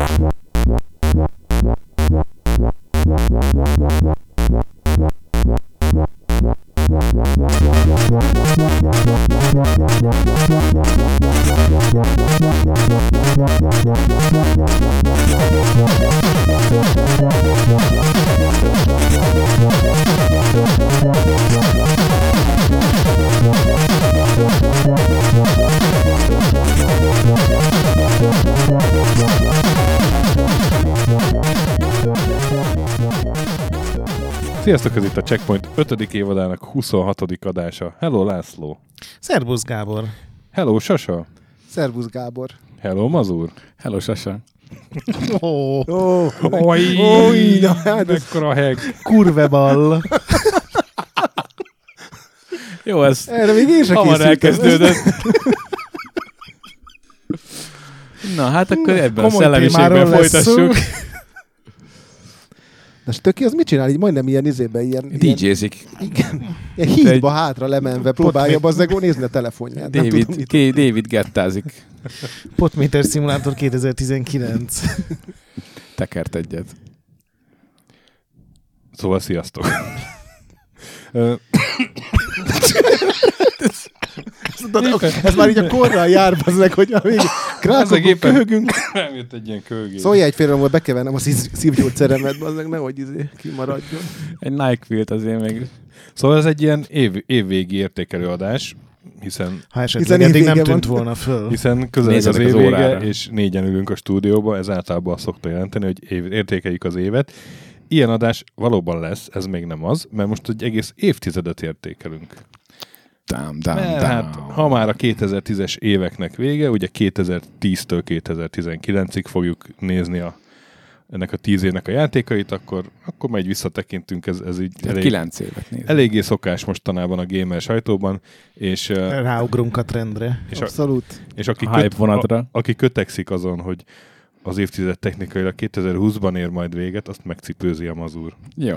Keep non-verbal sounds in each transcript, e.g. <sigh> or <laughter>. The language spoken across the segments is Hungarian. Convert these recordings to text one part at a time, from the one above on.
What? Sziasztok, ez itt a Checkpoint 5. évadának 26. adása. Hello László. Szerbusz Gábor. Hello Sasa. Szervusz Gábor. Hello Mazur. Hello, Sasa. Oh, Oh, Oj, Oj, na hát ez mekkora heg. kurveball. Jó, ez erre még én sem hamar elkezdődött. Na, hát akkor ebben a komoly szellemiségben témáról lesz folytassuk. De Stöki az mit csinál? Így majdnem ilyen izében, ilyen, DJ-zik. igen, <laughs> ilyen hídba hátra lemenve próbálja bazzegó nézni a telefonját. Nem tudom, David, mit. K- David gettázik. <laughs> Potmeter Simulator 2019. <laughs> Tekert egyet. Szóval sziasztok. Tudod, ez már így a korral jár, bazzeg, hogy még Ezek krákokon éppen- köhögünk. nem jött egy ilyen kölgés. Szólja egy félre, hogy be kell vennem a szív- szívgyógyszeremet, bazzeg, nehogy izé kimaradjon. Egy Nike Field azért még. Szóval ez egy ilyen év, évvégi értékelő adás, hiszen, Ha esetleg Hiszen eddig nem tűnt van. volna föl. hiszen közel az az évvége, órára. és négyen ülünk a stúdióba, ez általában azt szokta jelenteni, hogy év, értékeljük az évet. Ilyen adás valóban lesz, ez még nem az, mert most egy egész évtizedet értékelünk. Dám, dám, Mert dám. hát, ha már a 2010-es éveknek vége, ugye 2010-től 2019-ig fogjuk nézni a, ennek a 10 évnek a játékait, akkor, akkor majd visszatekintünk, ez, ez így Tehát elég, Kilenc évet néz. eléggé szokás mostanában a gamer sajtóban, és, Ráugrunk a trendre. és, a, Abszolút. és aki, A hype köt, vonatra. a, aki kötekszik azon, hogy az évtized technikailag 2020-ban ér majd véget, azt megcipőzi a mazur. Jó.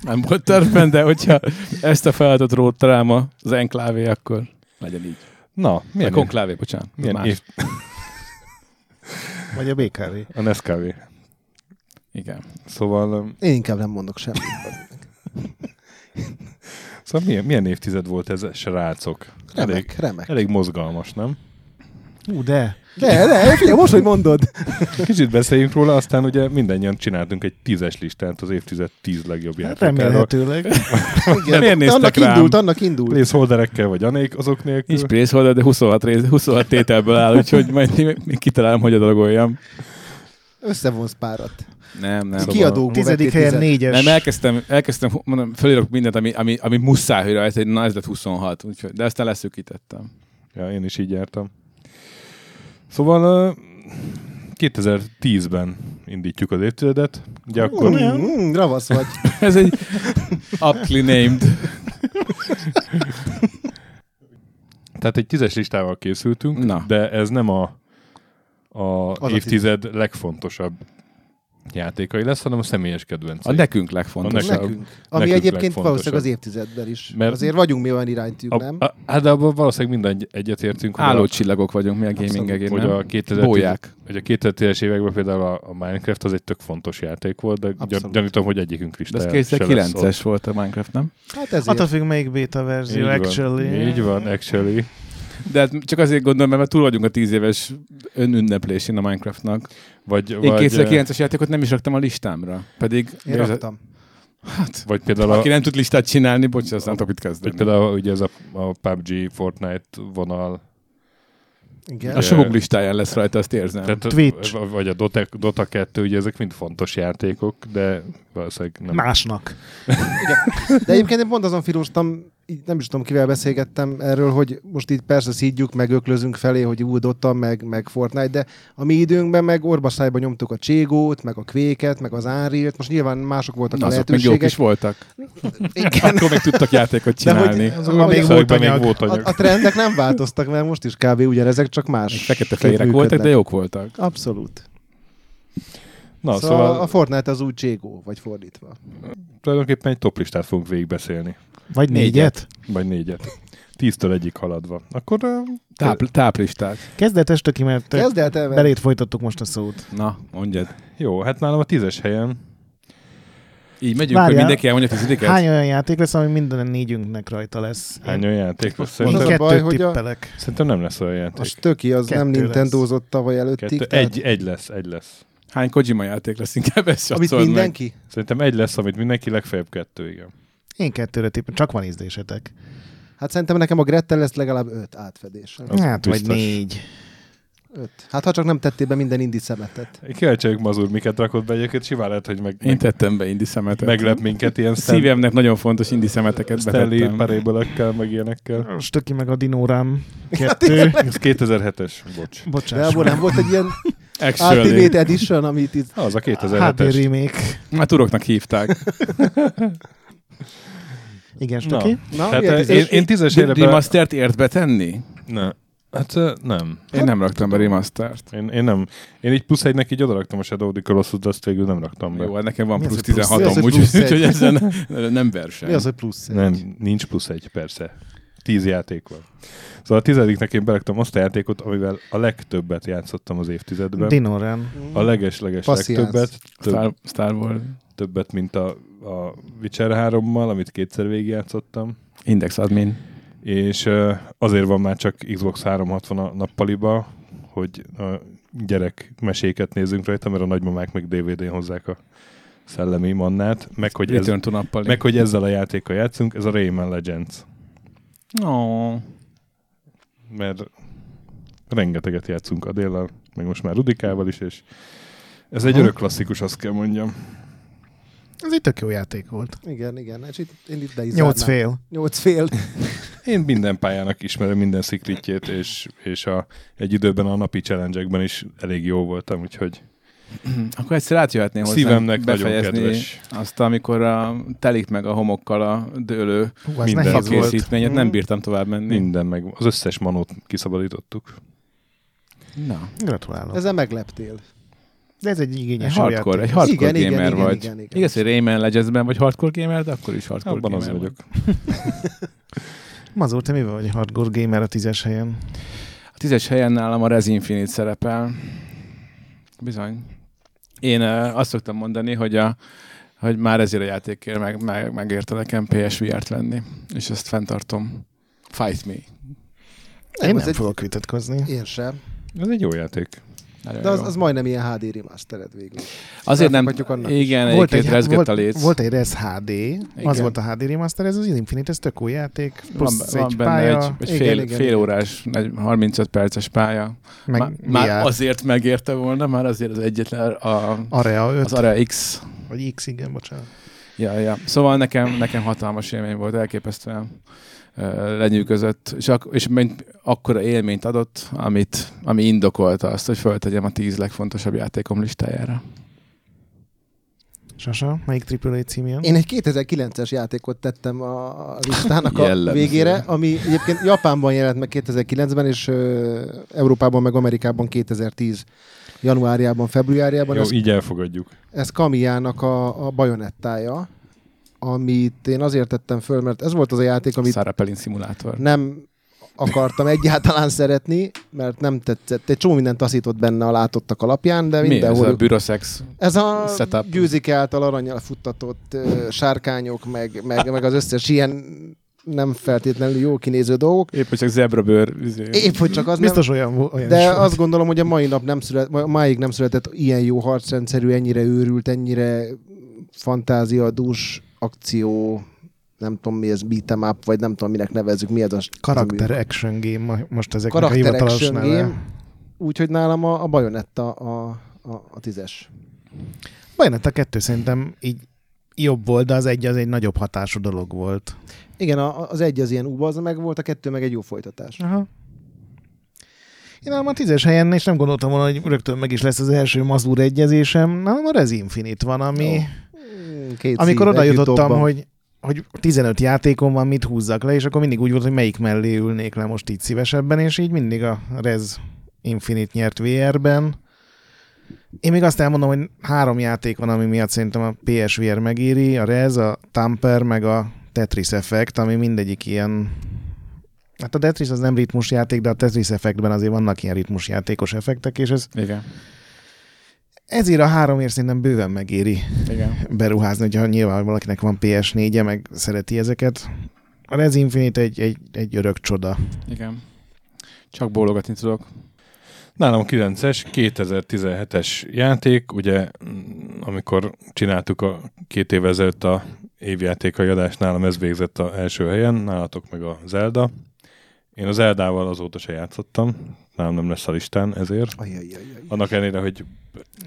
Nem volt tervben, de hogyha ezt a feladatot rótt rám az enklávé, akkor legyen így. Na, Milyen a konklávé, bocsánat. milyen Más. év, Vagy a BKV. a Nescavé. Igen. Szóval, ö, Én inkább nem mondok semmit. szóval milyen, milyen évtized volt ez, srácok? Elég, Remek, remek. elég mozgalmas, nem? Ú, de. De, de, figyelj, most, hogy mondod. Kicsit beszéljünk róla, aztán ugye mindannyian csináltunk egy tízes listát az évtized tíz legjobb játékáról. Remélhetőleg. <laughs> Igen, Miért néztek annak rám? indult, annak indult. Placeholderekkel vagy anék azok nélkül. Nincs placeholder, de 26, rész, 26 tételből áll, úgyhogy majd kitalálom, hogy adagoljam. Összevonsz párat. Nem, nem. Szóval- Kiadó Tizedik helyen négyes. Nem, elkezdtem, elkezdtem mondom, felírok mindent, ami, ami, ami muszáj, hogy rajta, na ez lett 26, úgyhogy, de aztán leszűkítettem. Ja, én is így jártam. Szóval uh, 2010-ben indítjuk az évtizedet. Ugye akkor Mm, mm, ravasz vagy. <laughs> Ez egy aptly named. Tehát egy tízes listával készültünk, Na. de ez nem a, a a évtized legfontosabb játékai lesz, hanem a személyes kedvenc. A nekünk legfontosabb. Nekünk. Ami Nekünk egyébként legfontosabb. valószínűleg az évtizedben is. Mert- Azért vagyunk mi olyan iránytűk, nem? a, a, hát de abban valószínűleg minden egyetértünk, hogy Álló a, csillagok vagyunk mi a gaming egén, hogy a 2010, Bóják. hogy a 2010-es években például a, a Minecraft az egy tök fontos játék volt, de gyan, Abszolút. gyanítom, hogy egyikünk De ez listáján se lesz ott. 2009-es volt a Minecraft, nem? Hát ezért. Attól függ, melyik beta verzió, Így actually. Van, így van, actually. De hát csak azért gondolom, mert túl vagyunk a 10 éves önünneplésén a Minecraftnak. Vagy, Én vagy, 2009-es játékot nem is raktam a listámra. Pedig Én raktam. Hát, vagy például, a, aki nem tud listát csinálni, bocs, azt nem tudok mit vagy kezdeni. például ugye ez a, a PUBG, Fortnite vonal, Igen. A sokok listáján lesz rajta, azt érzem. tehát, Twitch. vagy a Dota, Dota 2, ugye ezek mind fontos játékok, de valószínűleg nem. Másnak. De egyébként én pont azon filóztam, így nem is tudom, kivel beszélgettem erről, hogy most itt persze szídjuk, meg öklözünk felé, hogy úgy Dota, meg, meg Fortnite, de a mi időnkben meg orbaszájba nyomtuk a Cségót, meg a Kvéket, meg az Unreal-t. Most nyilván mások voltak Na, a azok még lehetőségek. is voltak. Igen. Akkor még tudtak játékot De hogy- csinálni. Azokban még volt még anyag. volt A, anyag. a trendek nem változtak, mert most is kb. ugyanezek, csak más. Fekete-fehérek voltak, de jók voltak. Abszolút. Na, szóval, szóval a Fortnite az úgy Cségó, vagy fordítva. tulajdonképpen egy toplistát fogunk végigbeszélni. Vagy négyet? Vagy négyet. Tíztől egyik haladva. Akkor ö, Táp, táplistát. Kezdetes töki, mert te Kezd el te belét folytattuk most a szót. Na, mondjad. jó, hát nálam a tízes helyen Így megyünk, Várjál. hogy mindenki elmondja tizediket? Hány olyan játék lesz, ami minden négyünknek rajta lesz? hány olyan játék lesz? Az Szerintem, a baj, hogy a- szerintem nem lesz olyan A játék. stöki az nem Kettő Nintendo-zott tavaly előttig. Kettő, tehát- egy, egy lesz, egy lesz. Hány Kojima játék lesz inkább ezt Amit satszolod meg. mindenki? Szerintem egy lesz, amit mindenki, legfeljebb kettő, igen. Én kettőre tippel, csak van ízlésetek. Hát szerintem nekem a Grettel lesz legalább öt átfedés. Hát vagy négy. Öt. Hát ha csak nem tettél be minden indi szemetet. Kíváncsi vagyok, Mazur, miket rakott be egyébként, simán lehet, hogy meg, Én meg tettem be indi szemetet. meglep minket ilyen Stan- Szívemnek nagyon fontos indi szemeteket Stanley betettem. parable meg ilyenekkel. Stöki meg a Dinórám kettő. Ez 2007-es, bocs. De Bocsáss abból meg. nem volt egy ilyen. Ultimate Edition, amit itt... Az a HD 2007-es. remake. Már turoknak hívták. Igen, stöki. Na, Hát milyen eh, én, én tízes helyre be... Remastert ért betenni? Ne. Hát nem. Én nem raktam be remastert. Én, én nem. Én így plusz egynek így odaraktam a Shadow of the Colossus, de azt végül nem raktam be. Jó, hát nekem van Mi plusz plusz- 16 mi az, hogy úgyhogy ezen nem- nem verseny. Mi az, hogy plusz egy? Nem, nincs plusz egy, persze. Tíz játék van. Szóval a tizediknek én beraktam azt a játékot, amivel a legtöbbet játszottam az évtizedben. Dinórám. a leges-leges legtöbbet. Több, Star, Star Wars. többet, mint a, a Witcher 3-mal, amit kétszer végigjátszottam. Index admin. És azért van már csak Xbox 360 a nappaliba, hogy a gyerek meséket nézzünk rajta, mert a nagymamák meg DVD-n hozzák a szellemi mannát, meg hogy, ez, meg hogy ezzel a játékkal játszunk, ez a Rayman Legends. Oh. Mert rengeteget játszunk a déllel, meg most már Rudikával is, és ez egy örök klasszikus, azt kell mondjam. Ez egy tök jó játék volt. Igen, igen. És itt, én itt le is Nyolc zárnám. fél. Nyolc fél. <laughs> Én minden pályának ismerem minden szikritjét, és, és a, egy időben a napi challenge is elég jó voltam, úgyhogy <clears throat> Akkor egyszer átjöhetnél hozzám szívemnek nagyon kedves. azt, amikor a, telik meg a homokkal a dőlő Hú, Minden. készítményet, nem Mhm. bírtam tovább menni. Minden meg, az összes manót kiszabadítottuk. Na, Gratulálok. Ezzel megleptél. De ez egy egy igényes hardcore, egy játék. hardcore Igen, igen, gamer igen, vagy. igen, igen. Igaz, hogy Rayman Legendsben vagy hardcore gamer, de akkor is hardcore Abban gamer az vagyok. <laughs> Mazur, te mi vagy hardcore gamer a tízes helyen? A tízes helyen nálam a Res Infinite szerepel. Bizony. Én uh, azt szoktam mondani, hogy, a, hogy már ezért a játékért meg, meg, megérte nekem PSVR-t venni, és ezt fenntartom. Fight me. Én az nem egy- fogok vitatkozni. Én sem. Ez egy jó játék. Nagyon De az, jó. az majdnem ilyen HD remastered végül. Azért nem, annak is. igen, Volt egyébként egy, rezgett a volt, léc. volt egy Res HD, az Igen. volt a HD remaster, ez az Infinite, ez tök új játék, van, plusz van egy benne pálya, egy, egy Igen, fél, igen, fél igen. órás, egy 35 perces pálya. meg Má, már VR, azért megérte volna, már azért az egyetlen, a, Area 5, az Area X. vagy X, igen, bocsánat. Ja, ja. Szóval nekem, nekem hatalmas élmény volt, elképesztően lenyűgözött, és, ak- és mint akkora élményt adott, amit, ami indokolta azt, hogy föltegyem a tíz legfontosabb játékom listájára. Sasa, melyik AAA cím jön? Én egy 2009-es játékot tettem a a listának a végére, ami egyébként Japánban jelent meg 2009-ben, és ö, Európában meg Amerikában 2010 januárjában, februárjában. Jó, Ez, így elfogadjuk. ez Kamiának a, a bajonettája, amit én azért tettem föl, mert ez volt az a játék, amit Sarah Palin szimulátor. nem akartam egyáltalán szeretni, mert nem tetszett. Egy csomó mindent taszított benne a látottak alapján, de Mi ez mindenhol... a Bürosex? Ez a setup? győzik által aranyal futtatott ö, sárkányok, meg, meg, meg az összes ilyen nem feltétlenül jó kinéző dolgok. Épp, hogy csak zebrabőr. izé. Épp, hogy csak az Biztos nem... olyan, olyan De volt. azt gondolom, hogy a mai nap nem szület, máig nem született ilyen jó harcrendszerű, ennyire őrült, ennyire fantáziadús akció, nem tudom mi ez, beat'em up, vagy nem tudom minek nevezzük, mi ez a Karakter action game, most ezek a hivatalos neve. Úgyhogy nálam a, a Bayonetta a, a, a tízes. Bayonetta 2 szerintem így jobb volt, de az egy az egy nagyobb hatású dolog volt. Igen, a, az egy az ilyen az meg volt, a kettő meg egy jó folytatás. Aha. Én nálam a tízes helyen, és nem gondoltam volna, hogy rögtön meg is lesz az első Mazur egyezésem, nálam a Res Infinite van, ami... Jó. Két Amikor oda jutottam, hogy, hogy 15 játékom van, mit húzzak le, és akkor mindig úgy volt, hogy melyik mellé ülnék le most így szívesebben, és így mindig a Rez Infinite nyert VR-ben. Én még azt elmondom, hogy három játék van, ami miatt szerintem a PSVR megéri, a Rez, a Tamper, meg a Tetris Effect, ami mindegyik ilyen Hát a Tetris az nem ritmusjáték, de a Tetris effektben azért vannak ilyen ritmusjátékos effektek, és ez Igen. Ezért a háromért szerintem bőven megéri Igen. beruházni, hogyha nyilván valakinek van PS4-e, meg szereti ezeket. A Res Infinite egy, egy, egy örök csoda. Igen. Csak bólogatni tudok. Nálam 9-es, 2017-es játék, ugye amikor csináltuk a két évvel ezelőtt a évjátékai adást, nálam ez végzett a első helyen, nálatok meg a Zelda. Én az Zeldával azóta se játszottam, nálam nem lesz a listán ezért. Ajajajaj. Annak ellenére, hogy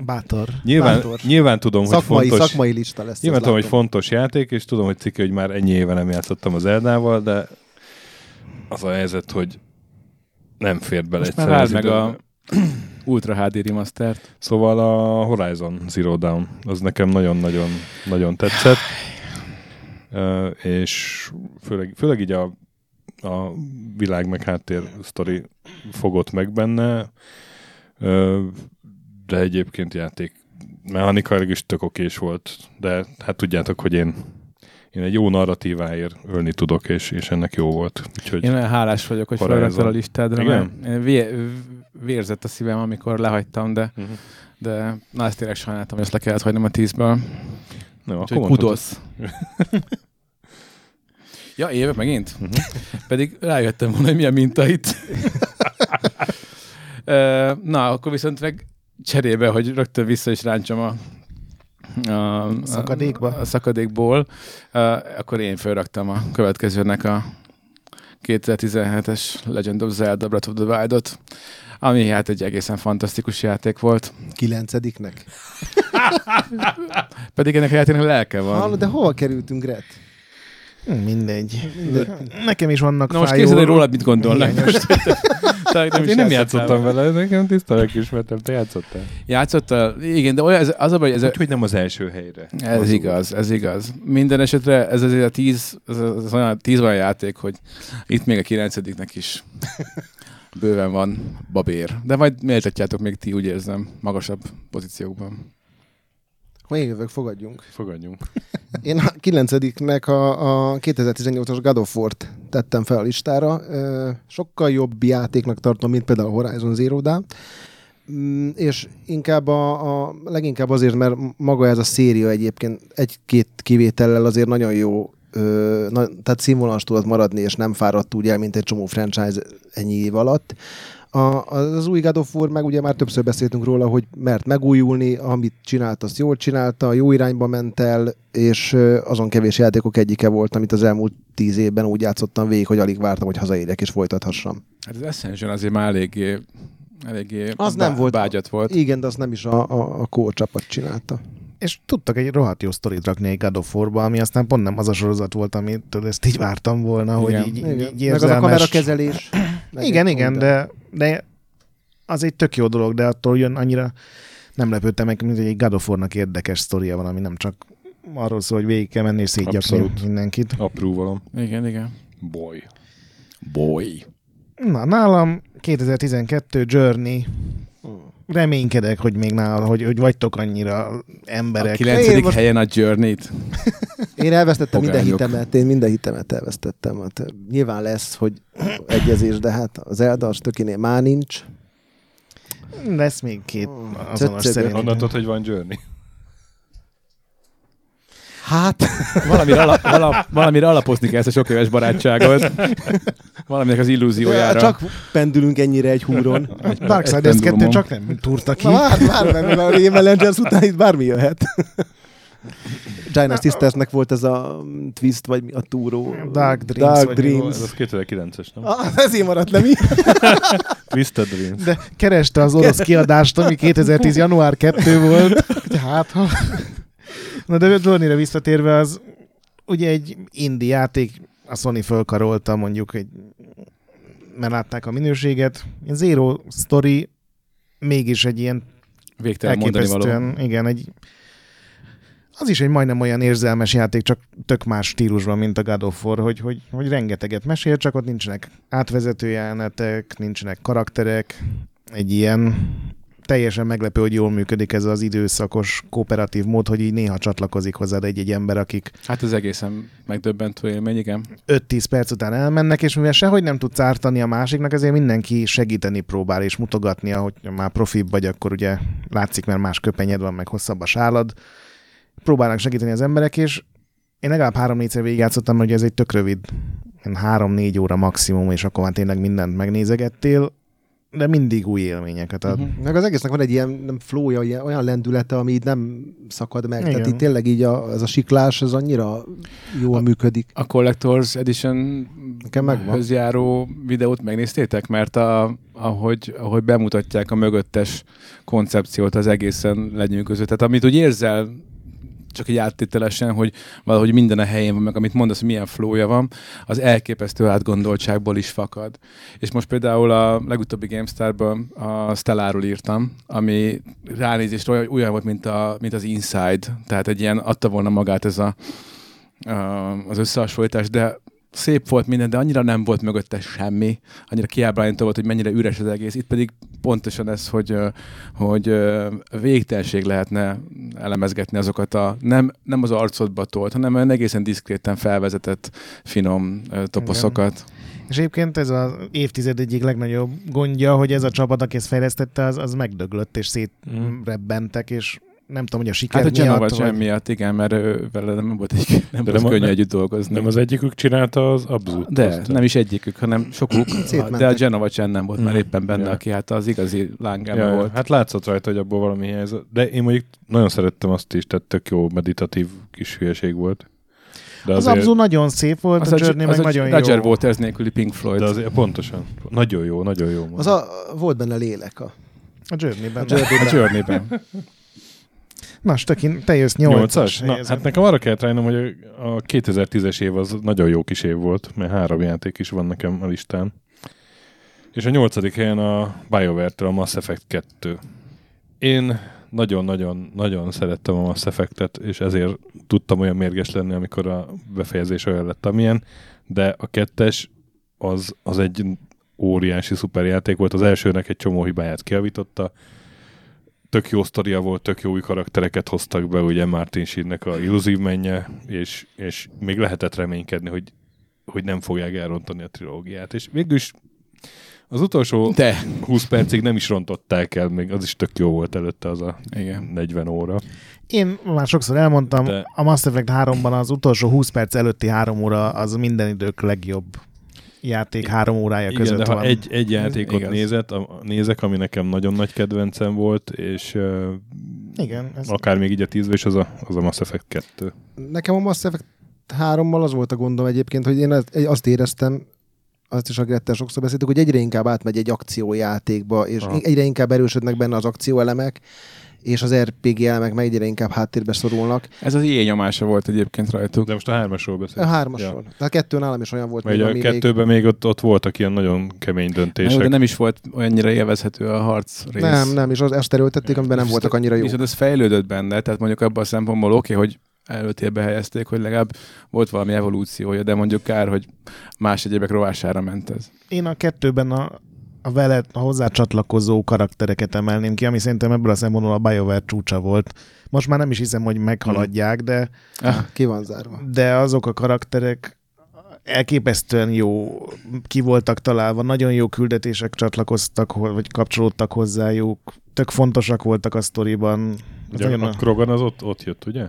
Bátor. nyilván, Bátor. nyilván tudom, Szakmai, hogy fontos, szakmai lista lesz. nyilván tudom, hogy fontos játék, és tudom, hogy ciki, hogy már ennyi éve nem játszottam az Zeldával, de az a helyzet, hogy nem fért bele Most váld az meg a <clears throat> Ultra HD remastert. Szóval a Horizon Zero Dawn, az nekem nagyon-nagyon nagyon tetszett. És főleg, főleg így a, a világ meg háttér sztori fogott meg benne, de egyébként játék mechanikailag is tök okés volt, de hát tudjátok, hogy én én egy jó narratíváért ölni tudok, és, és ennek jó volt. Úgyhogy Én hálás vagyok, hogy felraktál a listádra, Igen? én vé- vérzett a szívem, amikor lehagytam, de, Mhm. de na, ezt tényleg sajnáltam, hogy ezt le kellett hagynom a tízből. no, Úgyhogy kudosz. ja, évek megint? Mhm. Pedig rájöttem volna, hogy milyen minta itt. <laughs> Na, akkor viszont meg cserébe, hogy rögtön vissza is ráncsam a, a, a Szakadékba? A, a szakadékból, a, akkor én felraktam a következőnek a 2017-es Legend of Zelda Breath of the Wild-ot, ami hát egy egészen fantasztikus játék volt. Kilencediknek. <laughs> Pedig ennek a játéknak lelke van. Hallod, de hova kerültünk, Gret? Hm, Mindegy. Nekem is vannak Na most fájó... képzeld, hogy rólad mit <laughs> gondolnak. hiányos- Hát én nem játszottam vele, nekem tiszta megismertem, te játszottál. Játszottál? Igen, de olyan, ez, az a baj, ez, Úgyhogy nem az első helyre. ez Az igaz, ez igaz. Minden esetre ez azért a tíz, ez, az olyan, tíz olyan játék, hogy itt még a kilencediknek is bőven van babér. De majd méltatjátok még ti, úgy érzem, magasabb pozíciókban. Ha én jövök, fogadjunk. Fogadjunk. <laughs> Én a kilencediknek a, a 2018-as God of War-t tettem fel a listára. Sokkal jobb játéknak tartom, mint például a Horizon Zero Dawn. Mm, És inkább a, a, leginkább azért, mert maga ez a széria egyébként egy-két kivétellel azért nagyon jó, ö, na, tehát színvonalas tudott maradni, és nem fáradt úgy el, mint egy csomó franchise ennyi év alatt. A, az új God of War meg ugye már többször beszéltünk róla, hogy mert megújulni, amit csinált, azt jól csinálta, jó irányba ment el, és azon kevés játékok egyike volt, amit az elmúlt tíz évben úgy játszottam végig, hogy alig vártam, hogy hazaérjek és folytathassam. Hát az Ascension azért már eléggé, eléggé Az nem volt- bágyat volt. Igen, de azt nem is a, a, a core csapat csinálta. És tudtak egy rohadt jó sztorit rakni egy God of War-ba, ami aztán pont nem az a sorozat volt, amit ezt így vártam volna, Igen. hogy így, Igen. így Meg az a érzelmes... kamerakezelés. <clears throat> Igen, igen, de, de az egy tök jó dolog, de attól jön annyira nem lepődtem meg, mint egy God of War-nak érdekes sztoria van, ami nem csak arról szól, hogy végig kell menni és szétgyakni Abszolút. mindenkit. Apróvalom. Igen, igen. Boy. Boy. Na, nálam 2012 Journey. Reménykedek, hogy még nála, hogy, hogy vagytok annyira A emberek. kilencedik Én most- helyen a Journey-t. <laughs> Én elvesztettem minden Pogányok. hitemet, én minden hitemet elvesztettem. Hát, nyilván lesz, hogy egyezés, de hát az Elda az tökénél már nincs. Lesz még két azonos Cöccögök. szerintem. Honnan tudod, hogy van Journey? Hát, Valamire, ala, vala, valamire alapozni kell ezt a sok éves barátságot. Valaminek az illúziójára. csak pendülünk ennyire egy húron. Darksiders 2 pendulumon. csak nem turta ki. Na várj, várj, mert mivel a Rayman Legends után itt bármi jöhet. Giant Sistersnek volt ez a mm, twist, vagy mi a túró. Dark Dreams, Dark vagy mi Dreams. Ez az 2009-es, nem? Ah, ezért maradt le <laughs> mi? Twisted Dreams. De kereste az orosz kiadást, ami 2010. január 2 volt. <laughs> Hát, ha... Na de Journey-re visszatérve az ugye egy indie játék, a Sony fölkarolta mondjuk, egy, mert látták a minőséget. Zero Story mégis egy ilyen Végtelen mondani való. elképesztően, igen, egy az is egy majdnem olyan érzelmes játék, csak tök más stílusban, mint a God of War, hogy, hogy, hogy rengeteget mesél, csak ott nincsenek átvezető jelenetek, nincsenek karakterek, egy ilyen teljesen meglepő, hogy jól működik ez az időszakos kooperatív mód, hogy így néha csatlakozik hozzád egy-egy ember, akik Hát ez egészen megdöbbentő élmény, igen. 5-10 perc után elmennek, és mivel sehogy nem tudsz ártani a másiknak, ezért mindenki segíteni próbál, és mutogatnia, hogy már profibb vagy, akkor ugye látszik, mert más köpenyed van, meg hosszabb a sálad. Próbálnak segíteni az emberek, és én legalább három-négyszer végigjátszottam, hogy ez egy tök rövid, három-négy óra maximum, és akkor már tényleg mindent megnézegettél, de mindig új élményeket ad. Mhm. Meg az egésznek van egy ilyen nem flója, ilyen, olyan lendülete, ami így nem szakad meg. Igen. Tehát itt tényleg így a, ez a siklás, ez annyira jól A- működik. A Collector's Edition járó videót megnéztétek? Mert a, ahogy, ahogy bemutatják a mögöttes koncepciót, az egészen lenyűgöző. Tehát amit úgy érzel, csak egy áttételesen, hogy valahogy minden a helyén van, meg amit mondasz, hogy milyen flója van, az elképesztő átgondoltságból is fakad. És most például a legutóbbi GameStar-ban a Stelláról írtam, ami ránézést olyan, olyan volt, mint, a, mint az Inside, tehát egy ilyen adta volna magát ez a, a, az összehasonlítás, de szép volt minden, de annyira nem volt mögötte semmi, annyira kiábrándító volt, hogy mennyire üres az egész. Itt pedig pontosan ez, hogy, hogy végtelenség lehetne elemezgetni azokat a nem, nem az arcodba tolt, hanem olyan egészen diszkréten felvezetett finom toposzokat. És egyébként ez az évtized egyik legnagyobb gondja, hogy ez a csapat, aki ezt fejlesztette, az, az megdöglött, és szétrebbentek, és nem tudom, hogy a siker Hát a Genova miatt, Jam vagy... miatt, igen, mert vele nem volt, egy, nem De volt nem a- könnyű nem- együtt dolgozni. Nem az egyikük csinálta az abszolút. De, nem is egyikük, hanem sokuk. De a Genova Chen nem volt már Mhm. éppen benne, Ja. aki hát az igazi lángában Ja, volt. hát látszott rajta, hogy abból valami hiányzott. De én mondjuk nagyon szerettem azt is, tehát tök jó meditatív kis hülyeség volt. De Az Abzu nagyon szép volt, Az a a, Journey az meg a nagyon Roger jó. Waters nélküli Pink Floyd. de azért pontosan. Nagyon jó, nagyon jó. Az a, volt benne lélek. A, A Journey-ben. a Journey-ben. a Journey-ben. <laughs> Na, Stökin, te jössz 8-as. Na, hát nekem arra kellett rájönnöm, hogy a 2010-es év az nagyon jó kis év volt, mert három játék is van nekem a listán. És a nyolcadik helyen a BioWare-től a Mass Effect 2. Én nagyon-nagyon-nagyon szerettem a Mass Effect-et, és ezért tudtam olyan mérges lenni, amikor a befejezés olyan lett, amilyen, de a kettes az, az egy óriási szuperjáték volt. Az elsőnek egy csomó hibáját kiavította, tök jó sztoria volt, tök jó új karaktereket hoztak be, ugye Martin Sheennek a illuzív menye, és, és még lehetett reménykedni, hogy, hogy nem fogják elrontani a trilógiát. És végül is az utolsó De. 20 percig nem is rontották el, még az is tök jó volt előtte az a Igen. 40 óra. Én már sokszor elmondtam, De- a Mass Effect 3-ban az utolsó 20 perc előtti három óra az minden idők legjobb játék három órája Igen, között de ha van. egy, egy játékot igaz. nézett, a, nézek, ami nekem nagyon nagy kedvencem volt, és uh, Igen, ez... akár még így a 10 is az a, az a Mass Effect 2. Nekem a Mass Effect 3-mal az volt a gondom egyébként, hogy én azt- azt éreztem, azt is a Grettel sokszor beszéltük, hogy egyre inkább átmegy egy akciójátékba, és Aha. egyre inkább erősödnek benne az akcióelemek, és az RPG elemek meg egyre inkább háttérbe szorulnak. Ez az ilyen nyomása volt egyébként rajtuk. De most a hármasról A beszélünk. hármasról. Ja. Tehát a kettő nálam is olyan volt, még, a ami még... kettőben még ott, ott voltak ilyen nagyon kemény Jó, döntések. de nem is volt olyannyira élvezhető a harc rész. Nem, nem, és az, ezt erőltették, amiben nem voltak annyira jó. Viszont ez fejlődött benne, tehát mondjuk abban a szempontból oké, hogy előtérbe helyezték, hogy legalább volt valami evolúciója, de mondjuk kár, hogy más egyébek rovására ment ez. Én a kettőben a, a veled a hozzá csatlakozó karaktereket emelném ki, ami szerintem ebből a szempontból a BioWare csúcsa volt. Most már nem is hiszem, hogy meghaladják, de, Ah, Ki van zárva. de azok a karakterek elképesztően jó ki voltak találva, nagyon jó küldetések csatlakoztak, vagy kapcsolódtak hozzájuk, tök fontosak voltak a sztoriban. Ugye, nagyon a Krogan az ott, ott jött, ugye?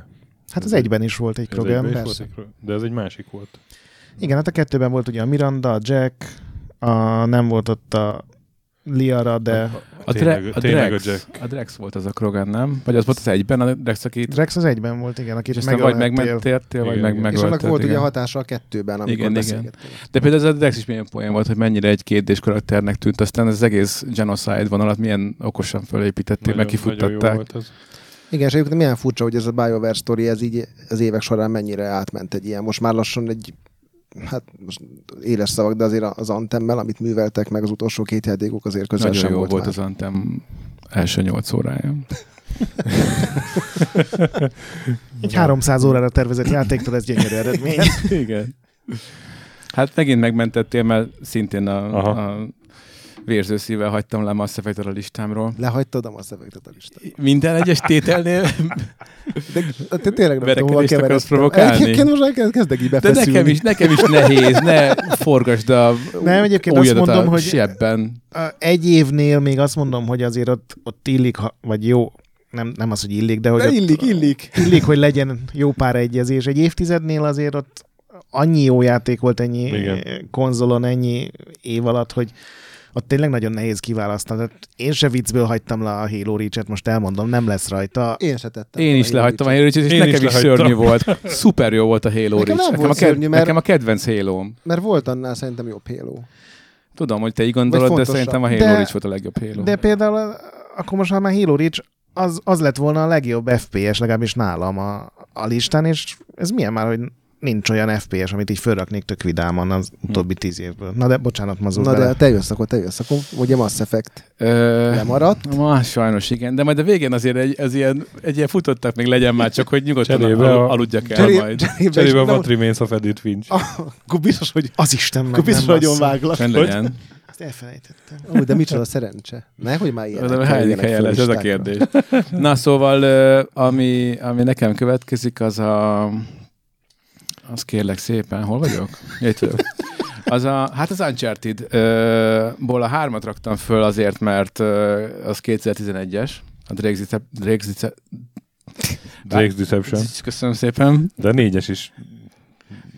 Hát az egyben is volt egy Krogan, persze. volt egy De ez egy másik volt. Igen, hát a kettőben volt ugye a Miranda, a Jack, a, nem volt ott a Liara, de A, Tényleg- a, tényleg Drex, a Jack. a Drex volt az a Krogan, nem? Vagy az volt az egyben, a Drex, aki Drex az egyben volt, igen, akit aztán vagy megmentél, vagy meg. És annak volt ugye igen. hatása a kettőben, amikor Igen, igen. De például ez a Drex is milyen poén volt, hogy mennyire egy kétdés karakternek tűnt, aztán az egész genocide vonalat milyen okosan fölépítették, meg kifuttatták. Igen, és egyébként milyen furcsa, hogy ez a BioWare story, ez így az évek során mennyire átment egy ilyen. Most már lassan egy hát most éles szavak, de azért az Antemmel, amit műveltek meg az utolsó két játékok, azért közel Nagyon sem jó volt, volt már. az Anthem első nyolc órája. <laughs> Egy 300 órára tervezett játéktól ez gyönyörű eredmény. Igen. Hát megint megmentettél, mert szintén a, Aha. a vérző szívvel hagytam le Mass Effect-et a listámról. Lehagytad a Mass Effect-et a listán. Minden egyes tételnél, De te tényleg nem tudom, hova akarsz keveredtem. provokálni? Egyébként most kezdek így de befeszülni. nekem is, nekem is nehéz, ne forgasd a Nem, egyébként azt mondom, hogy- sebben. Egy évnél még azt mondom, hogy azért ott, ott illik, vagy jó, nem, nem az, hogy illik, de hogy De ott, illik, illik. illik, hogy legyen jó pár egyezés. Egy évtizednél azért ott annyi jó játék volt ennyi. Igen. konzolon, ennyi év alatt, hogy ott tényleg nagyon nehéz kiválasztani. Tehát én se viccből hagytam le a Halo Reach-et, most elmondom, nem lesz rajta. Én se tettem. Én is volna lehagytam a Halo Reach-et, és Én nekem is is, szörnyű volt. Szuper jó volt a Halo Nekem Reach. nem volt a, ked- szörnyű, mert- nekem a kedvenc halo Mert volt annál szerintem jobb Halo. Tudom, hogy te így gondolod, de szerintem a Halo De- Reach volt a legjobb Halo. De például a- akkor most, ha már Halo Reach, az, az lett volna a legjobb FPS, legalábbis nálam a, a listán, és ez milyen már, hogy nincs olyan FPS, amit így fölraknék tök vidáman az utóbbi tíz évből. Na de bocsánat, mazul Na bele. de te jössz, akkor te jössz. Akkor ugye Mass Effect Ö, lemaradt. Ma sajnos igen, de majd a végén azért egy, ez ilyen, egy ilyen futottak még legyen már, csak hogy nyugodtan Cserébe al, a- aludjak el Cseré- majd. Cserébe, Cserébe a is- What Remains of Edith Finch. Ah, Akkor biztos, hogy, Az Isten meg biztos, nem hogy váglak. Legyen. Ezt elfelejtettem. Ó, de micsoda szerencse. Ne, hogy már ilyenek. De hányadik helyen lesz, ez a kérdés. Na szóval, ami, ami nekem következik, az a... Az kérlek szépen, hol vagyok? Itt vagyok. Az a, hát az Uncharted-ból a hármat raktam föl azért, mert az 2011-es, a Drake's Dece- Drake's Dece- Drake's Deception. Köszönöm szépen. De négyes is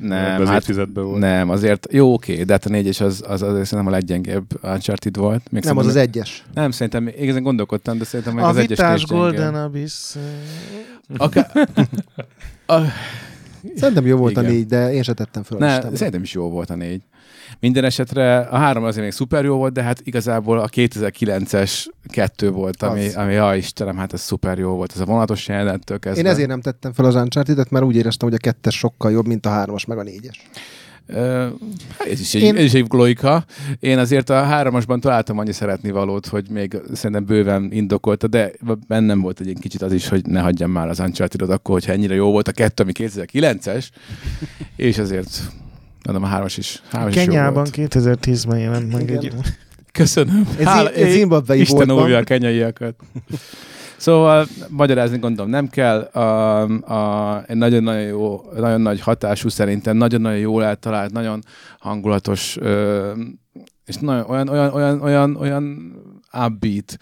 Nem, az hát volt. nem, azért jó, oké, de hát a négyes az, az, az szerintem a leggyengébb Uncharted volt. Még Nem, az az egyes. Nem, szerintem igazán gondolkodtam, de szerintem A az egyes vitás kicsit gyengébb. Golden Abyss. Akár... <laughs> a... Szerintem jó volt a Igen. négy, de én se tettem föl a Ne, szerintem is jó volt a négy. Minden esetre a három azért még szuper jó volt, de hát igazából a 2009-es kettő volt, ami, Az. ami ja Istenem, hát ez szuper jó volt. Ez a vonatos jelenettől kezdve. Én ezért nem tettem fel az uncharted mert úgy éreztem, hogy a kettes sokkal jobb, mint a hármas, meg a négyes. Hát ez, is egy, Én- ez is egy logika. Én azért a háromasban találtam annyi szeretni valót, hogy még szerintem bőven indokolta, de bennem volt egy kicsit az is, hogy ne hagyjam már az uncharted akkor, hogyha ennyire jó volt a kettő, ami 2009-es, és azért mondom, a hármas is, hármas is jó Kenyában volt. 2010-ben jelent meg Igen. egy... Köszönöm. Ez, Hála, ez zimbabwei Isten óvja a kenyaiakat. Szóval magyarázni gondolom nem kell. A, a, egy nagyon-nagyon jó, nagyon nagy hatású szerintem, nagyon-nagyon jól eltalált, nagyon hangulatos, ö, és nagyon, olyan, olyan, olyan, olyan, olyan upbeat,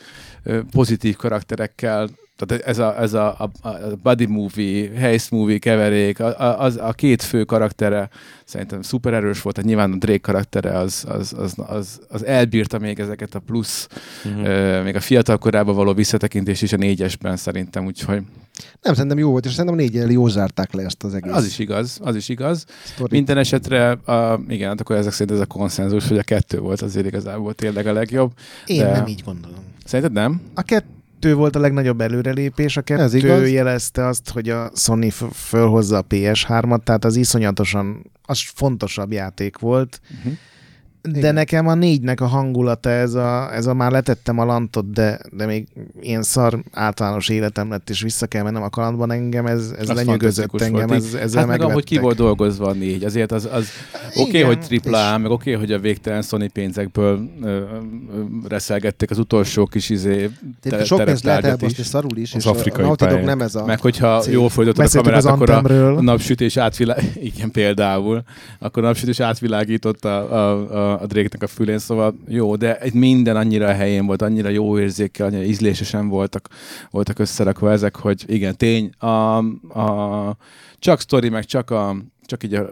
pozitív karakterekkel, tehát ez a, ez a, a, a body movie, heist movie keverék, a, a, az, a két fő karaktere szerintem szuper erős volt, tehát nyilván a Drake karaktere az, az, az, az, az elbírta még ezeket a plusz, Mhm. ö, még a fiatal korában való visszatekintés is a négyesben szerintem, úgyhogy Nem, szerintem jó volt, és szerintem a négyel jól zárták le ezt az egész az is igaz, az is igaz. sztorit. Minden esetre, a, igen, hát akkor ezek szerint ez a konszenzus, hogy a kettő volt azért igazából tényleg a legjobb. Én De- nem így gondolom. Szerinted nem? A kettő volt a legnagyobb előrelépés, a Ez kettő igaz. jelezte azt, hogy a Sony f- fölhozza a PS3-at, tehát az iszonyatosan, az fontosabb játék volt, Uh-huh. De Igen. nekem a négynek a hangulata, ez a, ez a már letettem a lantot, de, de még ilyen szar általános életem lett, és vissza kell mennem a kalandban engem, ez, ez Az lenyűgözött engem, volt. ez, ezzel Hát meg ahogy ki volt dolgozva a négy, azért az, az oké, okay, hogy tripla A, és- meg oké, okay, hogy a végtelen Sony pénzekből ö, ö, reszelgették az utolsó kis izé Egyébként sok pénzt lehet elbaszni is. szarul is, Az és afrikai a Naughty nem ez a... Meg hogyha cég. jól fordítod a kamerát, akkor a, napsütés átvilág... <laughs> Igen, például. Akkor a napsütés átvilágított a, a, a, a Drake-nek a fülén, szóval jó, de egy minden annyira a helyén volt, annyira jó érzékkel, annyira ízlésesen voltak, voltak összerakva ezek, hogy igen, tény, a, a, csak sztori, meg csak, a, csak így a,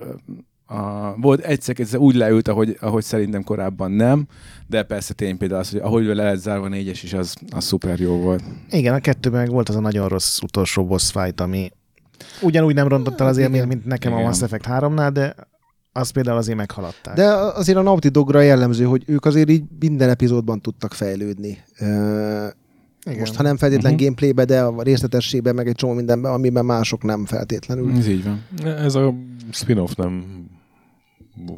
a, volt egyszer, egyszer úgy leült, ahogy, ahogy szerintem korábban nem, de persze tény például az, hogy ahogy le lett zárva a négyes is, az, az szuper jó volt. Igen, a kettőben meg volt az a nagyon rossz utolsó boss fight, ami ugyanúgy nem rontott el az élményt, mint nekem Igen. a Mass Effect 3-nál, de azt például azért meghaladták. De azért a Naughty Dogra jellemző, hogy ők azért így minden epizódban tudtak fejlődni. Igen. Most, ha nem feltétlen uh-huh. gameplaybe, de a részletességben, meg egy csomó mindenben, amiben mások nem feltétlenül. Ez így van. Ez a spin-off nem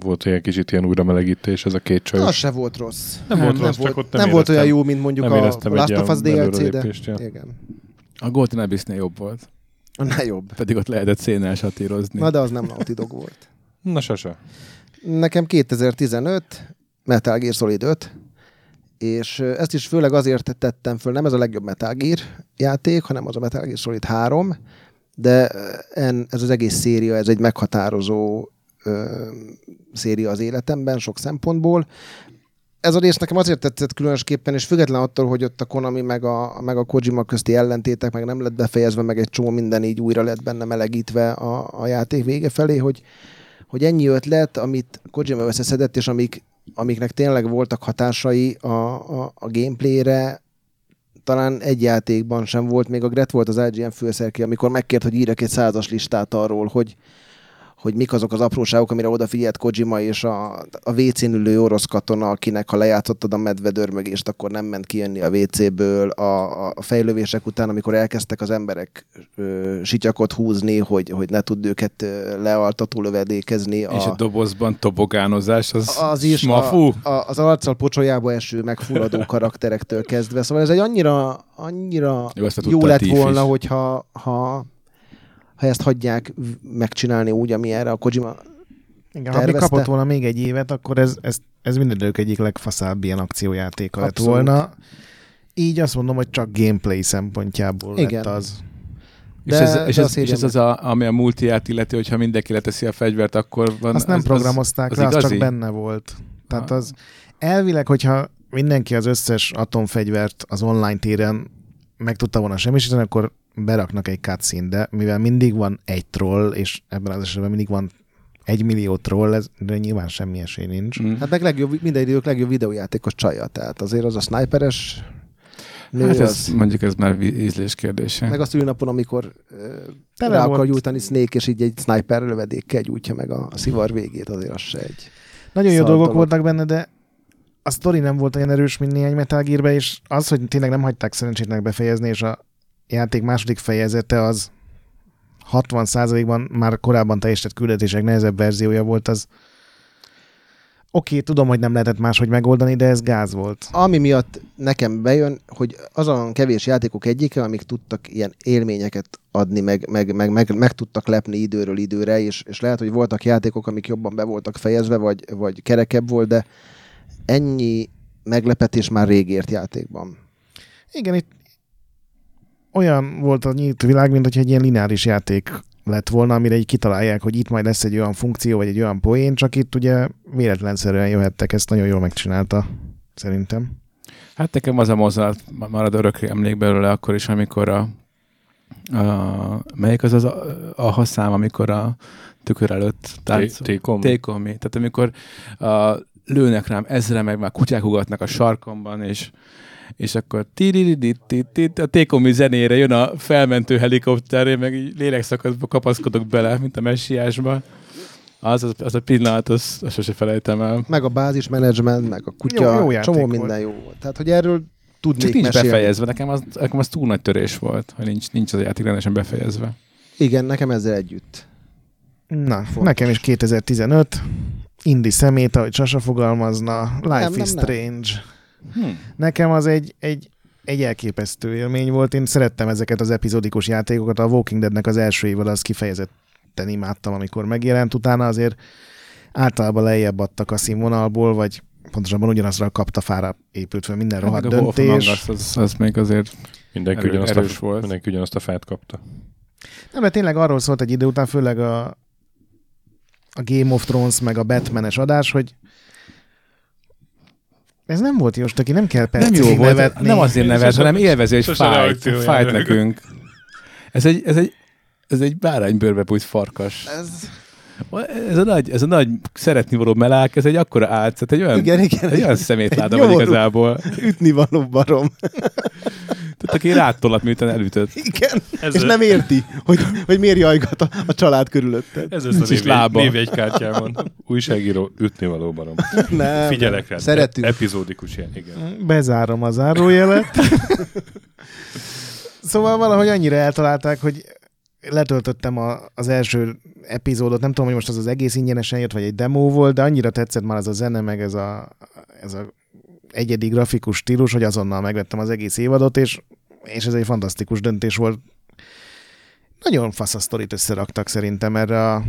volt ilyen kicsit ilyen újra melegítés, ez a két csajos. Az se volt rossz. Nem volt rossz, nem csak volt, ott nem nem volt olyan jó, mint mondjuk nem a Last of Us DLC, de ja. igen. A Golden Abyss-nél jobb volt. Na jobb. Pedig ott lehetett szénel satírozni. Na de az nem Naughty Dog volt. Na sose. Nekem 2015, Metal Gear Solid 5, és ezt is főleg azért tettem föl, nem ez a legjobb Metal Gear játék, hanem az a Metal Gear Solid 3, de en, ez az egész széria, ez egy meghatározó ö, széria az életemben sok szempontból. Ez a rész nekem azért tetszett különösképpen, és független attól, hogy ott a Konami meg a, meg a Kojima közti ellentétek meg nem lett befejezve, meg egy csomó minden így újra lett benne melegítve a, a játék vége felé, hogy, hogy ennyi ötlet, amit Kojima összeszedett, és amik, amiknek tényleg voltak hatásai a, a, a gameplayre, talán egy játékban sem volt, még a Gret volt az IGN főszerki, amikor megkért, hogy írjak egy százas listát arról, hogy, hogy mik azok az apróságok, amire odafigyelt Kojima és a, a WC-n ülő orosz katona, akinek ha lejátszottad a medvedörmögést, akkor nem ment kijönni a WC-ből. A, a fejlővések után, amikor elkezdtek az emberek ö, sityakot húzni, hogy, hogy ne tud őket ö, lealtató lövedékezni. És a dobozban tobogánozás, az, az is smafú. a, a, az arccal pocsolyába eső, megfulladó <laughs> karakterektől kezdve. Szóval ez egy annyira, annyira Jó, jó lett ti is. volna, hogyha ha, ha ezt hagyják megcsinálni úgy, ami erre a Kojima Igen, ha még tervezte. kapott volna még egy évet, akkor ez, ez, ez mindenők egyik legfaszább ilyen akciójátéka lett Abszolút. volna. Így azt mondom, hogy csak gameplay szempontjából Igen. lett az. És De- ez, de és ez, és ez az, a, ami a multiát illeti, hogyha mindenki leteszi a fegyvert, akkor van... Azt nem az, programozták az rá, az igazi? csak benne volt. Tehát Ah. az elvileg, hogyha mindenki az összes atomfegyvert az online téren meg tudta volna semmisíteni, akkor beraknak egy cutscene, de mivel mindig van egy troll, és ebben az esetben mindig van egy millió troll, ez, de nyilván semmi esély nincs. Mm. Hát meg legjobb, minden idők legjobb videójátékos csaja, tehát azért az a sniperes nő, Hát ez, az, mondjuk ez már ízlés kérdése. meg azt ülnapon, amikor Tele rá akar gyújtani Snake, és így egy sniper lövedékkel gyújtja meg a, a szivar végét, azért az se egy. Nagyon jó dolgok dolog. voltak benne, de a sztori nem volt olyan erős, mint néhány Metal Gearbe, és az, hogy tényleg nem hagyták szerencsétnek befejezni, és a játék második fejezete az 60%-ban már korábban teljesített küldetések nehezebb verziója volt, az oké, tudom, hogy nem lehetett máshogy megoldani, de ez gáz volt. Ami miatt nekem bejön, hogy azon kevés játékok egyike, amik tudtak ilyen élményeket adni, meg, meg, meg, meg, meg tudtak lepni időről időre, és, és lehet, hogy voltak játékok, amik jobban be voltak fejezve, vagy, vagy kerekebb volt, de ennyi meglepetés már rég ért játékban. Igen, itt olyan volt a nyílt világ, mint hogy egy ilyen lineáris játék lett volna, amire így kitalálják, hogy itt majd lesz egy olyan funkció, vagy egy olyan poén, csak itt ugye véletlenszerűen jöhettek, ezt nagyon jól megcsinálta, szerintem. Hát nekem az a mozzanat marad örökre emlék belőle akkor is, amikor a, a melyik az az a, a haszám, amikor a tükör előtt táncol. Tékom? Tékomi. Tehát amikor a, lőnek rám ezre, meg már kutyák ugatnak a sarkomban, és és akkor a tékomi zenére jön a felmentő helikopter, én meg így lélekszakadba kapaszkodok bele, mint a messiásba. Az, az, az a pillanat, az, az sose felejtem el. Meg a bázis menedzsment, meg a kutya, Jó- jó játék csomó volt. minden jó volt. Tehát, hogy erről tudnék Csak nincs mesélni. befejezve, nekem az, nekem az túl nagy törés volt, hogy nincs, nincs az a játék rendesen befejezve. Igen, nekem ezzel együtt. Na, Fontos. nekem is 2015, Indi szemét, ahogy Sasa fogalmazna, Life Nem, is nem, nem. Strange. Hm. Nekem az egy, egy, egy elképesztő élmény volt. Én szerettem ezeket az epizódikus játékokat. A Walking Deadnek az első évad az kifejezetten imádtam, amikor megjelent. Utána azért általában lejjebb adtak a színvonalból, vagy pontosabban ugyanazra a kaptafára épült fel minden rohadt Hát Among döntés. Az, az még azért Mindenki, Erő- ugyanazt erős a, volt. mindenki ugyanazt a fát kapta. Nem, mert tényleg arról szólt egy idő után, főleg a, a Game of Thrones meg a Batmanes adás, hogy ez nem volt jó, aki nem kell nem percig jó volt, nevetni. nem azért nevet, hanem élvező, és sose fájt, fájt nekünk. Ez egy, ez egy, ez egy báránybőrbe bújt farkas. Ez... Ez a nagy, ez a nagy szeretni való melák, ez egy akkora álc, tehát egy olyan, Igen, igen. egy olyan szemétláda nyomorú- igazából. Ütni való barom. <laughs> Tehát aki rátolat, miután elütött. Igen. Ez És a- nem érti, hogy, hogy miért jajgat a, a család körülötted. Ez az a Nincs is névjegy, lába. névjegykártyámon. Újságíró, ütni való barom. Nem. Figyelek rá. Szeretünk. Epizódikus ilyen, igen. Bezárom a zárójelet. szóval valahogy annyira eltalálták, hogy letöltöttem a, az első epizódot, nem tudom, hogy most az az egész ingyenesen jött, vagy egy demo volt, de annyira tetszett már ez a zene, meg ez a, ez a egyedi grafikus stílus, hogy azonnal megvettem az egész évadot, és, és ez egy fantasztikus döntés volt. Nagyon fasz a sztorit összeraktak szerintem erre a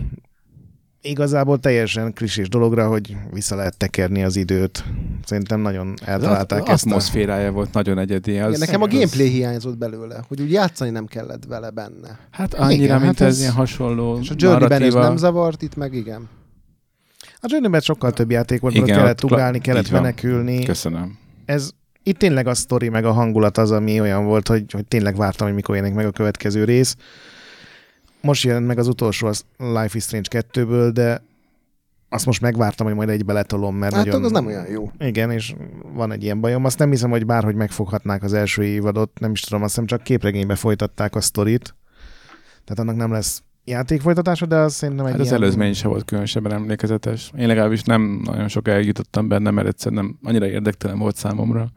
igazából teljesen klisés dologra, hogy vissza lehet tekerni az időt. Szerintem nagyon eltalálták az ezt a... atmoszférája volt nagyon egyedi. Az, Igen, nekem a az- gameplay hiányzott belőle, hogy úgy játszani nem kellett vele benne. Hát annyira, Igen, mint hát ez ez- ilyen hasonló És a Journey-ben ez narratíva. nem zavart, itt meg igen. A journey sokkal több játék volt, Igen, kellett ugrálni, kellett menekülni. Köszönöm. Ez itt tényleg a sztori meg a hangulat az, ami olyan volt, hogy, hogy tényleg vártam, hogy mikor jelenik meg a következő rész. Most jelent meg az utolsó az Life is Strange 2-ből, de azt most megvártam, hogy majd egy beletolom, mert Hát nagyon... az nem olyan jó. Igen, és van egy ilyen bajom. Azt nem hiszem, hogy bárhogy megfoghatnák az első évadot, nem is tudom, azt hiszem csak képregénybe folytatták a sztorit. Tehát annak nem lesz játékfolytatása, de az szerintem egy Hát az ilyen... előzmény sem volt különösebben emlékezetes. Én legalábbis nem nagyon sok eljutottam benne, mert egyszerűen nem, annyira érdektelen volt számomra.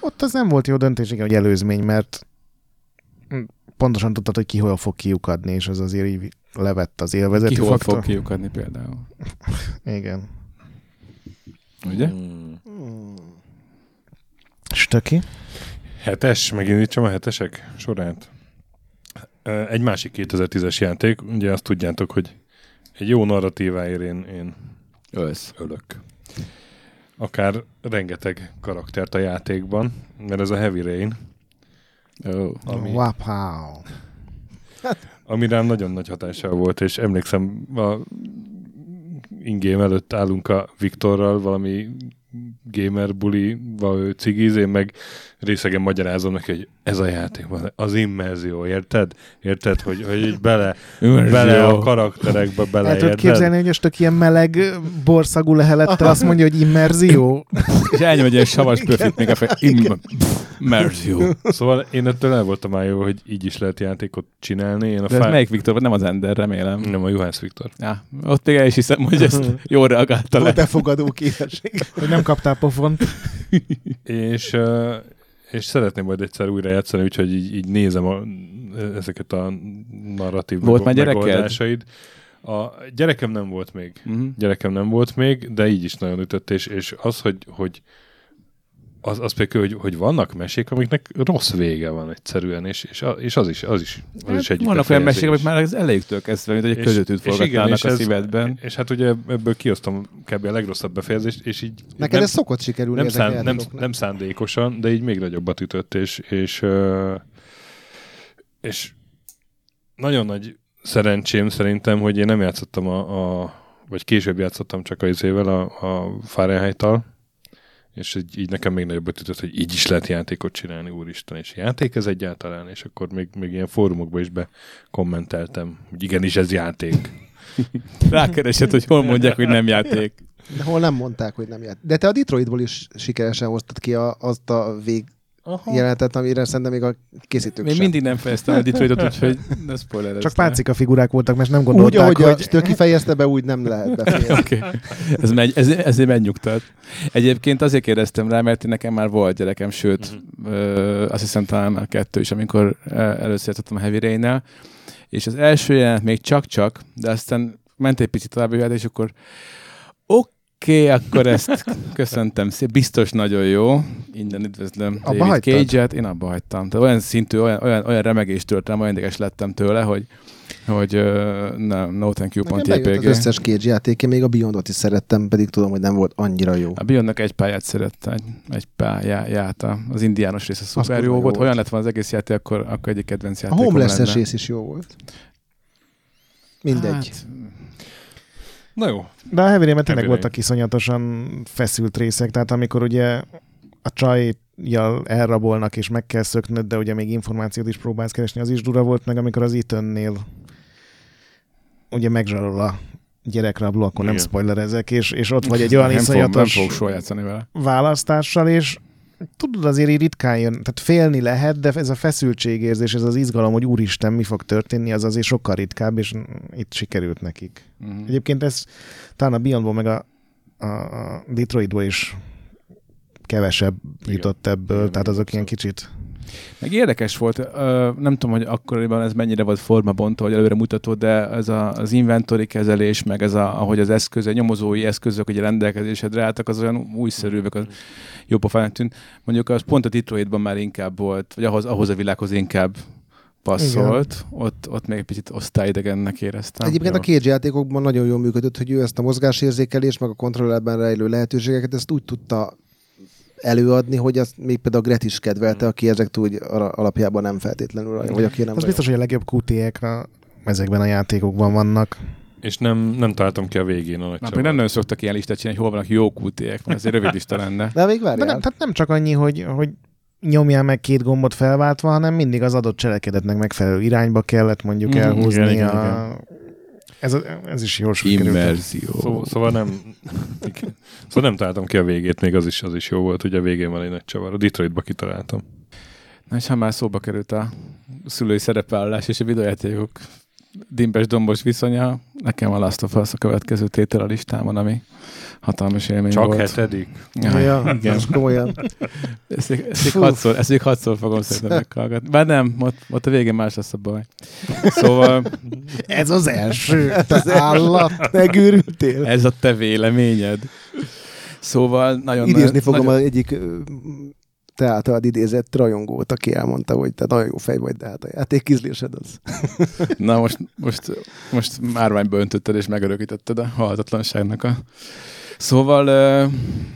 Ott az nem volt jó döntés, igen, hogy előzmény, mert pontosan tudtad, hogy ki hol fog kiukadni, és az azért így levett az élvezeti Ki hol faktor. fog kiukadni például. <laughs> Igen. Ugye? Hmm. Stöki? Hetes, megindítsam a hetesek sorát. Egy másik 2010-es játék, ugye azt tudjátok, hogy egy jó narratíváért én, én Ölsz. ölök. Akár rengeteg karaktert a játékban, mert ez a Heavy Rain, Ó. ami, Wow. ami rám nagyon nagy hatással volt, és emlékszem, a ingame előtt állunk a Viktorral, valami gamer buli, valami cigiz, én meg részegen magyarázom neki, hogy ez a játék, van, az immerzió, érted? Érted, hogy, hogy így bele, bele a karakterekbe bele, El tudod érted? képzelni, hogy a stök ilyen meleg, borszagú lehelettel azt mondja, hogy immerzió? <laughs> És elnyom egy ilyen savas pöfit még a fej. Immerzió. Szóval én ettől el voltam már jó, hogy így is lehet játékot csinálni. Én a De ez fá... melyik Viktor? Nem az Ender, remélem. Nem, a Juhász Viktor. Ja, ott még el is hiszem, hogy ezt <laughs> jól reagálta A le. befogadó képesség. Hogy nem kaptál pofont? És, és szeretném majd egyszer újra játszani, úgyhogy így, így nézem a, ezeket a narratív Volt már gyereked? megoldásaid. A gyerekem nem volt még. Mhm. Gyerekem nem volt még, de így is nagyon ütött, és, és az, hogy, hogy az, az például, hogy, hogy vannak mesék, amiknek rossz vége van egyszerűen, és, és, a- és az is, az is, az is egy Hát Vannak olyan mesék, amik már az elejétől kezdve, mint hogy egy igen, forgatnának és a ez- szívedben. És hát ugye ebből kiosztom kb. a legrosszabb befejezést, és így Neked nem, ez szokott sikerülni nem, szán, nem, nem szándékosan, de így még nagyobbat ütött, és, és, és nagyon nagy szerencsém szerintem, hogy én nem játszottam a, a vagy később játszottam csak a izével, a, a Fahrenheit-tal, és így, így nekem még nagyobbat ütött, hogy így is lehet játékot csinálni, úristen, és játék ez egyáltalán, és akkor még, még ilyen fórumokba is bekommenteltem, hogy igenis ez játék. <laughs> Rákeresett, hogy hol mondják, hogy nem játék. De hol nem mondták, hogy nem járt. De te a Detroitból is sikeresen hoztad ki a, azt a vég Aha. jelenetet, amire szerintem még a készítők Még sem. mindig nem fejeztem a Detroitot, úgyhogy ne spoiler Csak pácika figurák voltak, mert nem gondolták, Úgy, ahogy hogy... a Stöki fejezte be, úgy nem lehet befejezni. Oké, okay. ez, megy, ez, ezért megnyugtat. Egyébként azért kérdeztem rá, mert nekem már volt gyerekem, sőt, uh-huh. ö, azt hiszem talán már kettő is, amikor először játszottam a Heavy rain és az első jelenet még csak-csak, de aztán ment egy picit tovább, a és akkor oké, okay, akkor ezt köszöntem szépen, biztos nagyon jó. Innen üdvözlöm Abba David hagytad? Cage-et, én abba hagytam. Tehát olyan szintű, olyan, olyan, olyan remegést tört rám, olyan ideges lettem tőle, hogy hogy uh, nem, no thank you, Nekem pont az összes Cage játék, én még a Beyondot is szerettem, pedig tudom, hogy nem volt annyira jó. A Beyondnak egy pályát szerettem, egy, egy pályát, a- az indiános része szuper jó jó volt. volt. Olyan lett volna az egész játék, akkor, akkor egyik kedvenc A játékom Homeless-es lenne. rész is jó volt. Mindegy. Hát, Na jó, De a Heavy Rain-ben tényleg Heavy voltak iszonyatosan feszült részek, tehát amikor ugye a csajjal elrabolnak és meg kell szöknöd, de ugye még információt is próbálsz keresni, az is dura volt, meg amikor az Ethan-nél ugye megzsarol a gyerekrabló, akkor nem Igen. spoilerezek, és, és ott vagy egy olyan nem fog, nem iszonyatos soha játszani vele. választással, és tudod, azért ritkán jön, tehát félni lehet, de ez a feszültségérzés, ez az izgalom, hogy úristen, mi fog történni, az azért sokkal ritkább, és itt sikerült nekik. Uh-huh. Egyébként ez talán a Beyondból meg a, a Detroitból is kevesebb Igen. jutott ebből, Igen, tehát azok ilyen kicsit... Meg érdekes volt, nem tudom, hogy akkoriban ez mennyire volt formabontó, hogy előre mutató, de ez a, az inventory kezelés, meg ez a, ahogy az eszköz, a nyomozói eszközök, a rendelkezésedre álltak, az olyan újszerűbbek, az jó pofának tűnt. Mondjuk az pont a Detroitban már inkább volt, vagy ahhoz, ahhoz a világhoz inkább passzolt, ott, ott még egy picit osztályidegennek éreztem. Egyébként Jó. a Cage játékokban nagyon jól működött, hogy ő ezt a mozgásérzékelés, meg a kontrollerben rejlő lehetőségeket, ezt úgy tudta előadni, hogy azt még például Gret is kedvelte, aki ezek úgy alapjában nem feltétlenül rajong, vagy aki nem Az biztos, hogy a legjobb QT-ek a, ezekben a játékokban vannak. És nem, nem találtam ki a végén a nagy még nem nagyon szoktak ilyen listát csinálni, hogy hol vannak jó QT-ek, mert azért rövid lista lenne. <laughs> De még De várjál. nem, tehát nem csak annyi, hogy, hogy nyomjál meg két gombot felváltva, hanem mindig az adott cselekedetnek megfelelő irányba kellett mondjuk Mhm, elhúzni igen, igen, a... Ez, a, ez is jól sikerült. Immerzió. Szóval, szóval nem, igen. szóval nem találtam ki a végét, még az is, az is jó volt, hogy a végén van egy nagy csavar. A Detroitba kitaláltam. Na és ha már szóba került a szülői szerepvállalás és a videójátékok dimbes dombos viszonya, nekem a Last of Us a következő tétel a listámon, ami hatalmas élmény Csak volt. hetedik? Ja, Ja, igen. most komolyan. Ezt, még- ezt, még hatszor, ezt még hatszor fogom szerintem meghallgatni. Bár nem, ott, ott a végén más lesz a baj. Szóval Ez az első. Az állat. Megőrültél. ez a te véleményed. Szóval nagyon... Idézni fogom nagyon, az egyik te általad idézett rajongót, aki elmondta, hogy te nagyon jó fej vagy, de hát a játék ízlésed az. <laughs> Na most, most, most márványba öntötted és megörökítetted a halhatatlanságnak a... Szóval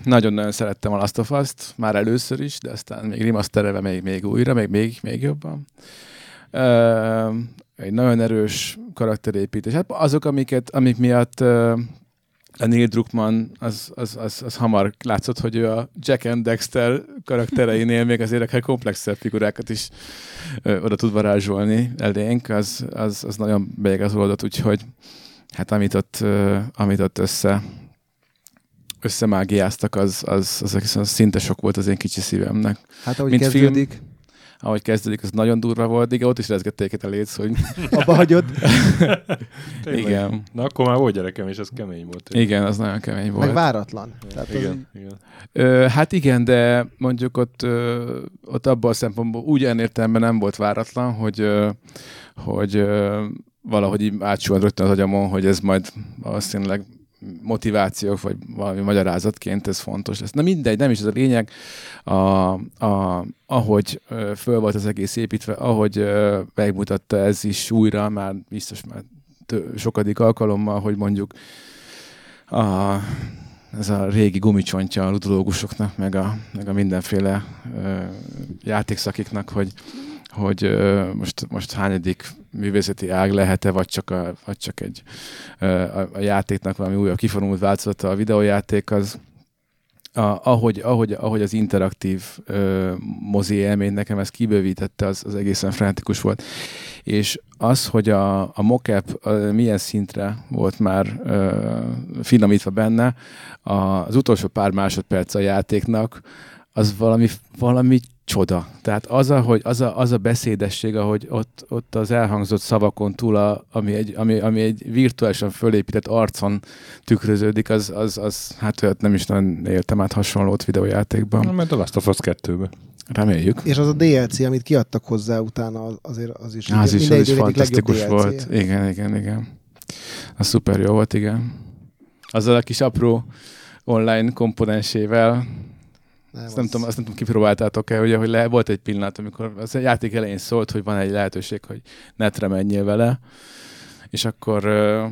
nagyon-nagyon szerettem a Last of Us-t, már először is, de aztán még remasterelve még, még újra, még, még, még jobban. Egy nagyon erős karakterépítés. Hát azok, amiket, amik miatt a Neil Druckmann az, az, az, az hamar látszott, hogy ő a Jack and Dexter karaktereinél még azért akár komplexebb figurákat is ö, oda tud varázsolni elénk, az, az, az nagyon beigazolódott, úgyhogy hát amit ott, ö, amit ott össze összemágiáztak, az, az, az, az, szinte sok volt az én kicsi szívemnek. Hát ahogy Mint kezdődik, Ahogy kezdődik, az nagyon durva volt. Igen, ott is rezgették a léc, hogy <laughs> abba hagyod. <laughs> Igen, Na akkor már volt gyerekem, és ez kemény volt. igen, az nagyon kemény volt. Meg váratlan. Tehát az Igen, igen. Ö, hát igen, de mondjuk ott, ö, ott abban a szempontból úgy értelemben nem volt váratlan, hogy, ö, hogy ö, valahogy így átsuhant rögtön az agyamon, hogy ez majd valószínűleg motivációk, vagy valami magyarázatként ez fontos lesz. Na mindegy, nem is ez a lényeg. A, a, ahogy föl volt az egész építve, ahogy megmutatta ez is újra, már biztos már tő, sokadik alkalommal, hogy mondjuk a, ez a régi gumicsontja a ludológusoknak, meg a, meg a mindenféle ö, játékszakiknak, hogy, hogy most, most hányadik művészeti ág lehet-e, vagy csak, a, vagy csak egy a, a játéknak valami újabb kiformult változata a videójáték, az a, ahogy, ahogy, ahogy az interaktív ö, mozi élmény nekem ezt kibővítette, az, az egészen frenetikus volt. És az, hogy a, a mocap ö, milyen szintre volt már ö, finomítva benne, a, az utolsó pár másodperc a játéknak, az valami, valami csoda. Tehát az a, hogy az a, az a beszédesség, ahogy ott, ott az elhangzott szavakon túl, a, ami, egy, ami, ami egy virtuálisan fölépített arcon tükröződik, az, az, az hát olyat nem is nagyon éltem át hasonlót videójátékban. Na, Mert a Last of Us 2-be. Reméljük. És az a DLC, amit kiadtak hozzá utána, az- azért az is, Az is, az is fantasztikus volt. Igen, igen, igen. Az szuper jó volt, igen. Azzal a kis apró online komponensével, Nem, azt nem, az- tudom, azt nem tudom, kipróbáltátok-e, ugye, hogy le, volt egy pillanat, amikor az a játék elején szólt, hogy van egy lehetőség, hogy netre menjél vele, és akkor uh,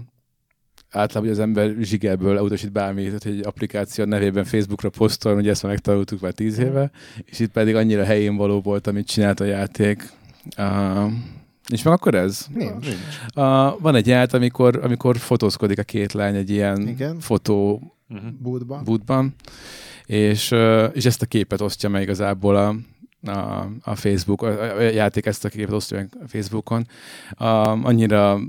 általában az ember zsigerből elutasít bármit, hogy egy applikáció nevében Facebookra posztol, ugye ezt már megtanultuk már tíz éve, és itt pedig annyira helyén való volt, amit csinált a játék. Uh, és meg akkor ez? Nincs. Uh, van egy ját, amikor, amikor fotózkodik a két lány egy ilyen Igen. fotó Uh-huh. Bútban. bootban, és, és ezt a képet osztja meg igazából a, a, a Facebook, a, a játék ezt a képet osztja meg a Facebookon. A, annyira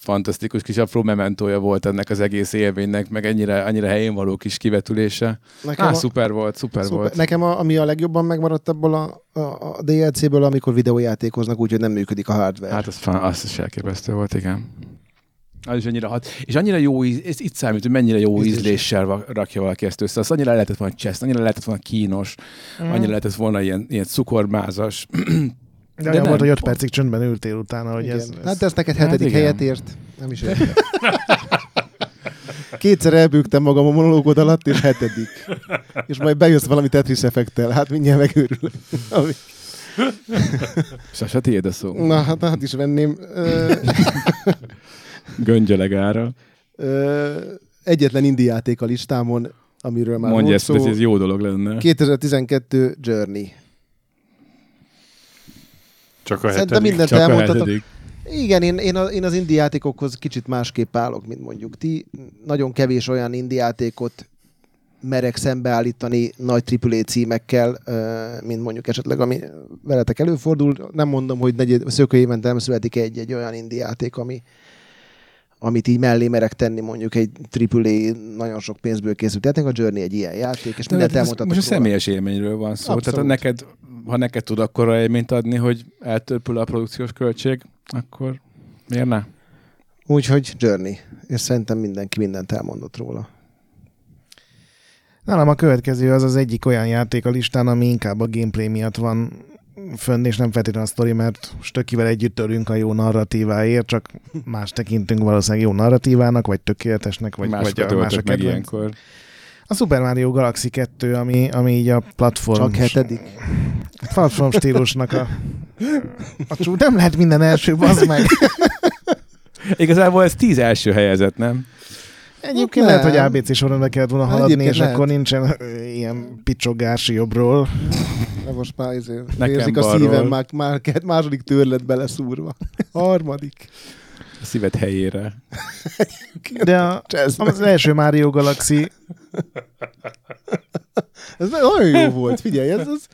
fantasztikus kis apró mementója volt ennek az egész élménynek, meg ennyire, annyira helyén való kis kivetülése. Nekem Á, a- szuper volt, szuper, Szuper. volt. Nekem a, ami a legjobban megmaradt abból a, a, a DLC-ből, amikor videójátékoznak úgy, hogy nem működik a hardware. Hát az, az is elképesztő volt, igen. Az is annyira hat. És annyira jó íz, ez itt számít, hogy mennyire jó Ízlés. ízléssel rakja valaki ezt össze. Az annyira lehetett volna cseszt, annyira lehetett volna kínos, annyira lehetett volna ilyen, ilyen cukormázas. <clears throat> De, De nem, volt, hogy öt pont. percig csöndben ültél utána, hogy Igen. ez, ez... Hát ez neked Hát hetedik igen. helyet ért. Nem is értem. <laughs> Kétszer elbűgtem magam a monológod alatt, és hetedik. És majd bejössz valami Tetris effektel. Hát mindjárt megőrülök. Sasa, tiéd a szó. Na, hát át is venném. <laughs> Göngyölegára. egyetlen indie játék a listámon, amiről már Mondja volt ezt, szó. ez jó dolog lenne. 2012 Journey. Csak a Szerintem hetedik. mindent Csak elmondtatok. hetedik. Igen, én, én, a, én az indie játékokhoz kicsit másképp állok, mint mondjuk ti. Nagyon kevés olyan indie játékot merek szembeállítani nagy AAA címekkel, mint mondjuk esetleg, ami veletek előfordul. Nem mondom, hogy negyed, szökő évente nem születik egy-egy olyan indie játék, ami, amit így mellé merek tenni mondjuk egy AAA nagyon sok pénzből készült játék. A Journey egy ilyen játék, és De mindent ez elmondhatok most a róla. személyes élményről van szó. Abszolút. Tehát ha neked, ha neked tud akkor élményt adni, hogy eltörpül a produkciós költség, akkor miért ne? Úgyhogy Journey, és szerintem mindenki mindent elmondott róla. Nálam a következő az az egyik olyan játék a listán, ami inkább a gameplay miatt van fönn, és nem feltétlenül a sztori, mert Stökivel együtt örülünk a jó narratíváért, csak más tekintünk valószínűleg jó narratívának, vagy tökéletesnek, vagy, Másokat vagy a más a öltök meg ilyenkor. A Super Mario Galaxy 2, ami, ami így a platform... Csak hetedik. Platform stílusnak a... a csú, nem lehet minden első, bazd meg. <laughs> Igazából ez tíz első helyezett, nem? Egyébként Nem. lehet, hogy ABC sorrendbe kellett volna haladni, Egyébként és lehet. akkor nincsen ilyen picsogás jobbról. De most már izé, Nekem érzik a szívem, már, már két második törlet beleszúrva. <laughs> Harmadik. A szíved helyére. De a, az első Mario Galaxy Ez nagyon jó volt, figyelj, ez, ez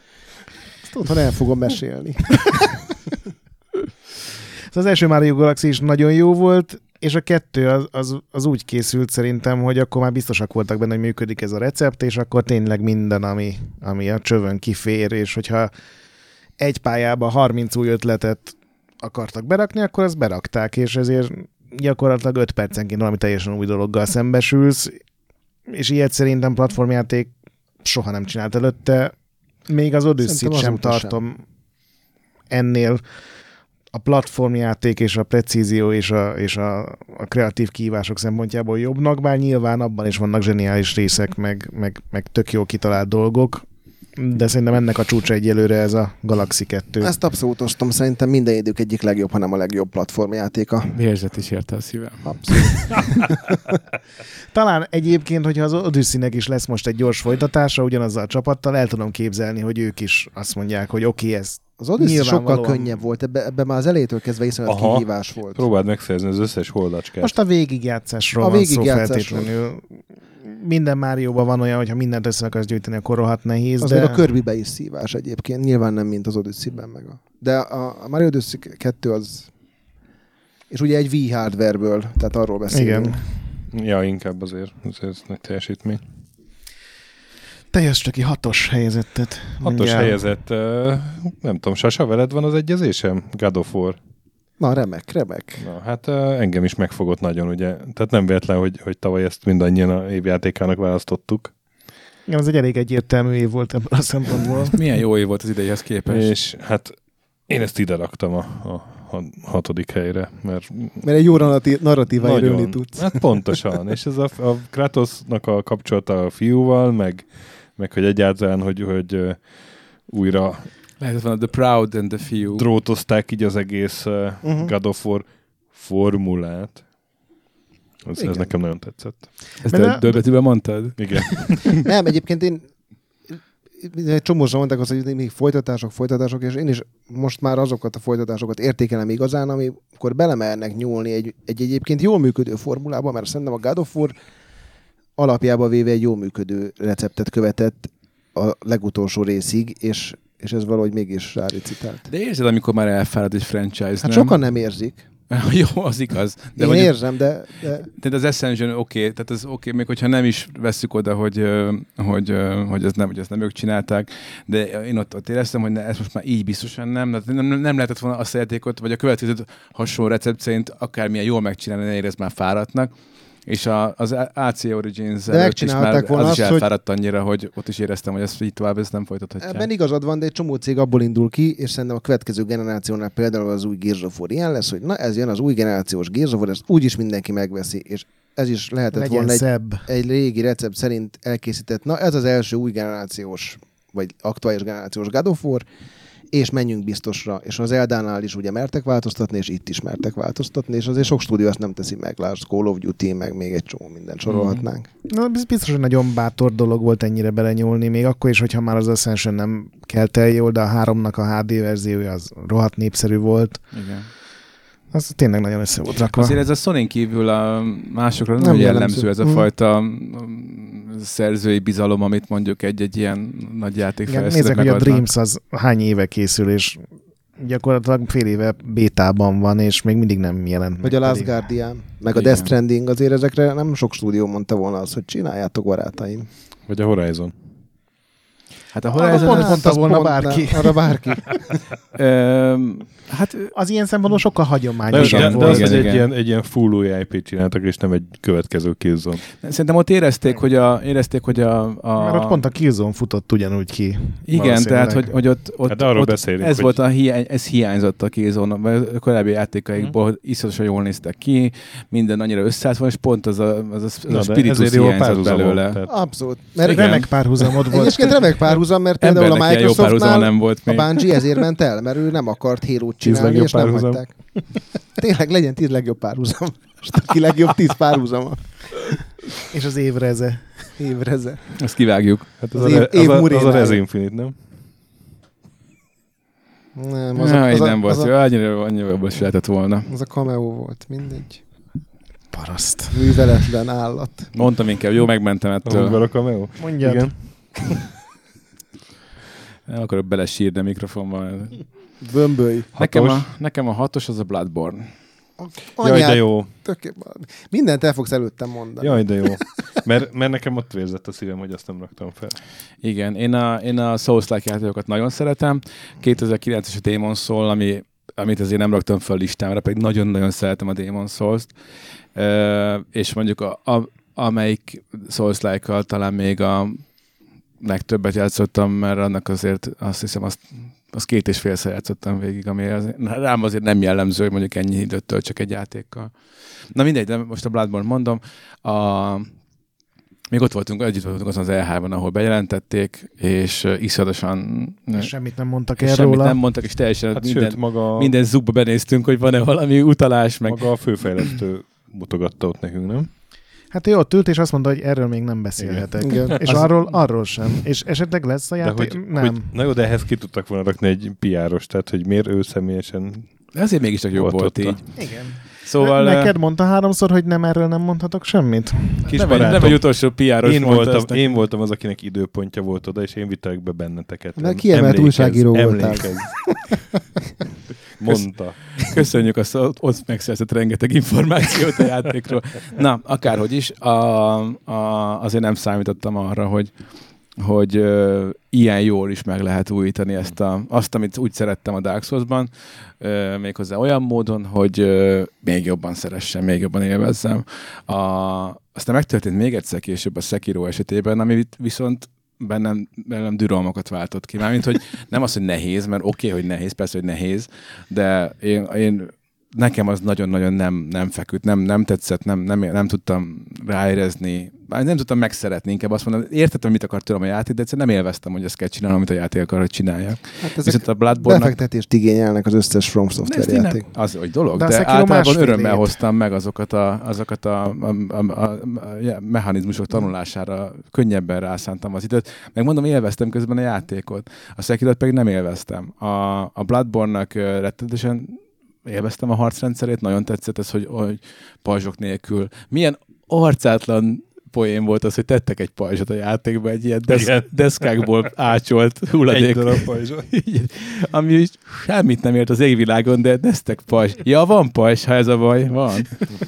ezt otthon el fogom mesélni. <laughs> Az első Mario Galaxy is nagyon jó volt, és a kettő az, az, az úgy készült szerintem, hogy akkor már biztosak voltak benne, hogy működik ez a recept, és akkor tényleg minden, ami, ami a csövön kifér, és hogyha egy pályába 30 új ötletet akartak berakni, akkor azt berakták, és ezért gyakorlatilag 5 percenként valami teljesen új dologgal szembesülsz, és ilyet szerintem platformjáték soha nem csinált előtte, még az Odyssey-t Szerintem sem azóta sem. tartom ennél a platformjáték és a precízió és a, és a, a kreatív kihívások szempontjából jobbnak, bár nyilván abban is vannak zseniális részek, meg, meg, meg tök jó kitalált dolgok, de szerintem ennek a csúcsa egyelőre ez a Galaxy 2. Ezt abszolút osztom, szerintem minden idők egyik legjobb, hanem a legjobb platformjátéka. Vérzet is érte a szívem. Abszolút. <laughs> Talán egyébként, hogyha az Odyssey-nek is lesz most egy gyors folytatása ugyanazzal a csapattal, el tudom képzelni, hogy ők is azt mondják, hogy oké, okay, ez Az Odyssey sokkal könnyebb volt, ebben ebbe már az elejétől kezdve iszonyat Aha. kihívás volt. Próbáld megszerzni az összes holdacskát. Most a végigjátszásról A van szó végigjátszásról. feltétlenül. Minden Márióban van olyan, hogyha mindent össze akarsz gyűjteni, akkor rohadt nehéz, Azért de... a körbibe is szívás egyébként, nyilván nem, mint az Odyssey-ben meg a... De a, a Mario Odyssey 2 az... És ugye egy Wii hardwareből, tehát arról beszélünk. Igen. Ja, inkább azért. Ez, ez nagy teljesítmény. Teljes csak hatos helyezettet. Hatos mindjárt. helyezett. Nem tudom, Sasa, veled van az egyezésem? God of War. Na, remek, remek. Na, hát engem is megfogott nagyon, ugye. Tehát nem véletlen, hogy, hogy tavaly ezt mindannyian a évjátékának választottuk. Igen, az egy elég egyértelmű év volt ebből a szempontból. <laughs> Milyen jó év volt az idejéhez képest. És hát én ezt ide raktam a, a, hatodik helyre, mert Mert egy jó narratív, narratívára nagyon, ülni tudsz. hát pontosan, <laughs> és ez a, a Kratosnak a kapcsolata a fiúval, meg, meg hogy egyáltalán, hogy, hogy újra Lehetett volna The Proud and the Few. drótozták így az egész uh-huh. God of War formulát. Ez, ez nekem nagyon tetszett. Ezt de... döbbetűben mondtad? Igen. <laughs> Nem, egyébként én egy csomósan mondták azt, hogy még folytatások, folytatások, és én is most már azokat a folytatásokat értékelem igazán, amikor belemernek nyúlni egy, egy egyébként jól működő formulába, mert szerintem a God of War alapjába véve egy jól működő receptet követett a legutolsó részig, és, és ez valahogy mégis ráricitált. De érzed, amikor már elfárad egy franchise, Hát nem? sokan nem érzik. <laughs> Jó, az igaz. De én mondjuk, érzem, de, de tehát az Ascension oké, okay, tehát az oké, okay, még hogyha nem is veszük oda, hogy, hogy, hogy, ez nem, hogy ezt nem ők csinálták, de én ott, ott éreztem, hogy ne, ez most már így biztosan nem, nem, nem lehetett volna azt a játékot, vagy a következő hasonló recept szerint akármilyen jól megcsinálni, ne érez már fáradtnak. És a, az AC Origins De előtt is már volna az is azt, hogy- elfáradt annyira, hogy ott is éreztem, hogy ezt így tovább ezt nem folytathatják. Ebben igazad van, de egy csomó cég abból indul ki, és szerintem a következő generációnál például az új Gears of War ilyen lesz, hogy na ez jön az új generációs Gears of War, ezt úgyis mindenki megveszi, és ez is lehetett Legyen volna egy, szebb. egy régi recept szerint elkészített, na ez az első új generációs, vagy aktuális generációs God of War, és menjünk biztosra. És az Eldánál is ugye mertek változtatni, és itt is mertek változtatni, és azért sok stúdió ezt nem teszi meg. Lásd, Call of Duty, meg még egy csomó mindent sorolhatnánk. Na, ez biztos, hogy nagyon bátor dolog volt ennyire belenyúlni, még akkor is, hogyha már az Ascension nem kelt el jól, de a háromnak a HD verziója az rohadt népszerű volt. Igen. Az tényleg nagyon össze volt rakva. Azért ez a sony kívül a másokra nem, jellemző. jellemző ez a Mm. fajta mm, szerzői bizalom, amit mondjuk egy-egy ilyen nagy Igen, játékfejlesztőnek nézzek, hogy a. Dreams az hány éve készül, és gyakorlatilag fél éve bétában van, és még mindig nem jelent Vagy a Last pedig- Guardian, meg a Igen. Death Stranding, azért ezekre nem sok stúdió mondta volna azt, hogy csináljátok barátaim. Vagy a Horizon. Hát a Horizon... pont az- mondta azt volna pont bárki. <laughs> Arra bárki. Hát Az ilyen szempontból sokkal hagyományosabb de, Igen, de volt. az, igen, hogy igen. egy ilyen, egy ilyen full új IP-t csináltak, és nem egy következő Killzone. szerintem ott érezték, hogy a, érezték, hogy a, a Mert ott pont a Killzone futott ugyanúgy ki. Igen, tehát, hogy, hogy ott, ott, Hát arról ott beszélünk, ez hogy- volt a hiány, ez hiányzott a Killzone, mert a korábbi játékaikból, hogy iszonyatosan jól néztek ki, minden annyira összeállt van, és pont az a, az a, az Na, a spiritus hiányzott belőle. tehát- Abszolút. Mert. Remek párhuzamod volt. Egyébként remek párhuzam, <laughs> mert például a Embernek párhuzama Microsoftnál nem volt a még. Bungie ezért ment el, mert ő nem akart halo csinálni, és nem párhuzam. hagyták. Tényleg legyen tíz legjobb párhuzam. Most aki legjobb tíz párhuzama. És az évreze. Évreze. Ezt kivágjuk. Hát az, Az a, év- re- év az, a, az a. Res Infinite, nem? Nem, Az, az, a, Jaj, az, nem a, volt az, jó, a, annyira, annyira jobb is lehetett volna. az a cameo volt, mindegy. Paraszt. Műveletlen állat. Mondtam inkább, jó, megmentem A ettől. Hungar cameo? Mondjad. Igen. <laughs> Nem akarok belesírni a mikrofonba. Bömbölj. Nekem a, nekem a hatos az a Bloodborne. Jaj, de jó. Tök, mindent el fogsz előttem mondani. Jaj, de jó. Mert, mert nekem ott vérzett a szívem, hogy azt nem raktam fel. Igen, én a, én a Souls-like játékokat nagyon szeretem. 2009-es a Demon Soul, ami, amit azért nem raktam fel listámra, pedig nagyon-nagyon szeretem a Demon Souls-t. Ö, és mondjuk a, a, amelyik Souls-like-kal talán még a legtöbbet játszottam, mert annak azért azt hiszem azt az két és félszer játszottam végig, ami az, rám azért nem jellemző, hogy mondjuk ennyi időt töltsek egy játékkal. Na mindegy, de most a Bloodborne mondom. A, még ott voltunk, együtt voltunk azon az E3-ban, ahol bejelentették, és iszonyatosan És semmit nem mondtak és el semmit róla. nem mondtak, és teljesen Hát minden, sőt, maga, minden zubba benéztünk, hogy van-e valami utalás, meg maga a főfejlesztő mutogatta ott nekünk, nem? Hát ő ott ült, és azt mondta, hogy erről még nem beszélhetek. Igen. Igen. És Az- arról, arról sem. És esetleg lesz a De játék? hogy, nem. hogy, na jó, de ehhez ki tudtak volna rakni egy PR-os, tehát hogy miért ő személyesen De azért mégiscsak jobb Volt volt, ott a- így. Igen. Szóval Neked mondta háromszor, hogy nem erről nem mondhatok semmit? kis nem, egy, nem barátom, egy utolsó PR-os én voltam, ezt én voltam az, akinek időpontja volt oda, és én vittek be benneteket. Em- kiemelt újságíró voltál. <laughs> Mondta. Köszönjük azt, ott- ott megszerzett rengeteg információt a játékról. Na, akárhogy is, a, a, azért nem számítottam arra, hogy hogy ö, ilyen jól is meg lehet újítani ezt a, azt, amit úgy szerettem a Dark Souls-ban, ö, méghozzá olyan módon, hogy ö, még jobban szeressem, még jobban élvezzem. A, aztán megtörtént még egyszer később a Sekiro esetében, ami viszont bennem, bennem dürolmokat váltott ki. Mármint, hogy nem az, hogy nehéz, mert oké, okay, hogy nehéz, persze, hogy nehéz, de én, én nekem az nagyon-nagyon nem, nem feküdt, nem, nem tetszett, nem, nem, nem tudtam ráérezni, nem tudtam megszeretni, inkább azt mondani, értettem, mit akart tőlem a játék, de egyszerűen nem élveztem, hogy ezt kell csinálnom, amit a játék akar, hogy csináljak. Hát ezek Viszont a Bloodborne-nak befektetést igényelnek az összes From Software játék. az egy dolog, De de, általában örömmel év. hoztam meg azokat a, azokat a, a, a, a, a, mechanizmusok tanulására, könnyebben rászántam az időt. Megmondom, élveztem közben a játékot. A Sekiro pedig nem élveztem. A, a Bloodborne-nak ö, rettenetesen élveztem a harcrendszerét, nagyon tetszett ez, hogy, hogy pajzsok nélkül. Milyen arcátlan poén volt az, hogy tettek egy pajzsot a játékba, egy ilyen desz- Igen. deszkákból ácsolt <laughs> Egy hulladék. darab pajzsot. <laughs> Ami is semmit nem ért az égvilágon, de neztek pajzs. Ja, van pajzs, ha ez a baj, van.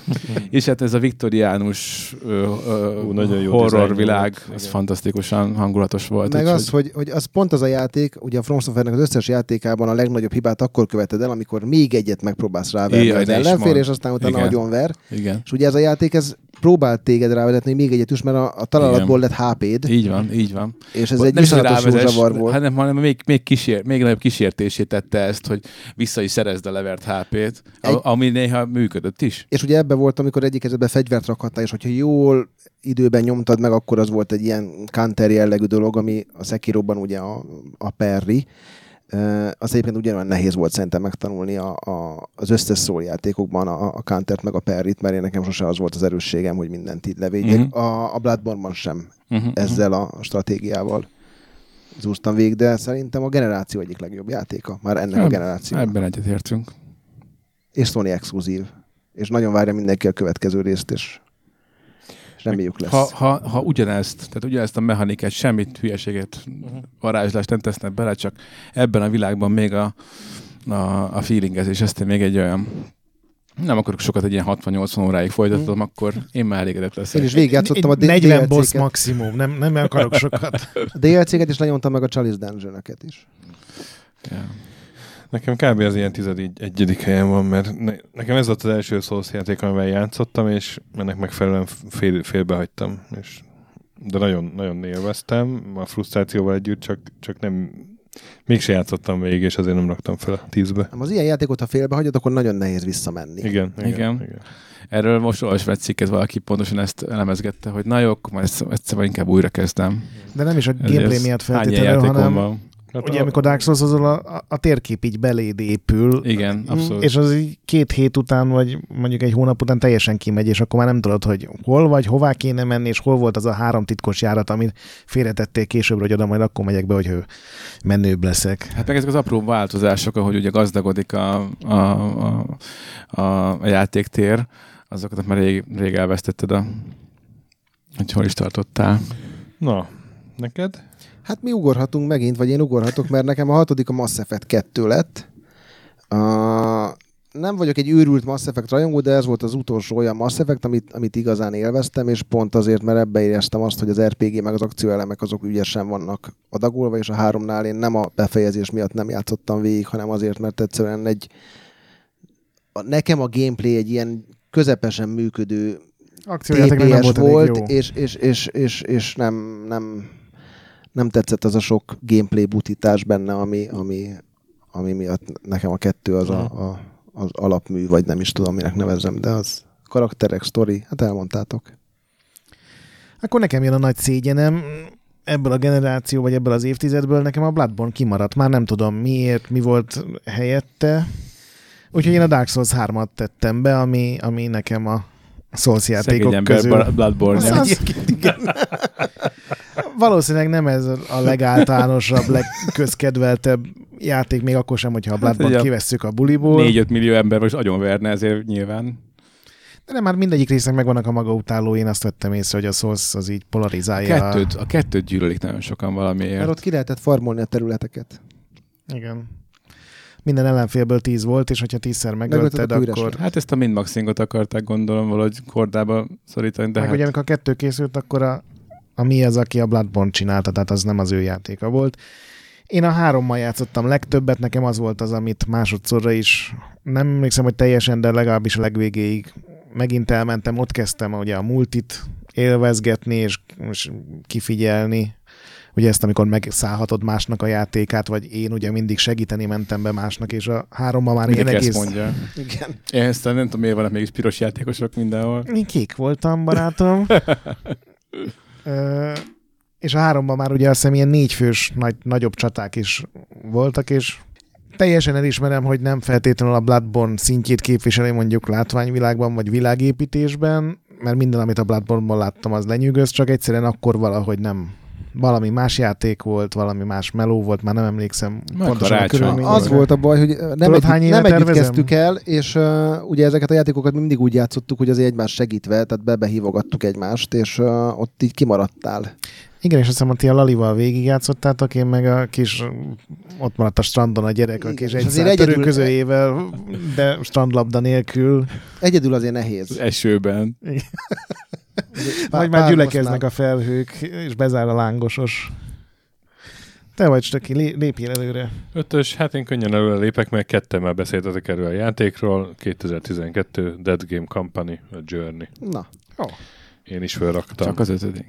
<laughs> és hát ez a viktoriánus ö, ö, Ú, nagyon jó horror dizájn világ, volt, az igen. fantasztikusan hangulatos volt. Meg úgyhogy- az, hogy, hogy az pont az a játék, ugye a From Software-nek az összes játékában a legnagyobb hibát akkor követed el, amikor még egyet megpróbálsz ráverni Jaj, az ellenfél, és aztán utána Igen. nagyon ver. Igen. És ugye ez a játék, ez próbált téged rávezetni még egyet is, mert a, a találatból lett HP-d, Így van, így van. és ez Nem egy jó rávezess, zavar volt. hanem, hanem még, még, kísér, még nagyobb kísértését tette ezt, hogy vissza is szerezd a levert HP-t, Egy- ami néha működött is. És ugye ebbe volt, amikor egyik kezedbe fegyvert rakhattál, és hogyha jól időben nyomtad meg, akkor az volt egy ilyen counter jellegű dolog, ami a Sekiroban ugye a, a perri. Az egyébként ugyanolyan nehéz volt szerintem megtanulni a, a, az összes szóljátékokban a, a countert meg a perrit, mert én nekem sose az volt az erősségem, hogy mindent így levédjek. Uh-huh. A, a Bloodborne-ban sem Uh-huh. ezzel a stratégiával zúztam végig, de szerintem a generáció egyik legjobb játéka. Már ennek a Eb- generáció. Ebben egyetértünk. És Sony exkluzív. És nagyon várja mindenki a következő részt, és, és reméljük lesz. Ha, ha, ha ugyanezt, tehát ugyanezt a mechanikát, semmit hülyeséget, varázslást nem tesznek bele, csak ebben a világban még a, a, a feelingezés, ezt még egy olyan nem akarok sokat egy ilyen 60-80 óráig folytatom, Mm. akkor én már elégedett leszek. Én is végigjátszottam a D- 40 boss DLC-ket. maximum, nem, nem akarok sokat. A DLC-ket is lenyomtam meg a Chalice dungeon is. Ja. Nekem kb. az ilyen tizedik egyedik helyen van, mert ne, nekem ez volt az első Souls játék, amivel játszottam, és ennek megfelelően fél, félbehagytam. És, de nagyon, nagyon élveztem, a frusztrációval együtt, csak, csak nem, mégse játszottam végig, és azért nem raktam fel a tízbe. Nem, az ilyen játékot, ha félbehagyod, akkor nagyon nehéz visszamenni. Igen, igen. Igen. igen. Erről most olvasva egy cikket, valaki pontosan ezt elemezgette, hogy na jó, akkor majd ezt, ezt inkább újra kezdem. De nem is a gameplay miatt feltétlenül, hanem van? Hát ugye a- amikor Dark souls a, a, a térkép így beléd épül, Igen, abszolút. és az így két hét után, vagy mondjuk egy hónap után teljesen kimegy, és akkor már nem tudod, hogy hol vagy, hová kéne menni, és hol volt az a három titkos járat, amit félretettél később, hogy oda majd akkor megyek be, hogy hő, menőbb leszek. Hát meg ezek az apró változások, ahogy ugye gazdagodik a, a, a, a, a játéktér, azokat már rég, rég elvesztetted a hogy hol is tartottál. Na, neked? Hát mi ugorhatunk megint, vagy én ugorhatok, mert nekem a hatodik a Mass Effect 2 lett. Uh, nem vagyok egy őrült Mass Effect rajongó, de ez volt az utolsó olyan Mass Effect, amit, amit igazán élveztem, és pont azért, mert ebbe éreztem azt, hogy az RPG meg az akcióelemek azok ügyesen vannak adagolva, és a háromnál én nem a befejezés miatt nem játszottam végig, hanem azért, mert egyszerűen egy a, nekem a gameplay egy ilyen közepesen működő TPS volt, és, és, és, és, és nem, nem, nem tetszett az a sok gameplay butítás benne, ami, ami, ami miatt nekem a kettő az a, a, az alapmű, vagy nem is tudom, minek nevezzem, de az karakterek, sztori, hát elmondtátok. Akkor nekem jön a nagy szégyenem, ebből a generáció, vagy ebből az évtizedből nekem a Bloodborne kimaradt. Már nem tudom miért, mi volt helyette. Úgyhogy én a Dark Souls 3-at tettem be, ami, ami nekem a Souls Szegény játékok ember közül... Bloodborne. Az, az, igen. <laughs> Valószínűleg nem ez a legáltalánosabb, legközkedveltebb játék, még akkor sem, hogyha a Bloodborne a kivesszük a buliból. 4-5 millió ember most agyonverne ezért nyilván. De nem, már mindegyik résznek megvannak a maga utáló, én azt vettem észre, hogy a Souls az így A polarizálja. kettőt, a kettőt gyűlölik nagyon sokan valamiért. Mert ott ki lehetett farmolni a területeket. Igen. Minden ellenfélből tíz volt, és hogyha tízszer megölted, akkor üresre. Hát ezt a mindmaxingot akarták gondolom valahogy kordába szorítani, De meg hát ugye amikor a kettő készült, akkor a, a mi az, aki a Bloodborne csinálta, tehát az nem az ő játéka volt. Én a hárommal játszottam legtöbbet, nekem az volt az, amit másodszorra is, nem emlékszem, hogy teljesen, de legalábbis a legvégéig megint elmentem, ott kezdtem ugye a multit élvezgetni, és, és kifigyelni, ugye ezt, amikor megszállhatod másnak a játékát, vagy én ugye mindig segíteni mentem be másnak, és a hárommal már mindig ezt egész... mondja. <laughs> Igen. Én ezt nem tudom, miért vannak mégis piros játékosok mindenhol. Én kék voltam, barátom. <laughs> És a háromban már ugye azt hiszem ilyen négyfős nagy, nagyobb csaták is voltak, és teljesen elismerem, hogy nem feltétlenül a Bloodborne szintjét képviseli mondjuk látványvilágban vagy világépítésben, mert minden, amit a Bloodborne-ban láttam, az lenyűgöz, csak egyszerűen akkor valahogy nem valami más játék volt, valami más meló volt, már nem emlékszem Majd pontosan a. Az volt a baj, hogy nem, Tudod, egy, hány nem együtt kezdtük el, és uh, ugye ezeket a játékokat mi mindig úgy játszottuk, hogy azért egymás segítve, tehát bebehívogattuk egymást, és uh, ott így kimaradtál. Igen, és azt hiszem, hogy ti a Lalival végigjátszottátok, én meg a kis, ott maradt a strandon a gyerek, a Igen, kis és egy egyedül- törőközőjével, de strandlabda nélkül. Egyedül azért Az nehéz. esőben. <laughs> Vagy már gyülekeznek a felhők, és bezár a lángosos. Te vagy, Stöki, lé- lépjél előre. Ötös, hát én könnyen előre lépek, mert ketten már beszéltetek erről a játékról. 2012 Dead Game Company, a Journey. Na, Én is felraktam. Csak az ötödik.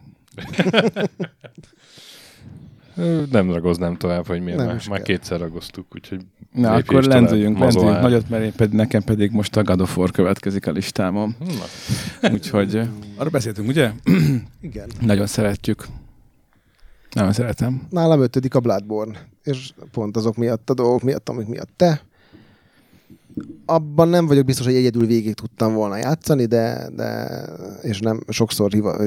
Nem ragoznám tovább, hogy miért, Nem már, már kétszer ragoztuk, úgyhogy Na, akkor lendüljünk, lendüljünk nagyot, mert én pedig, nekem pedig most a God of War következik a listámon. na, Úgyhogy arra beszéltünk, ugye? <clears throat> igen. Nagyon szeretjük. Nem szeretem. Nálam ötödik a Bloodborne, és pont azok miatt a dolgok miatt, amik miatt te. Abban nem vagyok biztos, hogy egyedül végig tudtam volna játszani, de, de és nem sokszor híva,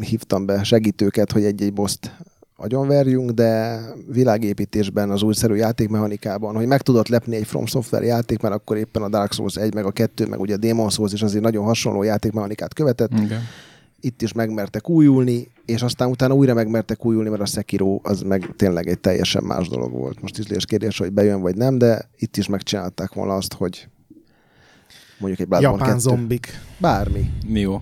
hívtam be segítőket, hogy egy-egy boszt agyonverjünk, de világépítésben, az újszerű játékmechanikában, hogy meg tudott lepni egy From Software játék, mert akkor éppen a Dark Souls 1, meg a 2, meg ugye a Demon Souls is azért nagyon hasonló játékmechanikát követett. Igen. Itt is megmertek újulni, és aztán utána újra megmertek újulni, mert a Sekiro az meg tényleg egy teljesen más dolog volt. Most ízlés kérdés, hogy bejön vagy nem, de itt is megcsinálták volna azt, hogy mondjuk egy Bloodborne Japán 2. zombik. Bármi. Jó.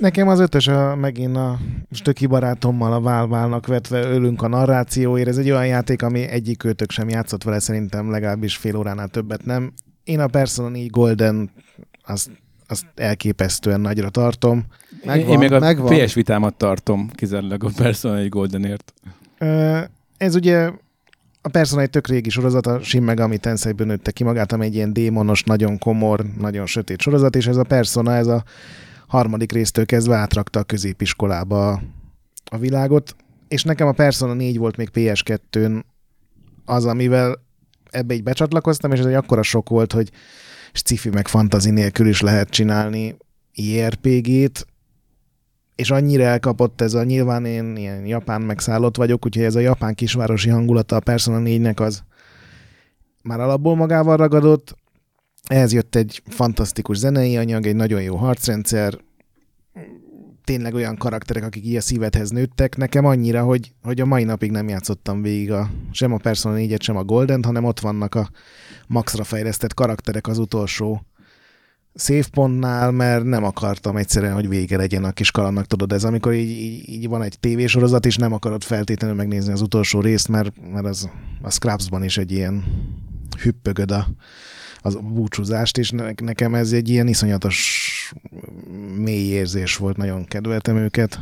Nekem az ötös a, megint a stöki barátommal a válválnak vetve ölünk a narrációért. Ez egy olyan játék, ami egyik őtök sem játszott vele, szerintem legalábbis fél óránál többet nem. Én a Persona 4 Golden azt, azt elképesztően nagyra tartom. Megvan, Én még a megvan. PS vitámat tartom kizárólag a Persona egy Goldenért. Ö, Ez ugye a Persona egy tök régi sorozat, a Shin Megami Tensei-ből nőtte ki magát, ami egy ilyen démonos, nagyon komor, nagyon sötét sorozat, és ez a Persona, ez a harmadik résztől kezdve átrakta a középiskolába a, világot, és nekem a Persona 4 volt még PS2-n az, amivel ebbe így becsatlakoztam, és ez egy akkora sok volt, hogy sci-fi meg fantazi nélkül is lehet csinálni IRPG-t, és annyira elkapott ez a, nyilván én ilyen japán megszállott vagyok, úgyhogy ez a japán kisvárosi hangulata a Persona 4-nek az már alapból magával ragadott, ehhez jött egy fantasztikus zenei anyag, egy nagyon jó harcrendszer, tényleg olyan karakterek, akik így a szívedhez nőttek, nekem annyira, hogy, hogy a mai napig nem játszottam végig a, sem a Persona 4-et, sem a Golden, hanem ott vannak a maxra fejlesztett karakterek az utolsó save pontnál, mert nem akartam egyszerűen, hogy vége legyen a kis kalannak, tudod, ez amikor így, így, így van egy tévésorozat, és nem akarod feltétlenül megnézni az utolsó részt, mert, mert az a Scrubsban is egy ilyen hüppögöd a, az búcsúzást, és ne, nekem ez egy ilyen iszonyatos mély érzés volt, nagyon kedveltem őket.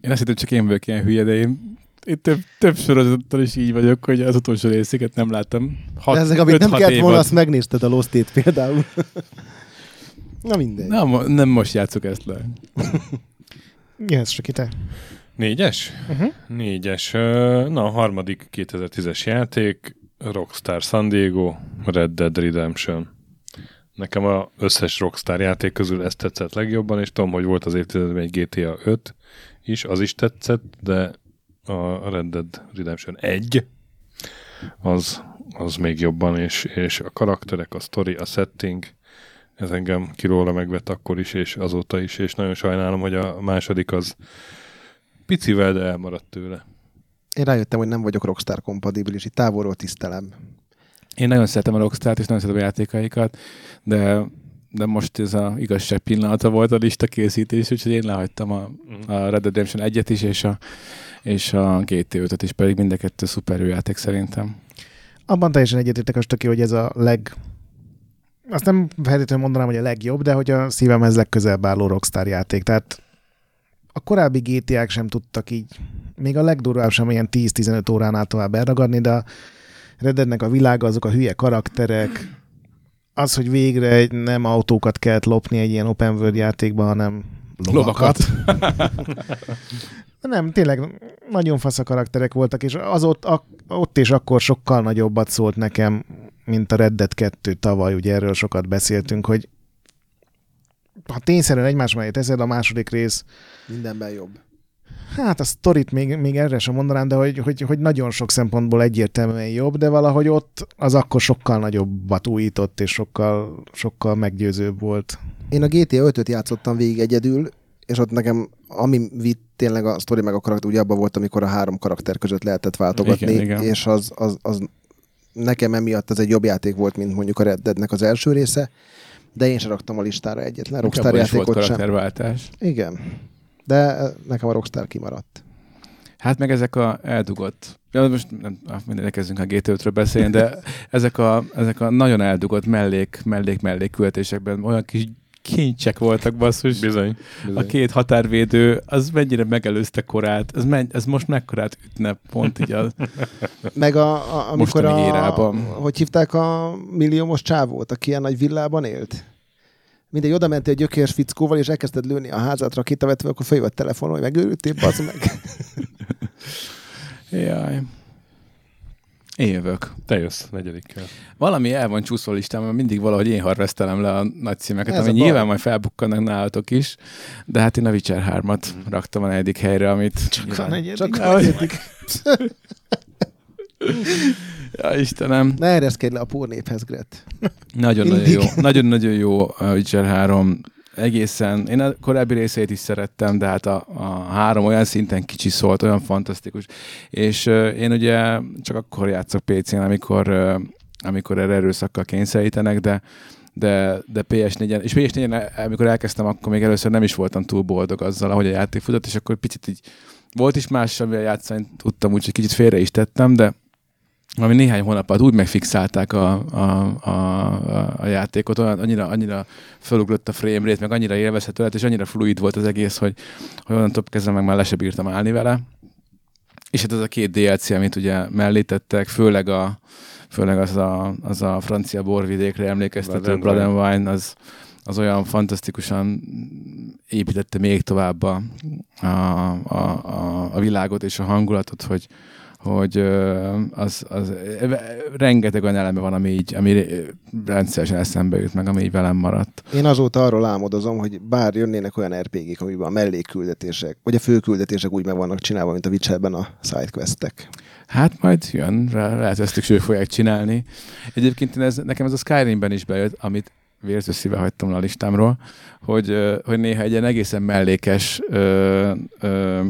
Én azt hittem, csak én vagyok ilyen hülye, de én, én több, több sorozattal is így vagyok, hogy az utolsó részéket nem láttam. Hat, De ezek, amit nem öt-hat kellett volna, azt megnézted a Lost például. <laughs> Na mindegy. Nem, nem most játszok ezt le. <laughs> Jöhetsz, csak te. Négyes? Uh-huh. Négyes. Na, a harmadik 2010-es játék, Rockstar San Diego, Red Dead Redemption. Nekem a összes Rockstar játék közül ezt tetszett legjobban, és tudom, hogy volt az évtizedben egy GTA 5 is, az is tetszett, de a Red Dead Redemption 1 az, az még jobban, és, és a karakterek, a story, a setting, ez engem kiróla megvett akkor is, és azóta is, és nagyon sajnálom, hogy a második az picivel, de elmaradt tőle. Én rájöttem, hogy nem vagyok Rockstar kompatibilis, itt távolról tisztelem. Én nagyon szeretem a Rockstar-t, és nagyon szeretem a játékaikat, de, de most ez a igazság pillanata volt a lista készítés, úgyhogy én lehagytam a, a Red Dead Redemption 1-et is, és a, és a GT5-öt is, pedig mind a kettő szuper jó játék szerintem. Abban teljesen egyetértek a stöki, hogy ez a leg... Azt nem feltétlenül mondanám, hogy a legjobb, de hogy a szívemhez legközelebb álló Rockstar játék. Tehát a korábbi GTA-k sem tudtak így, még a legdurvább sem ilyen 10-15 óránál tovább elragadni, de a Red Deadnek a világa, azok a hülye karakterek, az, hogy végre egy, nem autókat kellett lopni egy ilyen open world játékban, hanem lovakat. <laughs> Nem, tényleg nagyon fasz a karakterek voltak, és az ott, a, ott és akkor sokkal nagyobbat szólt nekem, mint a Red Dead 2 tavaly, ugye erről sokat beszéltünk, hogy ha tényszerűen egymás mellé teszed, a második rész, Mindenben jobb. Hát a sztorit még, még erre sem mondanám, de hogy, hogy, hogy nagyon sok szempontból egyértelműen jobb, de valahogy ott az akkor sokkal nagyobbat újított, és sokkal, sokkal meggyőzőbb volt. Én a GTA 5-öt játszottam végig egyedül, és ott nekem, ami vitt tényleg a sztori meg a karakter, ugye abban volt, amikor a három karakter között lehetett váltogatni, Igen, igen. és az, az, az nekem emiatt ez egy jobb játék volt, mint mondjuk a Red Deadnek az első része, de én sem raktam a listára egyetlen Rockstar játékot sem. karakterváltás. Igen. De eh, nekem a Rockstar kimaradt. Hát meg ezek a eldugott, ja, most nem, mindegy, kezdünk a GT5-ről beszélni, de <laughs> ezek a, ezek a nagyon eldugott mellék, mellék, mellék küldetésekben olyan kis kincsek voltak, basszus. Bizony. bizony. A két határvédő, az mennyire megelőzte korát, ez, men, ez most mekkorát ütne pont így a... <laughs> Meg a, a amikor a, érában. hogy hívták a milliómos csávót, aki ilyen nagy villában élt? Mindegy, oda mentél egy gyökérs fickóval, és elkezdted lőni a házat rakétavetve, akkor följött telefon, hogy megőrültél, bazd meg. <laughs> Jaj. Én jövök. Te jössz negyedikkel. Valami el van csúszva a listámon, mindig valahogy én harvesztelem le a nagy címeket, Ez ami a baj. nyilván majd felbukkannak nálatok is, de hát én a Witcher 3-at raktam a negyedik helyre, amit... Csak nyilván- a negyedik. Csak Ahogy- negyedik. Ja, Istenem. Ne ereszkedj le a pórnéphez, Gret. Nagyon-nagyon jó. Nagyon-nagyon jó a Witcher 3. Egészen, én a korábbi részét is szerettem, de hát a, a három olyan szinten kicsi szólt, olyan fantasztikus. És uh, én ugye csak akkor játszok PC-n, amikor, uh, amikor erre erőszakkal kényszerítenek, de de, de PS4-en, és PS4-en, amikor elkezdtem, akkor még először nem is voltam túl boldog azzal, ahogy a játék futott, és akkor picit így volt is más, amivel játszani tudtam, úgyhogy kicsit félre is tettem, de ami néhány hónap alatt úgy megfixálták a, a, a, a, a játékot, olyan, annyira, annyira felugrott a frame rate, meg annyira élvezhető lett, és annyira fluid volt az egész, hogy, hogy onnantól kezdve meg már le se bírtam állni vele. És hát ez a két DLC, amit ugye mellé tettek, főleg, a, főleg az, a, az a francia borvidékre emlékeztető Blood and Wine, az, az olyan fantasztikusan építette még tovább a, a, a, a világot és a hangulatot, hogy, hogy az, az, rengeteg olyan eleme van, ami így, ami rendszeresen eszembe jut meg, ami így velem maradt. Én azóta arról álmodozom, hogy bár jönnének olyan RPG-k, amiben a mellékküldetések, vagy a főküldetések úgy meg vannak csinálva, mint a Witcherben a sidequestek. Hát majd jön, rá- lehet, ezt ők fogják csinálni. Egyébként én ez, nekem ez a Skyrimben is bejött, amit vérző szíve hagytam le a listámról, hogy, hogy néha egy ilyen egészen mellékes ö, ö,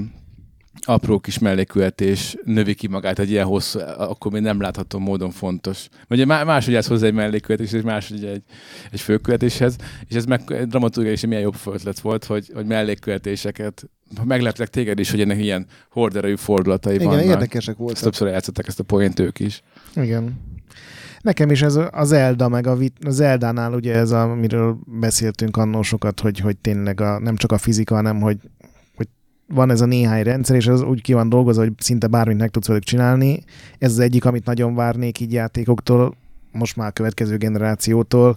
apró kis mellékületés növi ki magát egy ilyen hosszú, akkor még nem látható módon fontos. Ugye má- máshogy ez hozzá egy mellékületés, és máshogy egy, egy főkövetéshez, és ez meg dramaturgiai is milyen jobb ötlet volt, hogy, hogy mellékkövetéseket megleptek téged is, hogy ennek ilyen horderejű fordulatai Igen, vannak. érdekesek Ezt voltak. többször játszották ezt a poént ők is. Igen. Nekem is ez az Zelda, meg a, vit- az Eldánál ugye ez, amiről beszéltünk annó sokat, hogy, hogy tényleg a, nem csak a fizika, hanem hogy, hogy van ez a néhány rendszer, és ez úgy ki van dolgozva, hogy szinte bármit meg tudsz velük csinálni. Ez az egyik, amit nagyon várnék így játékoktól, most már a következő generációtól,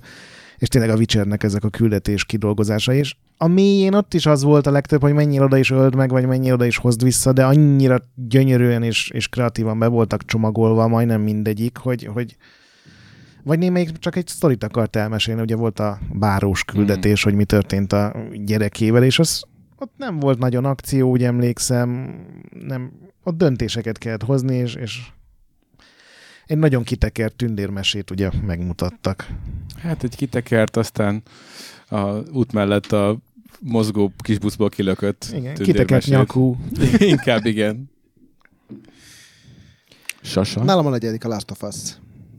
és tényleg a Witchernek ezek a küldetés kidolgozása is. A mélyén ott is az volt a legtöbb, hogy mennyire oda is öld meg, vagy mennyire oda is hozd vissza, de annyira gyönyörűen és, és kreatívan be voltak csomagolva, majdnem mindegyik, hogy, hogy vagy némelyik csak egy sztorit akart elmesélni, ugye volt a bárós küldetés, hogy mi történt a gyerekével, és az ott nem volt nagyon akció, úgy emlékszem, nem, ott döntéseket kellett hozni, és, és egy nagyon kitekert tündérmesét ugye megmutattak. Hát egy kitekert, aztán a út mellett a mozgó kis buszból kilökött Igen, kitekert nyakú. <laughs> Inkább igen. Sasa. Nálam a negyedik a Last of Us.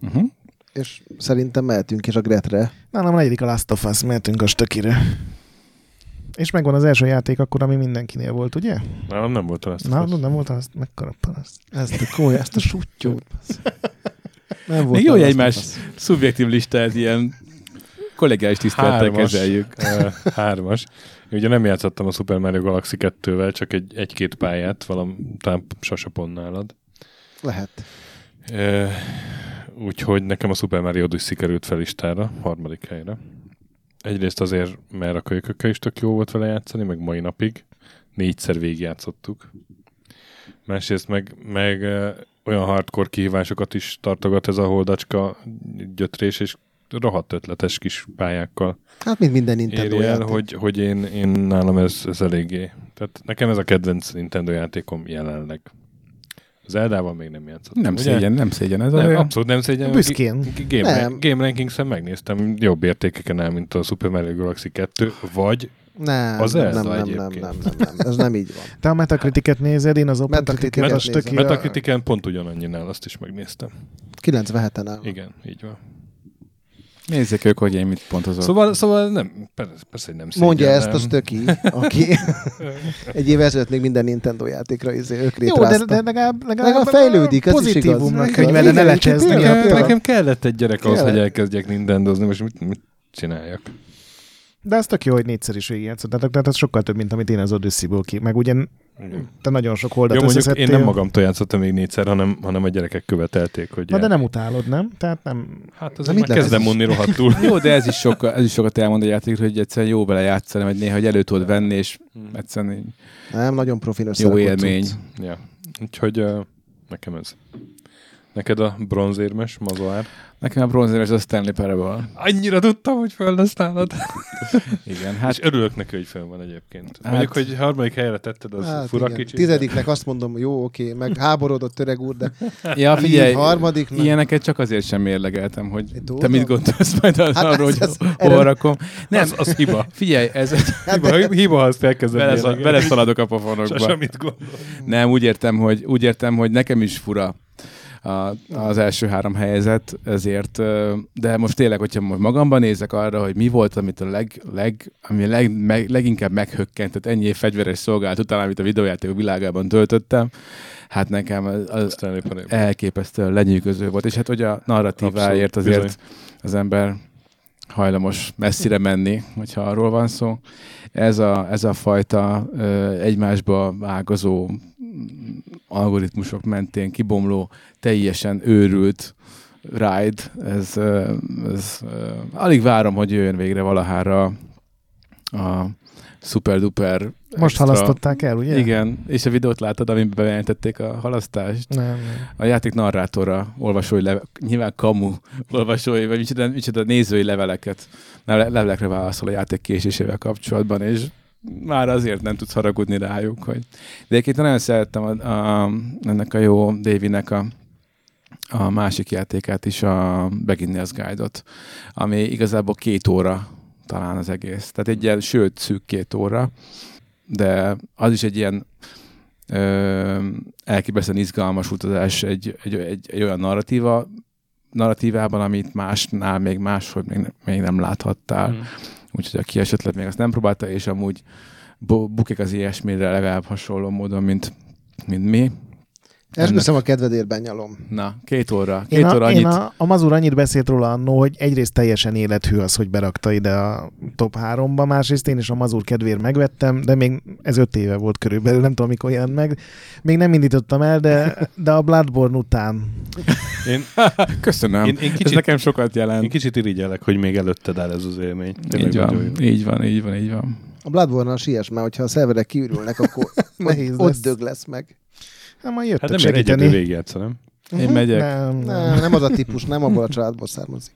Uh-huh. És szerintem mehetünk is a Gretre. Nálam a negyedik a Last of Us, mehetünk a stökire. És megvan az első játék akkor, ami mindenkinél volt, ugye? Nálam nem volt azt. Na, nem volt az, mekkora paraszt. Ezt a kója, ezt a sutyót. Nem volt Még jó, hogy egymás szubjektív listát ilyen kollégiális tisztelettel kezeljük. <laughs> Hármas. Én ugye nem játszottam a Super Mario Galaxy 2-vel, csak egy, egy-két pályát, valam, talán Sasa pont nálad. Lehet. E, úgyhogy nekem a Super Mario Odyssey került fel listára, harmadik helyre. Egyrészt azért, mert a kölykökkel is tök jó volt vele játszani, meg mai napig. Négyszer végigjátszottuk. Másrészt meg, meg olyan hardcore kihívásokat is tartogat ez a holdacska gyötrés, és rohadt ötletes kis pályákkal Hát, mint minden Nintendo éri el, játék. hogy, hogy én, én nálam ez, ez eléggé. Tehát nekem ez a kedvenc Nintendo játékom jelenleg. Az Eldával még nem játszottam. Nem ugye? szégyen, nem szégyen. Ez Nem, olyan... abszolút nem szégyen. Büszkén. Game, Nem. Game Rankings-en megnéztem, jobb értékeken el, mint a Super Mario Galaxy 2, vagy Nem, Az nem, nem, nem, nem, nem, nem, nem, ez nem így van. Te a Metacritic-et nézed, én az Open Metacritic-et Critic-et, a nézem. stökire. Metacritiken pont ugyanannyinnál, azt is megnéztem. 97-en áll. Igen, így van. Nézzék ők, hogy én mit pontozok. Szóval, szóval nem, persze, persze hogy nem Mondja szégyellem. ezt a stöki, aki <laughs> egy év ezelőtt még minden Nintendo játékra izé, ők Jó, de, de legalább, legalább, Legalább fejlődik, ez is igaz. pozitívumnak Igen, könyvelne, ne igen. Nekem, kellett egy gyerek ahhoz, hogy elkezdjek nintendozni, most mit, mit csináljak? De ez tök jó, hogy négyszer is végigjátszottatok, tehát ez sokkal több, mint amit én az Odyssey-ból ki. Meg ugye te nagyon sok holdat Jó, mondjuk összeszedtél. én nem magamtól játszottam még négyszer, hanem, hanem a gyerekek követelték, hogy Na de nem utálod, nem? Tehát nem... Hát azért mit már kezdem mondni rohadtul. <laughs> Jó, de ez is, <laughs> sokkal, ez is sokat elmond a játékról, hogy egyszerűen jó vele játszani, vagy néha hogy elő tudod venni, és egyszerűen így Nem, nagyon profin jó élmény. ja. Úgyhogy uh, nekem ez. Neked a bronzérmes mazoár. Nekem a bronzéres a Stanley Parable. Annyira tudtam, hogy föl lesz nálad. Igen, Hát, hát és örülök neki, hogy föl van egyébként. Hát- Hát, Mondjuk, hogy harmadik helyre tetted, az hát, fura igen. kicsit. Tizediknek azt mondom, jó, oké, meg háborodott öreg úr, de <laughs> ja, figyelj, <laughs> harmadik, meg- ilyeneket csak azért sem mérlegeltem, hogy Én te mit gondolsz majd az, Hát arról, hogy ez- hol rakom. Nem, Az, az hiba. figyelj, ez Hiba, hiba ha azt mérlegelni. beleszaladok a pofonokba. mit gondol. Nem, úgy értem, hogy, úgy értem, hogy nekem is fura a, az első három helyzet, ezért, de most tényleg, hogyha most magamban nézek arra, hogy mi volt, amit a leg, leg, ami leg, meg, leginkább meghökkentett ennyi év fegyveres szolgálat után, amit a videójáték világában töltöttem, hát nekem az, az elképesztően lenyűgöző volt, és hát hogy a narratíváért azért az ember hajlamos messzire menni, hogyha arról van szó. Ez a, ez a fajta ö, egymásba ágazó algoritmusok mentén kibomló, teljesen őrült ride, ez, ez alig várom, hogy jöjjön végre valahára a super duper Most extra. halasztották el, ugye? Igen, és a videót láttad, amiben bejelentették a halasztást. Nem, nem. A játék narrátora olvasói leve, nyilván kamu olvasói, vagy micsoda, micsoda nézői leveleket, le- levelekre válaszol a játék késésével kapcsolatban, és már azért nem tudsz haragudni rájuk. Hogy... De egyébként nagyon szerettem a, a, ennek a jó Davinek a, a másik játékát is, a Beginner's Guide-ot, ami igazából két óra talán az egész. Tehát egy ilyen, sőt, szűk két óra, de az is egy ilyen ö, elképesztően izgalmas utazás egy, egy, egy, egy olyan narratíva, narratívában, amit másnál még máshogy még, még nem láthattál. Mm. Úgyhogy aki esetleg még azt nem próbálta, és amúgy bu- bukik az ilyesmire legalább hasonló módon, mint, mint mi. esküszöm a kedvedérben nyalom. Na, két óra. Két Én, óra a, annyit. én a, a Mazur annyit beszélt róla annó, hogy egyrészt teljesen élethű az, hogy berakta ide a top 3-ba, másrészt én is a Mazur kedvéért megvettem, de még ez öt éve volt körülbelül, nem tudom mikor jelent meg. Még nem indítottam el, de, de a Bloodborne után. Én, <laughs> Köszönöm. én, én, Ez kicsit, nekem sokat jelent. én kicsit irigyelek, hogy még előtted áll ez az élmény. így van, így van, így van, így van. A Bloodborne-nal siess már, hogyha a szerverek kiürülnek, akkor <laughs> Nehéz ott, ott lesz. dög lesz meg. Hát majd jöttek Hát nem ér egyedül segíteni. végigjátsza, nem? Én megyek. Nem, nem. Nem, az a típus, nem abból a családból származik.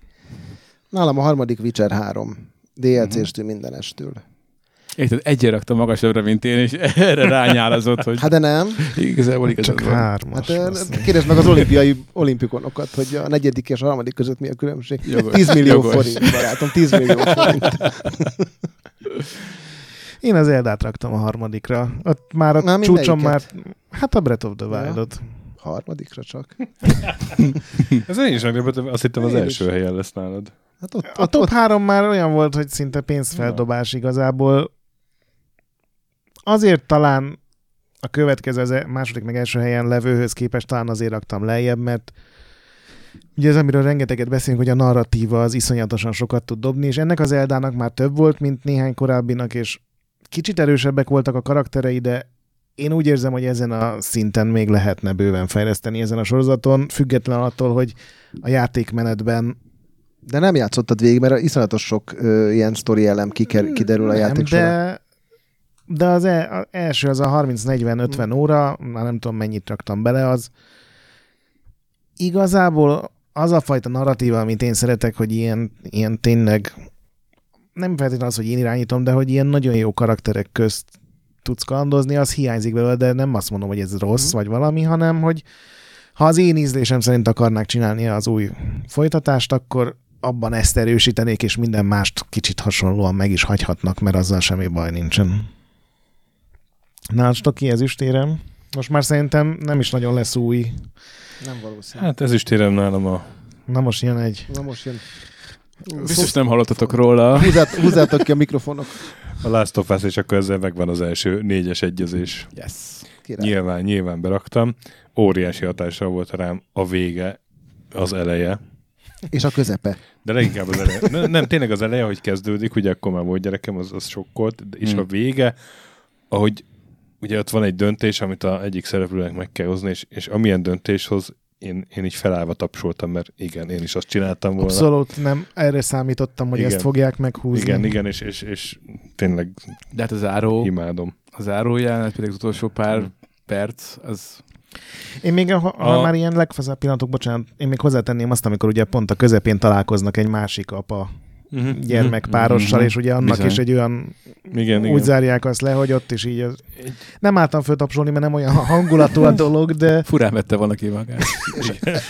Nálam a harmadik Witcher 3. DLC-stől mindenestől. Érted, egyre rakta magasabbra, mint én, és <laughs> erre rányálazott, hogy Hát de nem. igazából igazad Csak van. hármas. Hát kérdezd meg az olimpiai olimpikonokat, hogy a negyedik és a harmadik között mi a különbség. Jogos. 10 millió Jogos. forint, barátom, 10 millió forint. <laughs> Én az Eldát raktam a harmadikra. Ott már a Na, csúcson már... Hát a Breath of the Ja. Wild-ot. Harmadikra csak. <laughs> Ez én is meglepődtem, azt hittem az Én első is. helyen lesz nálad. Hát ott, A ott, top ott, 3 már olyan volt, hogy szinte pénzfeldobás igazából. Azért talán a következő, az e- második meg első helyen levőhöz képest talán azért raktam lejjebb, mert ugye ez, amiről rengeteget beszélünk, hogy a narratíva az iszonyatosan sokat tud dobni, és ennek az Eldának már több volt, mint néhány korábbinak, és kicsit erősebbek voltak a karakterei, de én úgy érzem, hogy ezen a szinten még lehetne bőven fejleszteni ezen a sorozaton, független attól, hogy a játékmenetben de nem játszottad végig, mert iszonyatos sok ö, ilyen sztori elem kiker, kiderül a Nem, játék során. De, az e, első, az a 30-40-50 óra, már nem tudom mennyit raktam bele, az igazából az a fajta narratíva, amit én szeretek, hogy ilyen, ilyen tényleg nem feltétlenül az, hogy én irányítom, de hogy ilyen nagyon jó karakterek közt tudsz kalandozni, az hiányzik belőle, de nem azt mondom, hogy ez rossz, Mhm. vagy valami, hanem, hogy ha az én ízlésem szerint akarnák csinálni az új folytatást, akkor abban ezt erősítenék, és minden mást kicsit hasonlóan meg is hagyhatnak, mert azzal semmi baj nincsen. Na, Stoki ezüstérem. Most már szerintem nem is nagyon lesz új. Nem valószínű. Hát ez is térem nálam a... Na most jön egy. Na most jön. Biztos nem hallottatok róla. Húzzát, húzzátok ki a mikrofonok. A Last of Us, és akkor ezzel megvan az első négyes egyezés. Yes. Király. Nyilván, nyilván beraktam. Óriási hatással volt rám a vége, az eleje. És a közepe. De leginkább az eleje. Nem, nem, tényleg az eleje, hogy kezdődik, ugye akkor már volt gyerekem, az, az sokkolt, és Hmm. a vége, ahogy ugye ott van egy döntés, amit a egyik szereplőnek meg kell hozni, és, és amilyen döntéshoz én, én így felállva tapsoltam, mert igen, én is azt csináltam volna. Abszolút nem. Erre számítottam, hogy Igen. ezt fogják meghúzni. Igen, igen, és, és, és tényleg De hát a záró, imádom. a záró jelenet, pedig az utolsó pár Mm. perc, az Én még, ha, ha A- már ilyen legfaszább pillanatok, bocsánat, én még hozzátenném azt, amikor ugye pont a közepén találkoznak egy másik apa Uh-huh. gyermekpárossal, Mhm. és ugye annak Bizony. is egy olyan, Igen, úgy igen. zárják azt le, hogy ott is így az... Nem álltam föl tapsolni, mert nem olyan hangulatú a dolog, de furán vette valaki magát.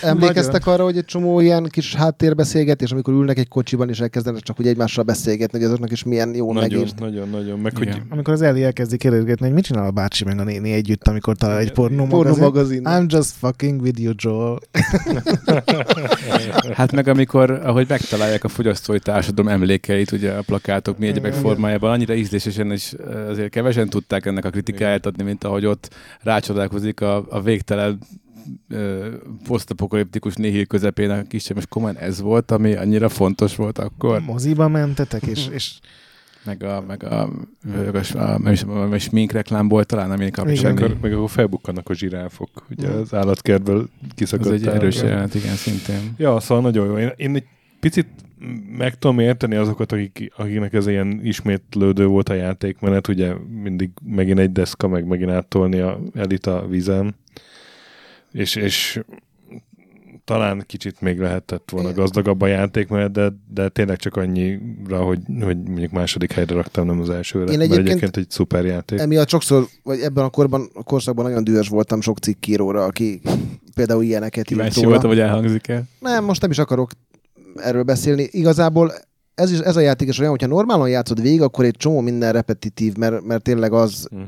Emlékeztek arra, hogy egy csomó ilyen kis háttérbeszélgetés, amikor ülnek egy kocsiban, és elkezdenek csak úgy egymással beszélgetni, hogy azoknak is milyen jó Nagyon, megírt. nagyon, nagyon. Meg hogy amikor az Eli elkezdi kérdezgetni, hogy mit csinál a bácsi meg a néni együtt, amikor talál egy pornó Pornó magazin. I'm just fucking with you, Joel. <laughs> <laughs> Hát meg amikor, ahogy megtalálják a fogyasztói társadalom emlékeit, ugye a plakátok mi egyebek formájában, annyira ízlésesen, és eh, azért kevesen tudták ennek a kritikáját adni, mint ahogy ott rácsodálkozik a, a végtelen ö, posztapokaliptikus nihil közepén a kisebb, és komolyan ez volt, ami annyira fontos volt akkor, Moziba mentetek, és, és meg a, meg a, meg a, a, a, a smink reklámból talán nem én és akkor, meg akkor felbukkannak a zsiráfok, ugye Mm. az állatkertből Ez kiszakadt. egy erős jelenet, igen, szintén. Ja, szóval nagyon jó. Én, én egy picit meg tudom érteni azokat, akik, akiknek ez ilyen ismétlődő volt a játékmenet, ugye mindig megint egy deszka, meg megint áttolni a elit a vízen, és, és talán kicsit még lehetett volna gazdagabb a játékmenet, de, de tényleg csak annyira, hogy, hogy mondjuk második helyre raktam, nem az elsőre. Én mert egyébként- egyébként egy szuper játék. Emiatt sokszor, vagy ebben a korban, a korszakban nagyon dühös voltam sok cikkíróra, aki például ilyeneket írt Kíváncsi róla. voltam, hogy elhangzik el. Nem, most nem is akarok erről beszélni. Igazából ez, is, ez a játék is olyan, hogyha normálon játszod végig, akkor egy csomó minden repetitív, mert, mert tényleg az... Mm.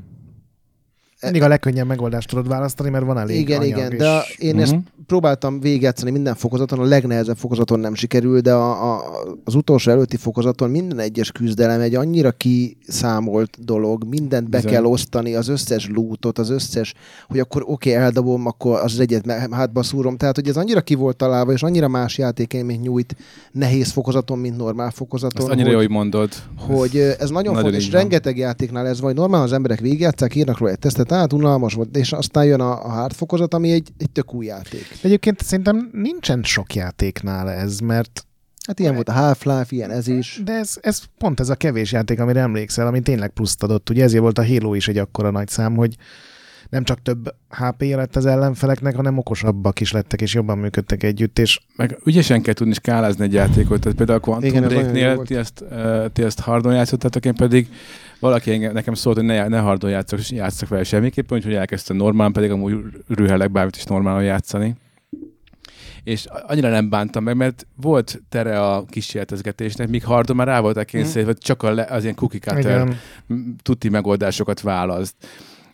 Mindig a legkönnyebb megoldást tudod választani, mert van elég igen, anyag, igen, és de a, én ezt Mhm. próbáltam végigjátszani minden fokozaton, a legnehezebb fokozaton nem sikerül, de a, a, az utolsó előtti fokozaton minden egyes küzdelem egy annyira kiszámolt dolog, mindent be Bizony. kell osztani, az összes lootot, az összes, hogy akkor oké, okay, eldobom, akkor az egyet hátba szúrom. Tehát, hogy ez annyira ki volt találva, és annyira más játékélményt nyújt nehéz fokozaton, mint normál fokozaton. Azt annyira hogy, jó, hogy mondod. hogy ö, ez nagyon, Nagyon fontos, és rengeteg játéknál ez van, hogy normál az emberek végigjátszák, írnak róla egy tesztet, át unalmas volt, és aztán jön a, a hard fokozat, ami egy, egy tök új játék. De egyébként szerintem nincsen sok játéknál ez, mert Hát ilyen volt a Half-Life, ilyen ez is. de ez, ez pont ez a kevés játék, amire emlékszel, ami tényleg pluszt adott. Ugye ezért volt a Halo is egy akkora nagy szám, hogy nem csak több HP-je lett az ellenfeleknek, hanem okosabbak is lettek, és jobban működtek együtt, és Meg ügyesen kell tudni skálázni egy játékot, tehát például a Quantum Igen, Break-nél ti ezt, uh, ti ezt hardon játszottátok, én pedig valaki engem, nekem szólt, hogy ne, ne hardon játszok, játszok vele semmiképpen, úgyhogy elkezdtem normálon, pedig amúgy rühelek bármit is normálon játszani. És annyira nem bántam meg, mert volt tere a kísérletezgetésnek, míg hardon már rá voltak kényszerítve, hogy csak a le, az ilyen cookie cutter tuti megoldásokat választ.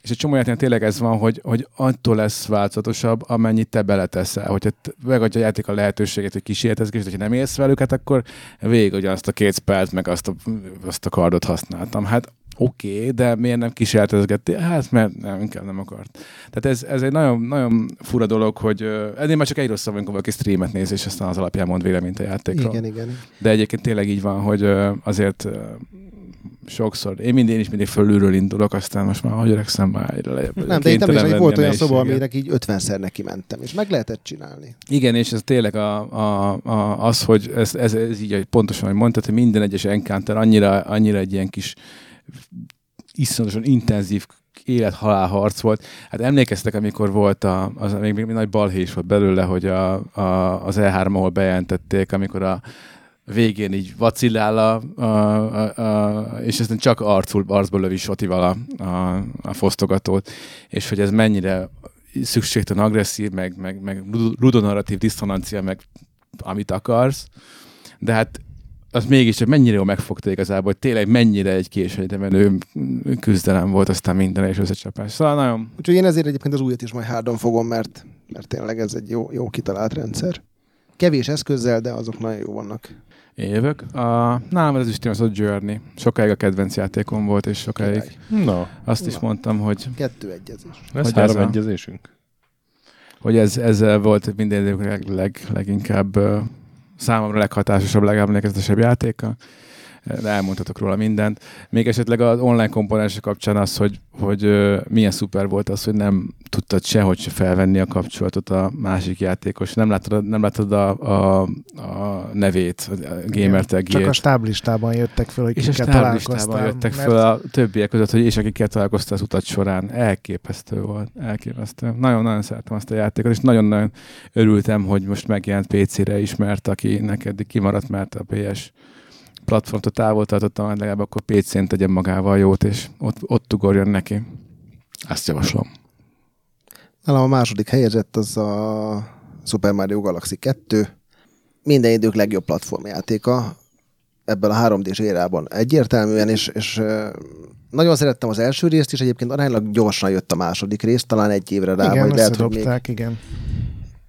És egy csomó játéknál tényleg ez van, hogy, hogy attól lesz változatosabb, amennyit te beleteszel. Hogyha megadja a játék a lehetőséget, hogy kísérletezgés, hogyha nem élsz velük, hát akkor végig ugyanazt a két spelt, meg azt a, azt a kardot használtam. Hát oké, okay, de miért nem kísérletezgettél? Hát mert nem, inkább nem akart. Tehát ez, ez egy nagyon, nagyon fura dolog, hogy ennél már csak egy rosszabb, amikor valaki streamet néz, és aztán az alapján mond véleményt a játékról. Igen, igen. De egyébként tényleg így van, hogy azért sokszor, én mindig, én is mindig fölülről indulok, aztán most már, hogy öregszem, már egyre lejjebb. Nem, de itt kénytelen emlékszem, hogy volt olyan szoba, aminek így 50-szer neki mentem, és meg lehetett csinálni. Igen, és ez tényleg a, a, a, az, hogy ez, ez, ez így, hogy pontosan, hogy mondtad, hogy minden egyes encounter annyira, annyira egy ilyen kis iszonyatosan intenzív élet-halál harc volt. Hát emlékeztek, amikor volt a, az, még, még nagy balhés volt belőle, hogy a, a, az E3, ahol bejelentették, amikor a végén így vacillál a, a, a, a, és aztán csak arcul, arcba lövi Sotival a, a, a fosztogatót, és hogy ez mennyire szükségtelen agresszív, meg, meg, meg ludonarratív diszonancia, meg amit akarsz, de hát az mégis csak mennyire jól megfogta igazából, hogy tényleg mennyire egy későre menő küzdelem volt aztán minden és összecsapás. Szóval nagyon Úgyhogy én ezért egyébként az újat is majd hárdon fogom, mert, mert tényleg ez egy jó, jó kitalált rendszer. Kevés eszközzel, de azok nagyon jó vannak. Évek. A, nálam az is az a Journey. Sokáig a kedvenc játékom volt, és sokáig Király. Na, azt is Na. mondtam, hogy, Kettő egyezés. lesz Hogy három ez a- egyezésünk? hogy ez, ez volt minden leg, leg, leginkább uh, számomra leghatásosabb, legemlékezetesebb játéka de elmondhatok róla mindent. Még esetleg az online komponensek kapcsán az, hogy, hogy milyen szuper volt az, hogy nem tudtad sehogy se felvenni a kapcsolatot a másik játékos. Nem látod, nem látod a, a, a nevét, a gamer Csak a stáblistában jöttek föl, hogy És a stáblistában jöttek mert... föl a többiek között, hogy és akikkel találkoztál az utat során. Elképesztő volt. Elképesztő. Nagyon-nagyon szeretem azt a játékot, és nagyon-nagyon örültem, hogy most megjelent PC-re is, mert aki neked kimaradt, mert a PS platformtól távol tartottam, hogy legalább akkor PC-n tegyen magával jót, és ott, ott ugorjon neki. Ezt javaslom. Nálam a második helyezett az a Super Mario Galaxy 2. Minden idők legjobb platformjátéka ebből a 3D-s érában egyértelműen, és, és nagyon szerettem az első részt, és egyébként aránylag gyorsan jött a második rész, talán egy évre rá, igen, vagy lehet, hogy még... igen.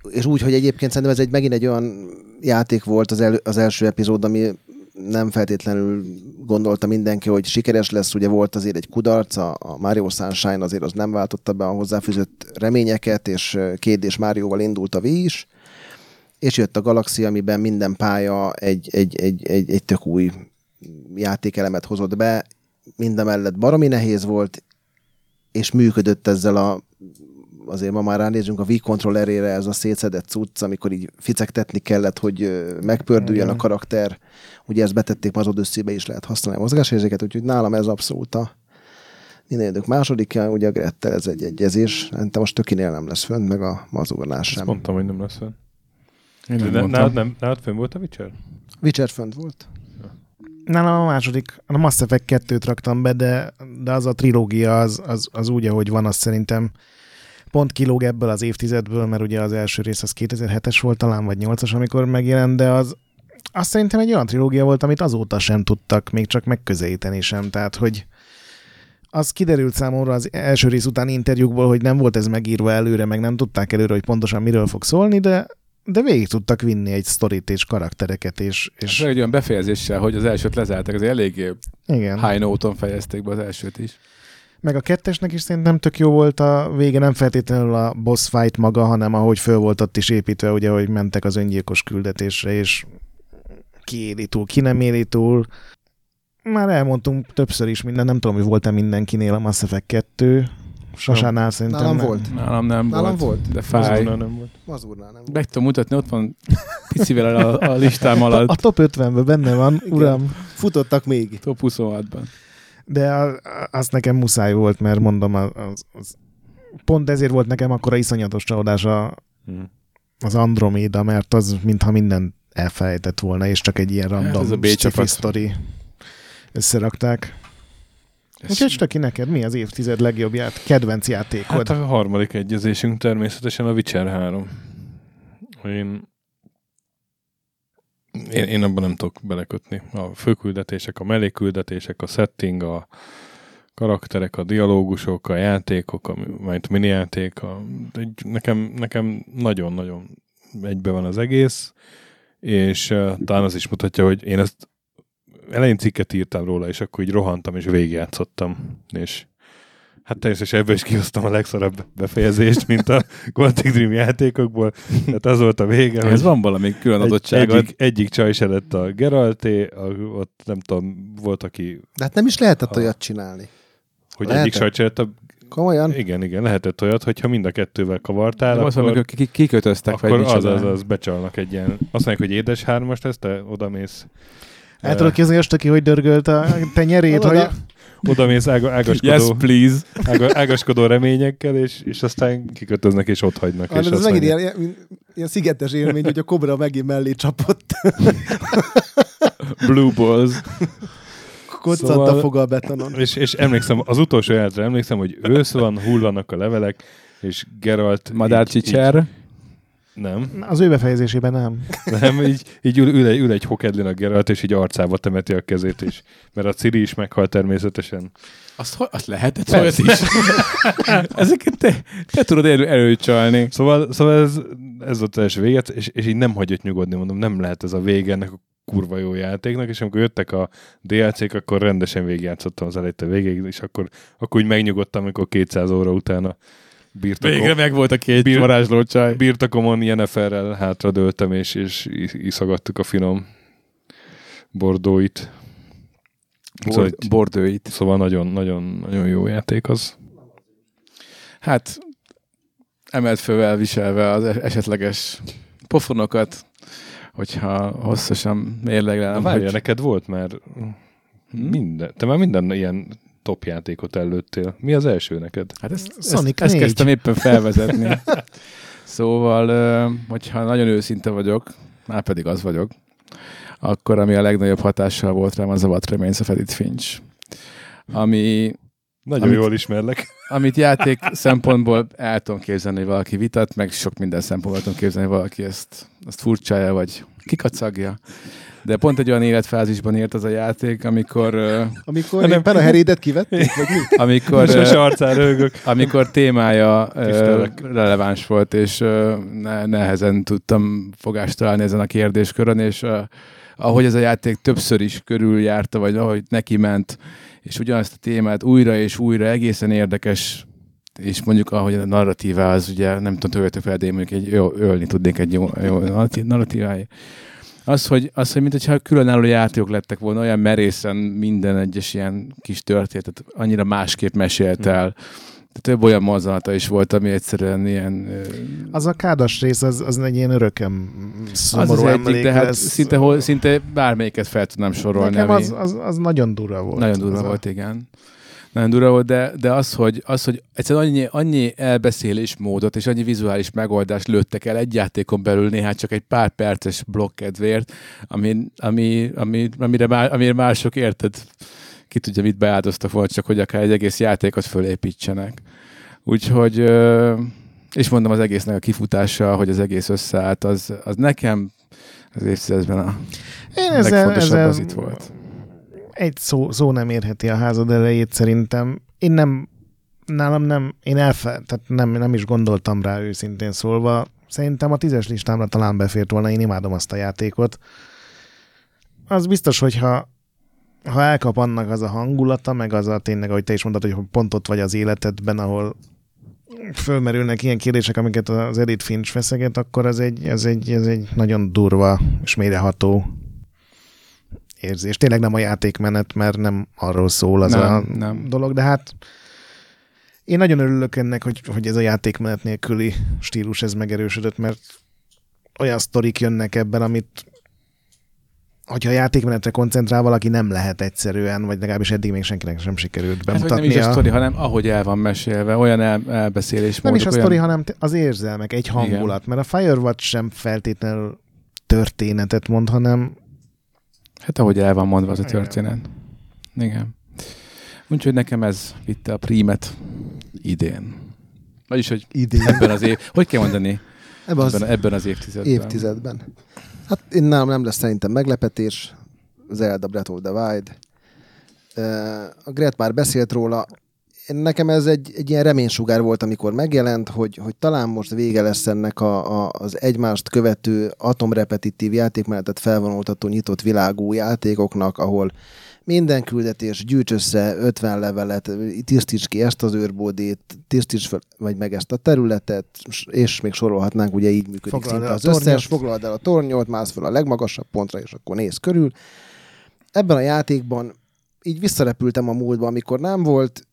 És úgy, hogy egyébként szerintem ez egy megint egy olyan játék volt az, el, az első epizód, ami nem feltétlenül gondolta mindenki, hogy sikeres lesz, ugye volt azért egy kudarc, a, Mario Sunshine azért az nem váltotta be a hozzáfűzött reményeket, és két és Márióval indult a Wii is, és jött a Galaxy, amiben minden pálya egy, egy, egy, egy, egy tök új játékelemet hozott be, mindemellett baromi nehéz volt, és működött ezzel a azért ma már ránézünk a V-kontrollerére ez a szétszedett cucc, amikor így ficektetni kellett, hogy megpördüljön Igen. a karakter. Ugye ezt betették az Odyssey-be is lehet használni a mozgásérzéket, úgyhogy nálam ez abszolút a minden idők második, ugye a Grettel ez egy egyezés. Szerintem most tökinél nem lesz fönn, meg a mazurnás sem. Ezt mondtam, hogy nem lesz fönn. Én nem, nem nálad, nem, nálad fönn volt a Witcher? Witcher fönt volt. Nálam a második, a Mass Effect 2-t raktam be, de, de az a trilógia az, az, az úgy, ahogy van, az szerintem pont kilóg ebből az évtizedből, mert ugye az első rész az 2007-es volt talán, vagy 8-as, amikor megjelent, de az azt szerintem egy olyan trilógia volt, amit azóta sem tudtak még csak megközelíteni sem, tehát hogy az kiderült számomra az első rész után interjúkból, hogy nem volt ez megírva előre, meg nem tudták előre, hogy pontosan miről fog szólni, de de végig tudtak vinni egy sztorit és karaktereket, és... és... Ez egy olyan befejezéssel, hogy az elsőt lezártak, az eléggé Igen. high note-on fejezték be az elsőt is. Meg a kettesnek is szerintem tök jó volt a vége, nem feltétlenül a boss fight maga, hanem ahogy föl volt ott is építve, ugye, hogy mentek az öngyilkos küldetésre, és ki éli túl, ki nem éli túl. Már elmondtunk többször is minden, nem tudom, hogy volt-e mindenkinél a Mass Effect 2, Sasánál szerintem Nálam nem. volt. Nálam nem Nálam volt. volt. De fáj. Mazurnál nem volt. Mazurnál nem volt. Meg tudom mutatni, ott van picivel a, a listám alatt. A top 50-ben benne van, Igen. uram. Futottak még. Top 26-ban. De a- a- az nekem muszáj volt, mert mondom, az, az, pont ezért volt nekem akkora iszonyatos csalódás a, Hmm. az Andromeda, mert az mintha minden elfelejtett volna, és csak egy ilyen Hát ez a random sci-fi csapat. sztori összerakták. Úgyhogy Stöki, neked mi az évtized legjobb ját, kedvenc játékod? Hát a harmadik egyezésünk természetesen a Witcher 3. Én, én, én abban nem tudok belekötni. A főküldetések, a melléküldetések, a setting, a karakterek, a dialógusok, a játékok, a, majd a minijáték, a, nekem, nekem nagyon-nagyon egybe van az egész, és uh, talán az is mutatja, hogy én ezt elején cikket írtam róla, és akkor így rohantam, és végigjátszottam, és hát természetesen ebből is kihoztam a legszarabb befejezést, mint a <laughs> Quantic Dream játékokból, tehát az volt a vége, Ez van valami külön egy, adottságod. egyik, egyik csaj se lett a Geralté, a, ott nem tudom, volt, aki, De hát nem is lehetett Ha. olyat csinálni. hogy Lehetett? egyik csaj se lett a, Komolyan? igen, igen, lehetett olyat, hogyha mind a kettővel kavartál, valami, akkor, amikor ki- kikötöztek, vagy akkor az, micsoda. az, az becsalnak egy ilyen, azt mondják, hogy édes hármas lesz, te odamész, El tudod képzelni, hogy hogy dörgölt a tenyerét, Oda- hogy odamész ága, ágaskodó, Yes, please. ága, ágaskodó reményekkel, és, és aztán kikötöznek és ott hagynak. Ah, és ez megint ilyen, ilyen, ilyen szigetes élmény, hogy a kobra megint mellé csapott. Blue balls. Koccant Szóval- a foga a betonon. És, és emlékszem, az utolsó jelentre emlékszem, hogy ősz van, hullanak a levelek, és Geralt... Madárcsicser. Így, így, nem, az ő befejezésében nem. nem, így, így ül, ül, egy, ül egy hokedlin a Geralt, és így arcába temeti a kezét is. Mert a Ciri is meghalt természetesen. Azt, azt lehetett olyat is. <laughs> Ezeket te, te tudod elő, előcsalni. Szóval, szóval ez, ez volt az első véget, és, és így nem hagyott nyugodni, mondom, nem lehet ez a vége ennek a kurva jó játéknak, és amikor jöttek a DLC-k, akkor rendesen végigjátszottam az elejétől végéig, és akkor, akkor úgy megnyugodtam, amikor 200 óra utána birtokom, Végre meg volt a két Bir- varázsló csaj. birtokomon Jenniferrel hátradőltem, és, és is- iszogattuk a finom bordóit. Szóval, Bord, bordőit. szóval nagyon, nagyon, nagyon jó játék az. Hát emelt fővel viselve az es- esetleges pofonokat, hogyha hosszasan mérlegelem, várja, hogy... neked volt már Hm? minden, te már minden ilyen top játékot előttél. Mi az első neked? Hát ezt, ezt, Sonic ezt 4. kezdtem éppen felvezetni. <laughs> szóval, hogyha nagyon őszinte vagyok, már pedig az vagyok, akkor ami a legnagyobb hatással volt rám, az a What Remains of Edith Finch. Ami, Nagyon Amit- jól ismerlek. amit játék szempontból el tudom képzelni, hogy valaki vitat, meg sok minden szempontból tudom képzelni, hogy valaki ezt, ezt furcsája, vagy kikacagja. De pont egy olyan életfázisban ért az a játék, amikor, Amikor Nem. éppen a herédet kivették, vagy mit? <laughs> amikor, Most arcán amikor témája Tisztelek. releváns volt, és nehezen tudtam fogást találni ezen a kérdéskörön, és ahogy ez a játék többször is körüljárta, vagy ahogy neki ment, és ugyanazt a témát újra és újra egészen érdekes, és mondjuk ahogy a narratíva az ugye, nem tudom, töltök fel, de én mondjuk egy, jó, ölni tudnék egy jó, jó narratívája. Az, hogy, az, hogy mint hogyha különálló játékok lettek volna, olyan merészen minden egyes ilyen kis történetet annyira másképp mesélt el. De több olyan mozzanata is volt, ami egyszerűen ilyen... Az a kádas rész, az, az egy ilyen örökem Az szomorú az egyik, emlék de hát lesz. szinte, hol, szinte bármelyiket fel tudnám sorolni. Nekem ami- az, az, az, nagyon durva volt. Nagyon durva Az a- volt, igen. Nagyon durva volt, de, de az, hogy, az, hogy egyszerűen annyi, annyi elbeszélésmódot és annyi vizuális megoldást lőttek el egy játékon belül néha csak egy pár perces blokkedvéért, ami, ami, ami, amire, már, amire mások érted, ki tudja, mit beáldoztak volna, csak hogy akár egy egész játékot fölépítsenek. Úgyhogy, és mondom az egésznek a kifutása, hogy az egész összeállt, az, az nekem az évtizedben a Én ezzel, legfontosabb ezzel az itt volt. Egy szó, szó nem érheti a házad elejét szerintem. Én nem, nálam nem, én elfe, tehát nem, nem is gondoltam rá őszintén szólva. Szerintem a tízes listámra talán befért volna, én imádom azt a játékot. Az biztos, hogyha ha elkap annak az a hangulata, meg az a tényleg, ahogy te is mondtad, hogy pont ott vagy az életedben, ahol fölmerülnek ilyen kérdések, amiket az Edith Finch feszeget, akkor ez egy, ez egy, ez egy nagyon durva és mélyreható érzés. Tényleg nem a játékmenet, mert nem arról szól az Nem, a nem. dolog, de hát én nagyon örülök ennek, hogy, hogy ez a játékmenet nélküli stílus ez megerősödött, mert olyan sztorik jönnek ebben, amit hogyha a játékmenetre koncentrál valaki, nem lehet egyszerűen, vagy legalábbis eddig még senkinek sem sikerült Hát, hogy nem is a sztori, hanem ahogy el van mesélve, olyan el, elbeszélés nem is a olyan... sztori, hanem te- az érzelmek, egy hangulat, mert a Firewatch sem feltétlenül történetet mond, hanem Hát ahogy el van mondva az a Igen. történet. Igen. Úgyhogy nekem ez vitte a prímet idén. Vagyis, hogy Idén. ebben az év... Hogy kell mondani? Ebben az Ebben, ebben az évtizedben. évtizedben. Hát én nálam nem lesz szerintem meglepetés. Zelda Breath of the Wild. A Gret már beszélt róla. Nekem ez egy, egy ilyen reménysugár volt, amikor megjelent, hogy, hogy talán most vége lesz ennek a, a, az egymást követő atomrepetitív játékmenetet felvonultató nyitott világú játékoknak, ahol minden küldetés gyűjts össze 50 levelet, tisztíts ki ezt az őrbódét, tisztíts fel, vagy meg ezt a területet, és még sorolhatnánk, ugye így működik Foglald szinte az összes, foglald el a tornyot, mász fel a legmagasabb pontra, és akkor néz körül. Ebben a játékban így visszarepültem a múltba, amikor nem volt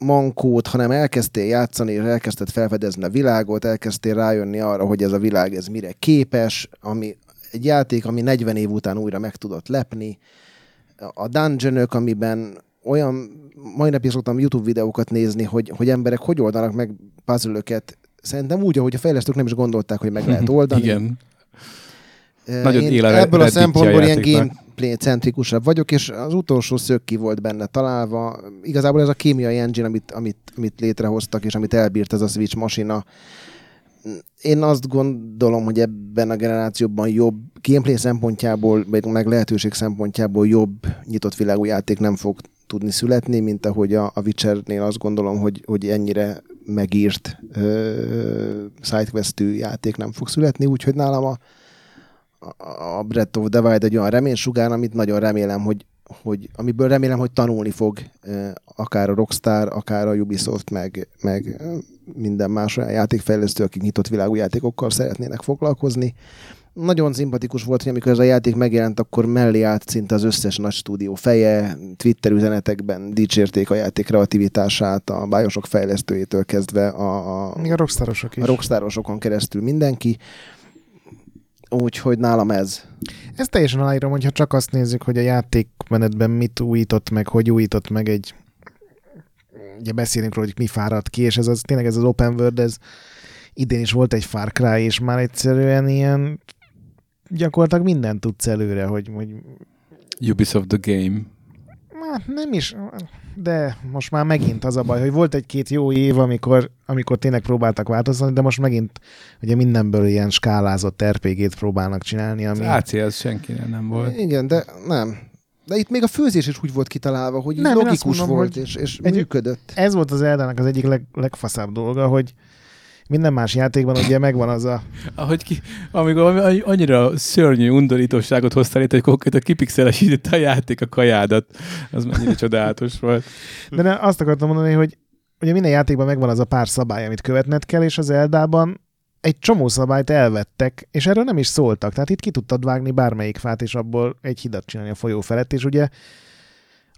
mankót, hanem elkezdtél játszani, és elkezdted felfedezni a világot, elkezdtél rájönni arra, hogy ez a világ ez mire képes, ami egy játék, ami 40 év után újra meg tudott lepni, a dungeonök, amiben olyan, mai napig szoktam YouTube videókat nézni, hogy, hogy emberek hogy oldanak meg puzzle Szerintem úgy, ahogy a fejlesztők nem is gondolták, hogy meg lehet <laughs> oldani. Igen. Nagyon Én él a ebből a redditje a szempontból ilyen játéknak. gameplay centrikusabb vagyok, és az utolsó szög ki volt benne találva. Igazából ez a kémiai engine, amit, amit, amit létrehoztak, és amit elbírt ez a Switch masina. Én azt gondolom, hogy ebben a generációban jobb, gameplay szempontjából, meg meg lehetőség szempontjából jobb nyitott világú játék nem fog tudni születni, mint ahogy a, a Witchernél azt gondolom, hogy, hogy ennyire megírt ö, sidequestű játék nem fog születni, úgyhogy nálam a, a Breath of the Wild egy olyan reménysugár, amit nagyon remélem, hogy, hogy amiből remélem, hogy tanulni fog akár a Rockstar, akár a Ubisoft, meg, meg minden más olyan játékfejlesztő, akik nyitott világú játékokkal szeretnének foglalkozni. Nagyon szimpatikus volt, hogy amikor ez a játék megjelent, akkor mellé állt szinte az összes nagy stúdió feje, Twitter üzenetekben dicsérték a játék kreativitását, a bájosok fejlesztőjétől kezdve a, a, Még a rockstárosok is. a rockstárosokon keresztül mindenki. Úgyhogy nálam ez. Ezt teljesen aláírom, hogyha csak azt nézzük, hogy a játékmenetben mit újított meg, hogy újított meg egy ugye beszélünk róla, hogy mi fáradt ki, és ez az, tényleg ez az open world, ez idén is volt egy Far Cry, és már egyszerűen ilyen gyakorlatilag mindent tudsz előre, hogy, hogy Ubisoft the Game. Hát nem is, de most már megint az a baj, hogy volt egy-két jó év, amikor, amikor tényleg próbáltak változtatni, de most megint ugye mindenből ilyen skálázott RPG-t próbálnak csinálni, ami... Az AC az senkinek nem volt. Igen, de nem. De itt még a főzés is úgy volt kitalálva, hogy Nem, logikus mondom, volt, hogy és, és egy- működött. Ez volt az Eldának az egyik leg, legfaszább dolga, hogy minden más játékban ugye megvan az a... Ahogy ki, amikor annyira szörnyű undorítóságot hoztál itt, hogy konkrétan kipixelesítette a játék a kajádat. Az mennyire csodálatos volt. De ne, azt akartam mondani, hogy ugye minden játékban megvan az a pár szabály, amit követned kell, és az Eldában egy csomó szabályt elvettek, és erről nem is szóltak. Tehát itt ki tudtad vágni bármelyik fát, és abból egy hidat csinálni a folyó felett, és ugye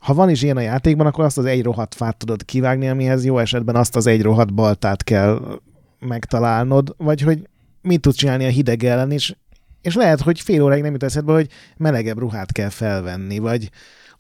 ha van is ilyen a játékban, akkor azt az egy rohadt fát tudod kivágni, amihez jó esetben azt az egy rohadt baltát kell megtalálnod, vagy hogy mit tudsz csinálni a hideg ellen is, és lehet, hogy fél óráig nem jut eszedbe, hogy melegebb ruhát kell felvenni, vagy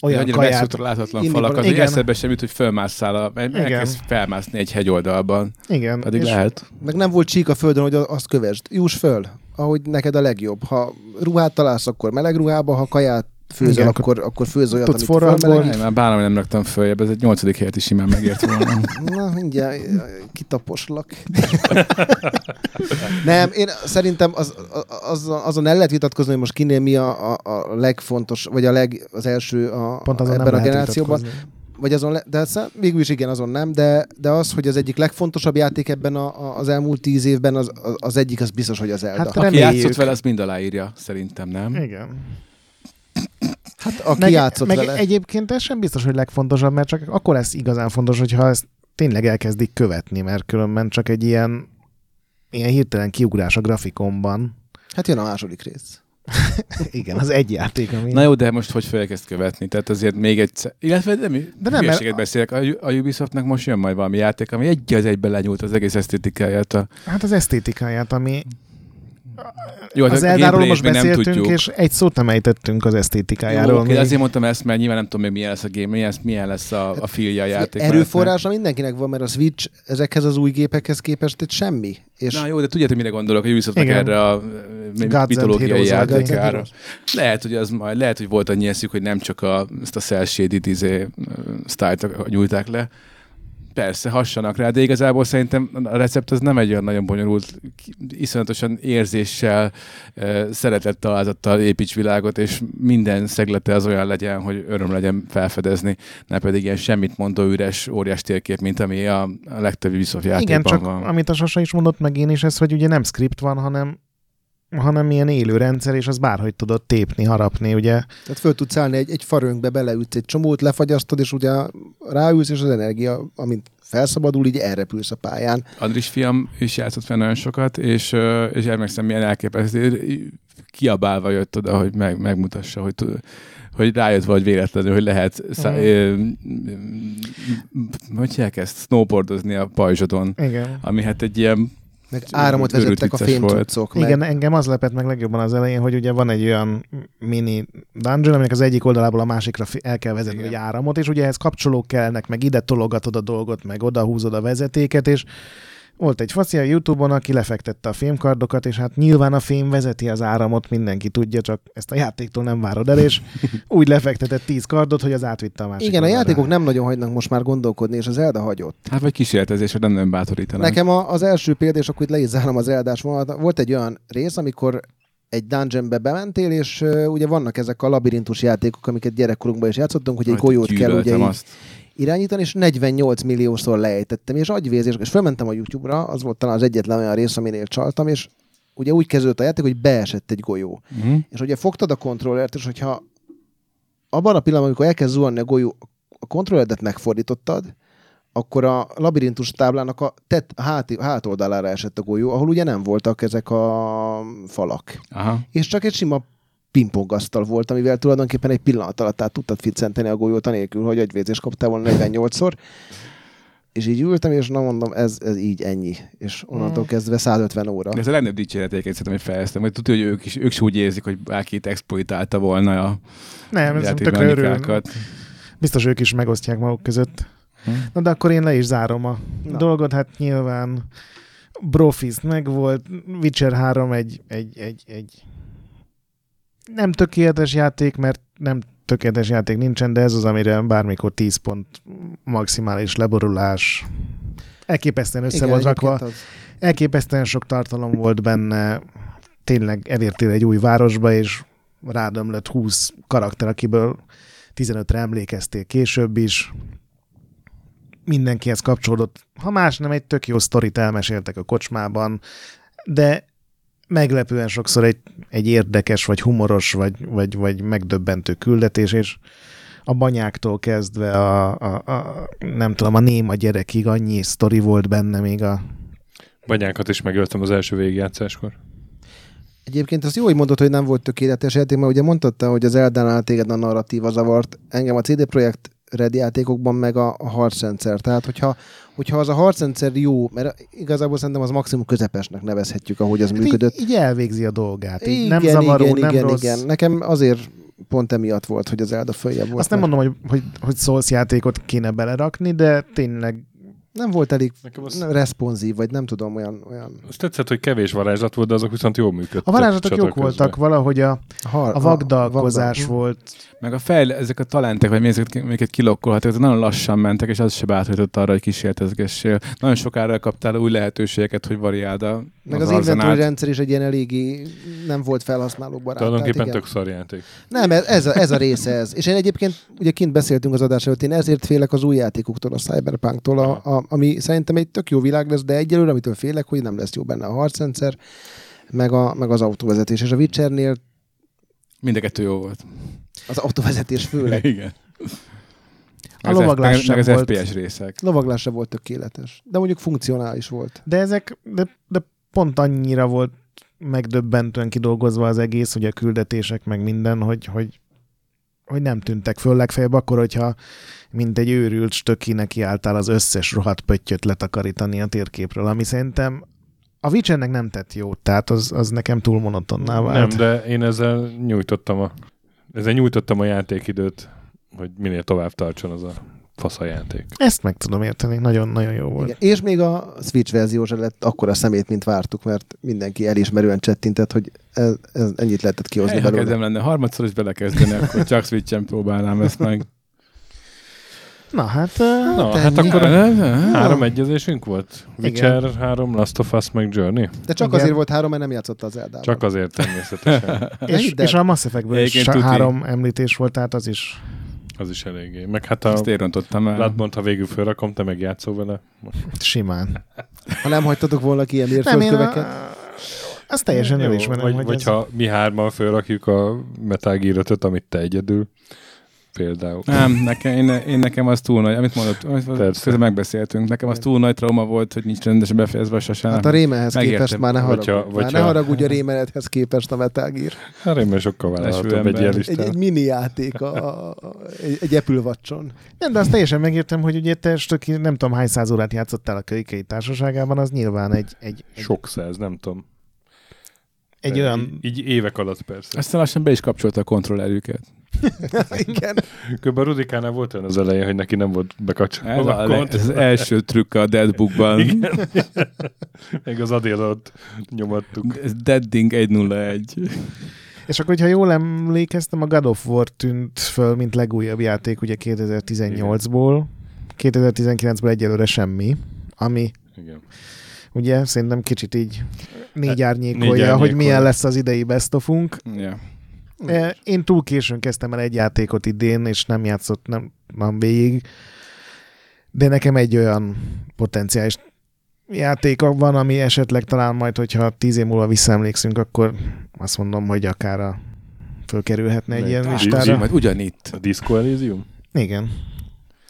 olyan Annyira kaját... láthatatlan inni falak, az, Igen. eszedbe sem jut, hogy fölmásszál, a, elkezd felmászni egy hegyoldalban. Igen, Pedig és lehet. Meg nem volt csík a földön, hogy azt kövesd. Juss föl, ahogy neked a legjobb. Ha ruhát találsz, akkor meleg ruhába, ha kaját főzöl, Igen, akkor, akkor főz olyat, tudsz amit forradból. már bánom, nem raktam följebb, ez egy nyolcadik helyet is simán megért volna. <laughs> Na, mindjárt eh, kitaposlak. <laughs> nem, én szerintem az, az, azon el lehet vitatkozni, hogy most kinél mi a, a, a legfontos, vagy a leg, az első a, pont azon ebben nem a generációban. vitatkozni. Vagy azon, le, de végül is igen, azon nem, de, de az, hogy az egyik legfontosabb játék ebben a, a, az elmúlt tíz évben, az, az, az egyik, az biztos, hogy az Zelda. Hát Hát, Aki Reméljük. játszott vele, az mind aláírja, szerintem, nem? Igen. Hát aki meg, játszott meg vele. egyébként ez sem biztos, hogy legfontosabb, mert csak akkor lesz igazán fontos, hogyha ezt tényleg elkezdik követni, mert különben csak egy ilyen, ilyen hirtelen kiugrás a grafikonban. Hát jön a második rész. <laughs> Igen, az egy játék, ami... Na jó, de most hogy fogják ezt követni? Tehát azért még egyszer... Illetve nem, De nem, mert- beszélek. A, a Ubisoftnak most jön majd valami játék, ami egy az egyben lenyúlt az egész esztétikáját. A... Hát az esztétikáját, ami Jó, hát az Eldáról most még nem beszéltünk, tudjuk. és egy szót nem ejtettünk az Jó, esztétikájáról. oké, még. azért mondtam ezt, mert nyilván nem tudom még milyen lesz a game, milyen, milyen lesz a, a filja a játék. Erőforrása mindenkinek van, mert a Switch ezekhez az új gépekhez képest egy semmi. És Na jó, de tudjátok, mire gondolok a Ubisoftnak erre a and mitológiai játékára. Lehet, hogy az majd, lehet, hogy volt annyi eszük, hogy nem csak a, ezt a cel shaded izé, sztájt nyújták le. Persze, hassanak rá, de igazából szerintem a recept az nem egy olyan nagyon bonyolult, iszonyatosan érzéssel, szeretettel, alázattal építs világot, és minden szeglete az olyan legyen, hogy öröm legyen felfedezni, ne pedig ilyen semmit mondó üres, óriás térkép, mint ami a, a legtöbb Ubisoft játékban Igen, csak van. amit a Sasa is mondott, meg én is, ez, hogy ugye nem script van, hanem hanem ilyen élő rendszer, és az bárhogy tudod tépni, harapni, ugye. Tehát föl tudsz állni egy, egy farönkbe, beleütsz egy csomót, lefagyasztod, és ugye ráülsz, és az energia, amint felszabadul, így elrepülsz a pályán. Andris fiam is játszott fel nagyon sokat, és, és emlékszem, milyen elképesztő. Kiabálva jött oda, hogy meg, megmutassa, hogy, tud- hogy rájött vagy véletlenül, hogy lehet szá- Mhm. ö, hogy hívják ezt? Snowboardozni a pajzsodon, Igen. ami hát egy ilyen Meg áramot vezettek a fémcuccok. Meg Igen, engem az lepett meg legjobban az elején, hogy ugye van egy olyan mini dungeon, aminek az egyik oldalából a másikra el kell vezetni Igen. egy áramot, és ugye ehhez kapcsolók kellnek, meg ide tologatod a dolgot, meg oda húzod a vezetéket, és volt egy faci a Youtube-on, aki lefektette a fémkardokat, és hát nyilván a fém vezeti az áramot, mindenki tudja, csak ezt a játéktól nem várod el, és <laughs> úgy lefektetett tíz kardot, hogy az átvitte a másik Igen, a játékok nem nagyon hagynak most már gondolkodni, és az Elda hagyott. Hát vagy kísérletezésre nem nagyon bátorítanak. Nekem a, az első példa, és akkor itt le is zárom az eldás vonalat, volt egy olyan rész, amikor egy dungeonbe bementél, és uh, ugye vannak ezek a labirintus játékok, amiket gyerekkorunkban is játszottunk, hogy egy golyót kell ugye gyűlöltem így azt. Irányítani, és 48 milliószor lejtettem, és agyvérzés, és felmentem a YouTube-ra, az volt talán az egyetlen olyan rész, aminél csaltam, és ugye úgy kezdődött a játék, hogy beesett egy golyó. Uh-huh. És ugye fogtad a kontrollert, és hogyha abban a pillanatban, amikor elkezd zuhanni a golyó, a kontrolleredet megfordítottad, akkor a labirintus táblának a tett, hát, hátoldalára esett a golyó, ahol ugye nem voltak ezek a falak. Aha. És csak egy sima pingpongasztal volt, amivel tulajdonképpen egy pillanat alatt át tudtad ficcenteni a golyót, anélkül, hogy agyvézés kaptál volna 48-szor. És így ültem, és na mondom, ez, ez így ennyi. És onnantól Mm. kezdve 150 óra. De ez a legnagyobb dicséret egyébként szerintem, hogy fejeztem, hogy tudja, hogy ők is, ők is úgy érzik, hogy bárki itt exploitálta volna a Nem, ez tökre örül. Biztos ők is megosztják maguk között. Hm? Na de akkor én le is zárom a Na. dolgot, hát nyilván Brofist meg volt, Witcher 3 egy, egy, egy, egy nem tökéletes játék, mert nem tökéletes játék nincsen, de ez az, amire bármikor 10 pont maximális leborulás. Elképesztően össze Igen, volt rakva. az. Elképesztően sok tartalom volt benne, tényleg elértél egy új városba, és rádömlött 20 karakter, akiből 15-re emlékeztél később is. Mindenkihez kapcsolódott. Ha más nem, egy tök jó sztorit elmeséltek a kocsmában, de meglepően sokszor egy, egy érdekes, vagy humoros, vagy, vagy, vagy megdöbbentő küldetés, és a banyáktól kezdve a, a, a, nem tudom, a néma gyerekig annyi sztori volt benne még a Banyákat is megöltem az első végigjátszáskor. Egyébként az jó, hogy mondod, hogy nem volt tökéletes játék, mert ugye mondtad hogy az Eldánál téged a narratíva zavart. Engem a CD Projekt Red játékokban meg a, a harcrendszer. Tehát, hogyha, hogyha az a harcrendszer jó, mert igazából szerintem az maximum közepesnek nevezhetjük, ahogy az működött. Hát Így, így elvégzi a dolgát. Így nem igen, zavaró, igen, nem igen, rossz. igen. Nekem azért pont emiatt volt, hogy az Elda följebb volt. Azt nem mert mondom, hogy, hogy, hogy Souls játékot kéne belerakni, de tényleg nem volt elég az, responsív, vagy nem tudom, olyan, olyan az tetszett, hogy kevés varázslat volt, de azok viszont jól működtek. a varázslatok jók közben. voltak, valahogy a, har, a vagdalkozás vagdal- volt. Meg a fejl, ezek a talentek, vagy mi ezeket, amiket kilokkolhatok, ezek nagyon lassan mentek, és az se bátorított arra, hogy kísérletezgessél. Nagyon sokára kaptál új lehetőségeket, hogy variáld a, Meg az, az inventory rendszer is egy ilyen eléggé nem volt felhasználó barát. Tulajdonképpen tök szar játék. Nem, ez, ez, a, ez a része ez. És én egyébként, ugye kint beszéltünk az adás előtt, én ezért félek az új játékoktól, a Cyberpunktól, a, a, ami szerintem egy tök jó világ lesz, de egyelőre, amitől félek, hogy nem lesz jó benne a harcrendszer, meg, a, meg az autóvezetés. És a Witchernél Mind a kettő jó volt. az autóvezetés főleg. <laughs> Igen. A lovaglás meg, sem meg az volt. FPS részek. Lovaglás se volt tökéletes, de mondjuk funkcionális volt. De ezek, de, de pont annyira volt megdöbbentően kidolgozva az egész, hogy a küldetések, meg minden, hogy, hogy, hogy nem tűntek föl legfeljebb akkor, hogyha mint egy őrült stöki nekiálltál az összes rohadt pöttyöt letakarítani a térképről, ami szerintem a Witchernek nem tett jót, tehát az, az nekem túl monotonná vált. Nem, de én ezzel nyújtottam a, ezzel nyújtottam a játékidőt, hogy minél tovább tartson az a fasz a játék. Ezt meg tudom érteni, nagyon-nagyon jó volt. Igen. És még a Switch verzió sem lett akkora szemét, mint vártuk, mert mindenki elismerően csettintett, hogy ez, ez ennyit lehetett kihozni ha belőle. kedvem lenne harmadszor is belekezdeni, akkor csak Switch-en próbálnám ezt meg. Na hát, Na, hát hát akkor Három. három egyezésünk volt? Igen. Witcher 3, Last of Us, meg Journey? De csak Igen. azért volt három, mert nem játszotta az Eldában. Csak azért természetesen. <laughs> és, és a Mass Effectből is három említés volt, tehát az is Az is eléggé. Meg hát a Ezt én rontottam el. Bloodborne, ha végül felrakom, te meg játszol vele. simán. Ha nem hagytatok volna ki ilyen Nem, én a, mérföldköveket. azt teljesen Jó, elismerem, vagy, hogy vagy ez... ha mi hárman felrakjuk a Metal Gear 5-öt, amit te egyedül. Például. Nem, nekem, én, én, nekem az túl nagy, amit mondott, amit megbeszéltünk, nekem az túl nagy trauma volt, hogy nincs rendesen befejezve sose. Hát a Rémelhez Megértem. képest már ne Vagy haragudj. ha- vagy Már ne ha- haragudj a Rémelethez képest a Metal Gear. Hát én már sokkal vállalhatóbb egy ilyen Egy, egy mini játék, a, a, a, egy, egy Apple Watch-on. Nem, de azt teljesen megértem, hogy ugye te stöki, nem tudom hány száz órát játszottál a kölykei társaságában, az nyilván egy, egy, egy, Sok száz, nem tudom. egy olyan... Így, így évek alatt persze. Aztán lassan be is kapcsolta a kontrollerüket. <laughs> Igen. Kb. a Rudikánál volt olyan az elején, hogy neki nem volt Ez, bekapcsolva a, a kont. ez az első trükk a Deadbookban. Igen. <laughs> Még az adélot nyomattuk. Ez Deading 101. És akkor, hogyha jól emlékeztem, a God of War tűnt föl, mint legújabb játék, ugye 2018-ból. 2019-ből egyelőre semmi, ami Igen. ugye szerintem kicsit így négy Hát, árnyékolja, négy hogy árnyékolja. milyen lesz az idei best of-unk. Yeah. Eh, Én túl későn kezdtem el egy játékot idén, és nem játszott nem, nem végig. De nekem egy olyan potenciális játék van, ami esetleg talán majd, hogyha tíz év múlva visszaemlékszünk, akkor azt mondom, hogy akár a fölkerülhetne egy Melyik? ilyen listára. Majd ugyanitt. A Disco Elysium? Igen.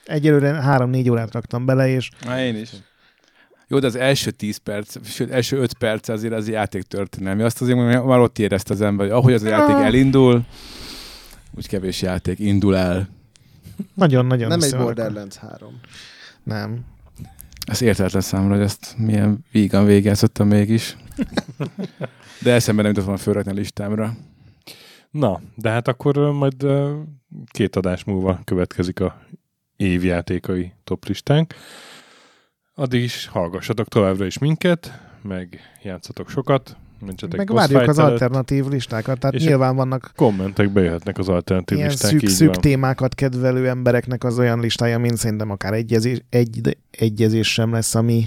Egyelőre három-négy órát raktam bele, és Na, én is. Jó, de az első 10 perc, sőt, első 5 perc azért az játék történelmi. Azt azért mondom, hogy már ott érezte az ember, hogy ahogy az a játék elindul, úgy kevés játék indul el. nagyon-nagyon Nem egy Borderlands 3. rakva. Nem. Ez értetlen számomra, hogy ezt milyen vígan végezhettem mégis. De eszembe nem jutott volna fölrakni a listámra. Na, de hát akkor majd két adás múlva következik a évjátékai toplistánk. Addig is hallgassatok továbbra is minket, meg játszatok sokat, mentsetek Meg várjuk az alternatív listákat, tehát És nyilván vannak Kommentek bejöhetnek az alternatív ilyen listák, szűk, szűk van. témákat kedvelő embereknek az olyan listája, mint szerintem akár egyezés, egy, egyezés sem lesz, ami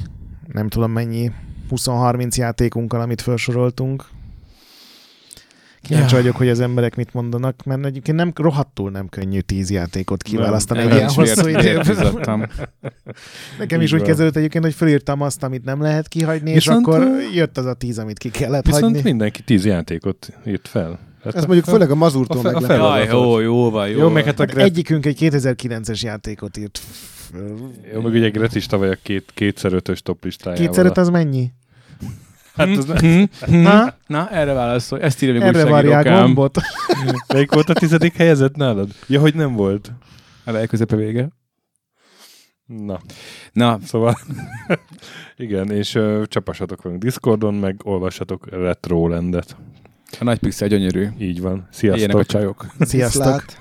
nem tudom mennyi 20-30 játékunkkal, amit felsoroltunk. Kíváncsi Ja. vagyok, hogy az emberek mit mondanak, mert egyébként nem, rohadtul nem könnyű 10 játékot kiválasztani Nem, egy ilyen hosszú időben. Nekem is úgy kezdődött egyébként, hogy felírtam azt, amit nem lehet kihagyni, és Viszont, akkor ö, jött az a 10, amit ki kellett Viszont hagyni. mindenki tíz játékot írt fel. Hát Ez mondjuk főleg a mazurtól meg fel- lehet. Jaj, jó, jó van, jó. Jó, meg hát a Gret, egyikünk egy 2009-es játékot írt. jó, meg ugye Gret is tavaly a két, kétszer ötös top listájával. Kétszer öt az mennyi? Hát az, Hm, hm, Ha? Na, erre válaszolj. Ezt írja még Erre várják gombot. <laughs> melyik volt a tizedik helyezett nálad? Ja, hogy nem volt. A legközepe vége. Na, Na, szóval <laughs> igen, és uh, csapassatok velünk Discordon, meg olvassatok Retrolandet. a nagy pixel gyönyörű. Így van. Ilyenek a Sziasztok! csajok. Sziasztok! Viszlát.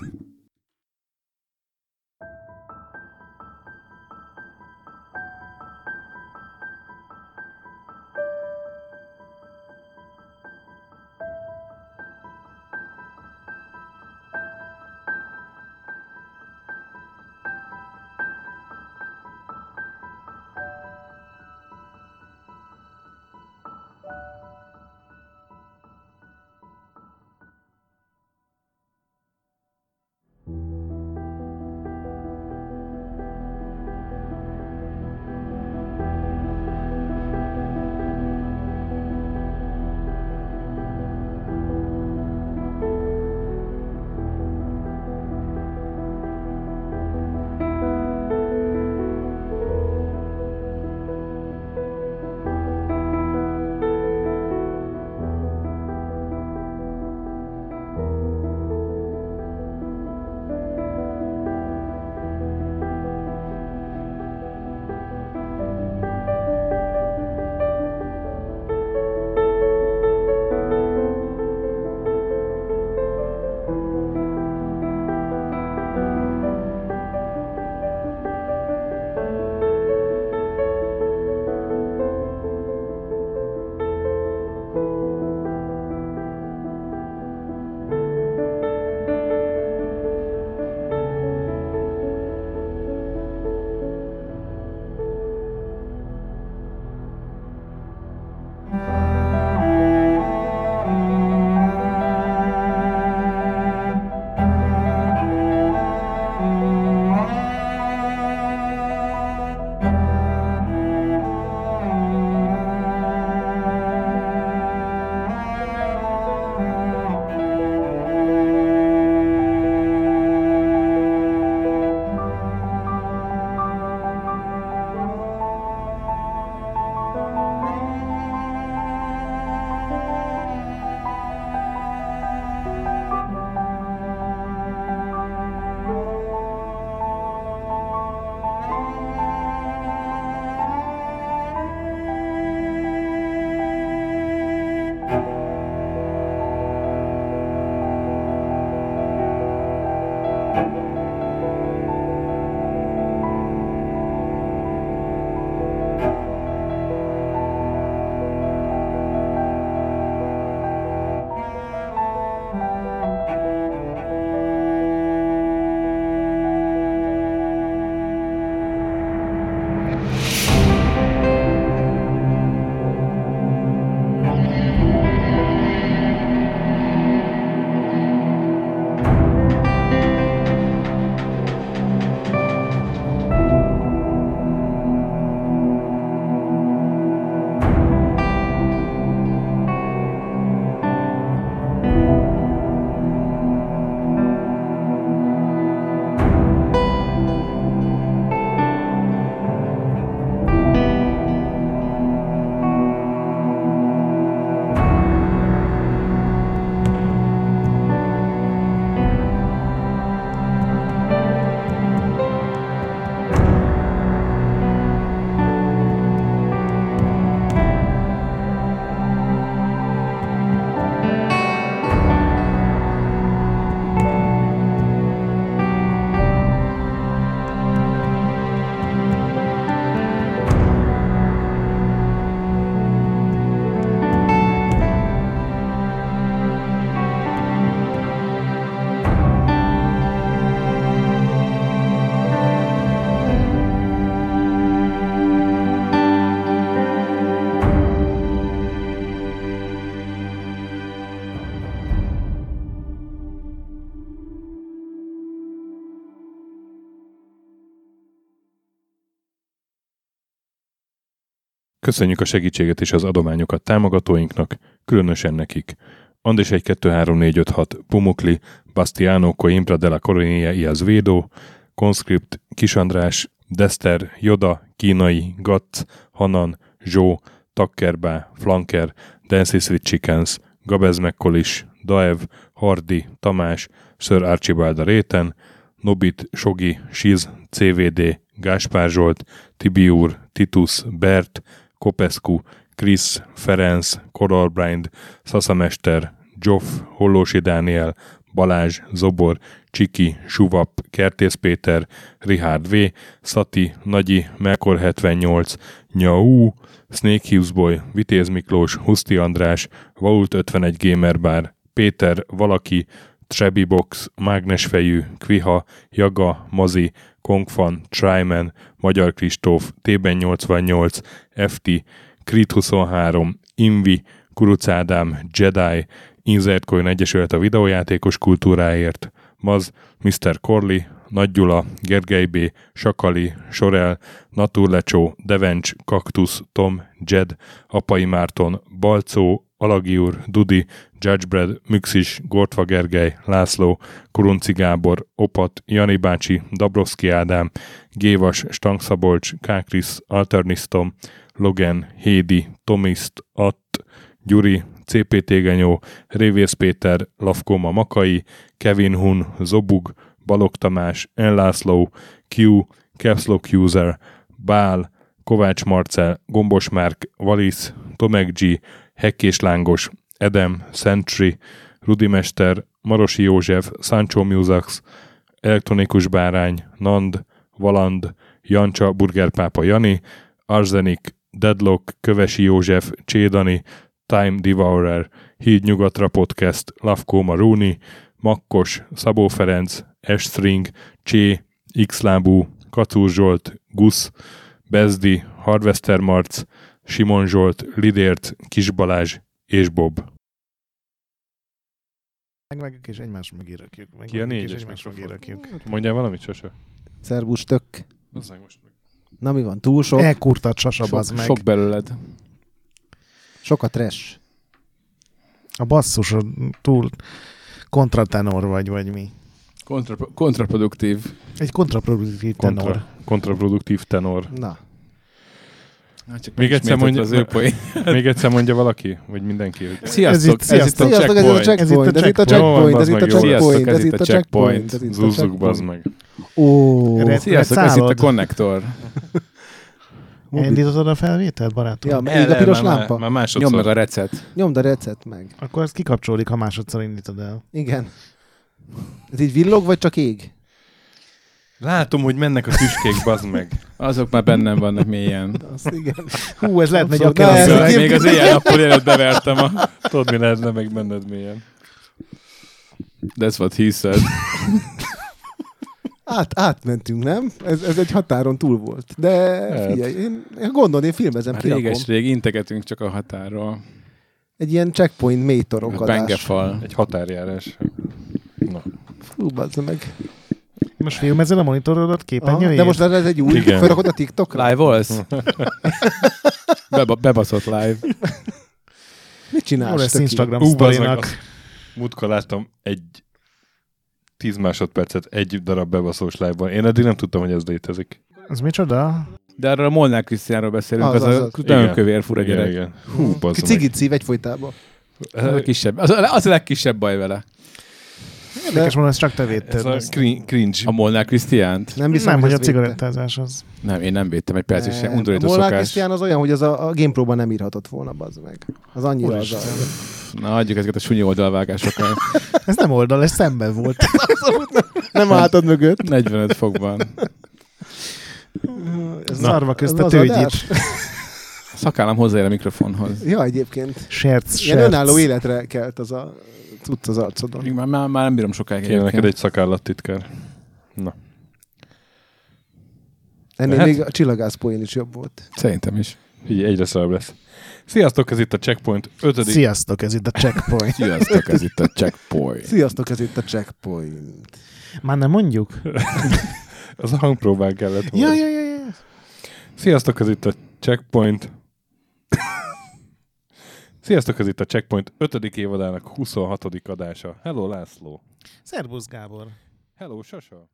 Köszönjük a segítséget és az adományokat támogatóinknak, különösen nekik. Andis 1 2 3 4 5 6 Pumukli, Bastiano Coimbra de la Coronia y Azvedo, Conscript, Kisandrás, Dester, Joda, Kínai, Gatz, Hanan, Zsó, Takkerbá, Flanker, Dancy Sweet Chickens, Gabez Mekkolis, Daev, Hardi, Tamás, Sir Archibald Réten, Nobit, Sogi, Siz, CVD, Gáspár Zsolt, Tibiur, Titus, Bert, Kopescu, Krisz, Ferenc, Koralbrind, Szaszamester, Zsoff, Hollósi Dániel, Balázs, Zobor, Csiki, Suvap, Kertész Péter, Richard V, Szati, Nagyi, Melkor 78, Nyau, Snake Hughes Boy, Vitéz Miklós, Huszti András, Vault 51 Gamer Bar, Péter, Valaki, Trebi Box, Mágnesfejű, Kviha, Jaga, Mazi, Kongfan, Tryman, Magyar Kristóf, Tében 88, FT, Krit 23, Invi, Kuruc Ádám, Jedi, Insert Coin Egyesület a videójátékos kultúráért, Maz, Mr. Corley, Nagy Gyula, Gergely B., Sakali, Sorel, Naturlecsó, Devencs, Kaktusz, Tom, Jed, Apai Márton, Balcó, Alagi úr, Dudi, Judgebred, Müxis, Gortva Gergely, László, Kurunci Gábor, Opat, Jani bácsi, Dabrowski Ádám, Gévas, Stangszabolcs, Kákris, Alternisztom, Logan, Hédi, Tomiszt, Att, Gyuri, CPT Genyó, Révész Péter, Lavkoma Makai, Kevin Hun, Zobug, Balog Tamás, Enlászló, Q, Capslock User, Bál, Kovács Marcel, Gombos Márk, Valisz, Tomek G, Hekkés Lángos, Edem, Sentry, Rudimester, Marosi József, Sancho Musax, Elektronikus Bárány, Nand, Valand, Jancsa, Burgerpápa Jani, Arzenik, Deadlock, Kövesi József, Csédani, Time Devourer, Híd Nyugatra Podcast, Lavkó Maruni, Makkos, Szabó Ferenc, Estring, Csé, Xlábú, Kacúr Zsolt, Gusz, Bezdi, Harvester Marc, Simon Zsolt, Lidért, Kis Balázs és Bob. Megvágjuk és egymás mögé rakjuk. Ki a és négyes egymás mögé mikrofon? rakjuk. Mondjál valamit, Sasa? Szervus tök. Most meg. Na mi van, túl sok? Elkurtat sasa, Sok, bazd meg. sok belőled. Sok a trash. A basszus túl kontratenor vagy, vagy mi. Kontra, kontraproduktív. Egy kontraproduktív tenor. Kontra, kontraproduktív tenor. Na, Csak Még egyszer mondja- az ő poén. <laughs> Még egyszer mondja valaki? Vagy mindenki? Hogy... Sziasztok, Ez itt- a sziasztok, ez itt a checkpoint. checkpoint, ez itt a Ez itt a checkpoint, checkpoint. ez itt a checkpoint, ez itt a checkpoint, ez itt a Zúzzuk, checkpoint. bazd meg. Ó, Sziasztok, ez itt a konnektor. <laughs> Elindítod a felvételt, barátom? Ja, ég a piros már- lámpa. Már másodszor. Nyomd meg a recet. Nyomd a recet meg. Akkor ez kikapcsolódik, ha másodszor indítod el. Igen. Ez így villog, vagy csak ég? Látom, hogy mennek a tüskék, bazd meg. Azok már bennem vannak mélyen. Azt igen. Hú, ez lehet megy a Abszolút. Na, ez kereszt. így- Még az éjjel nappal előtt bevertem a... Tudod, mi lehetne meg benned mélyen. That's what he said. Át, átmentünk, nem? Ez, ez egy határon túl volt. De Hát. figyelj, én, én gondolom, én filmezem, Már kirakom. réges-rég integetünk csak a határról. Egy ilyen checkpoint mély torokadás. pengefal. Egy határjárás. Na. Fú, meg. Most filmezel a monitorodat képernyőjét? de most ez egy új, Igen. felrakod a TikTokra? Live volsz? <laughs> Beba, bebaszott live. Mit csinálsz? lesz töki? Instagram Ú, sztorinak. Múltkor láttam egy 10 másodpercet egy darab bebaszós live-ban. Én eddig nem tudtam, hogy ez létezik. Az micsoda? De arról a Molnár Krisztiánról beszélünk, Az, az, az, a az. nagyon Igen. kövér fura Igen, gyerek. igen. Hú, bazd meg. cigit szív egyfolytában. Az a, kisebb, az, a, az a legkisebb baj vele. Érdekes mondom, ezt csak te Ez védted. a Ezt- crin- cringe. A Molnár Krisztiánt? Nem hiszem, Nem, hogy a ezt védte. cigarettázás az. Nem, én nem védtem egy perc, és Nem. undorító Molnár szokás. Krisztián az olyan, hogy az a, a GamePro-ban nem írhatott volna, bazd meg. Az annyira az a... Na, adjuk ezeket a sunyi oldalvágásokat. <laughs> Ez nem oldal, ez szemben volt. <laughs> Nem álltad mögött. 45 fokban. Ez Szarva közt a tőgyit. Szakállam hozzáér a mikrofonhoz. Ja, egyébként. Serc, Ilyen serc. önálló életre kelt az a cucc az arcodon. Még Már, már, már nem bírom sokáig Kéne neked egy szakállattitkár. Ennél Lehet? még a csillagász poén is jobb volt. Szerintem is. Így egyre szarabb lesz. Sziasztok, ez itt a Checkpoint 5. Sziasztok, ez itt a checkpoint. Sziasztok, ez itt a <laughs> checkpoint. Sziasztok, ez itt a checkpoint. Már nem mondjuk? <laughs> Az a hangpróbán kellett volna. Ja, ja, ja, ja. Sziasztok, ez itt a Checkpoint. Sziasztok, ez itt a Checkpoint 5. évadának 26. adása. Hello László. Szerbusz Gábor. Hello Sasa.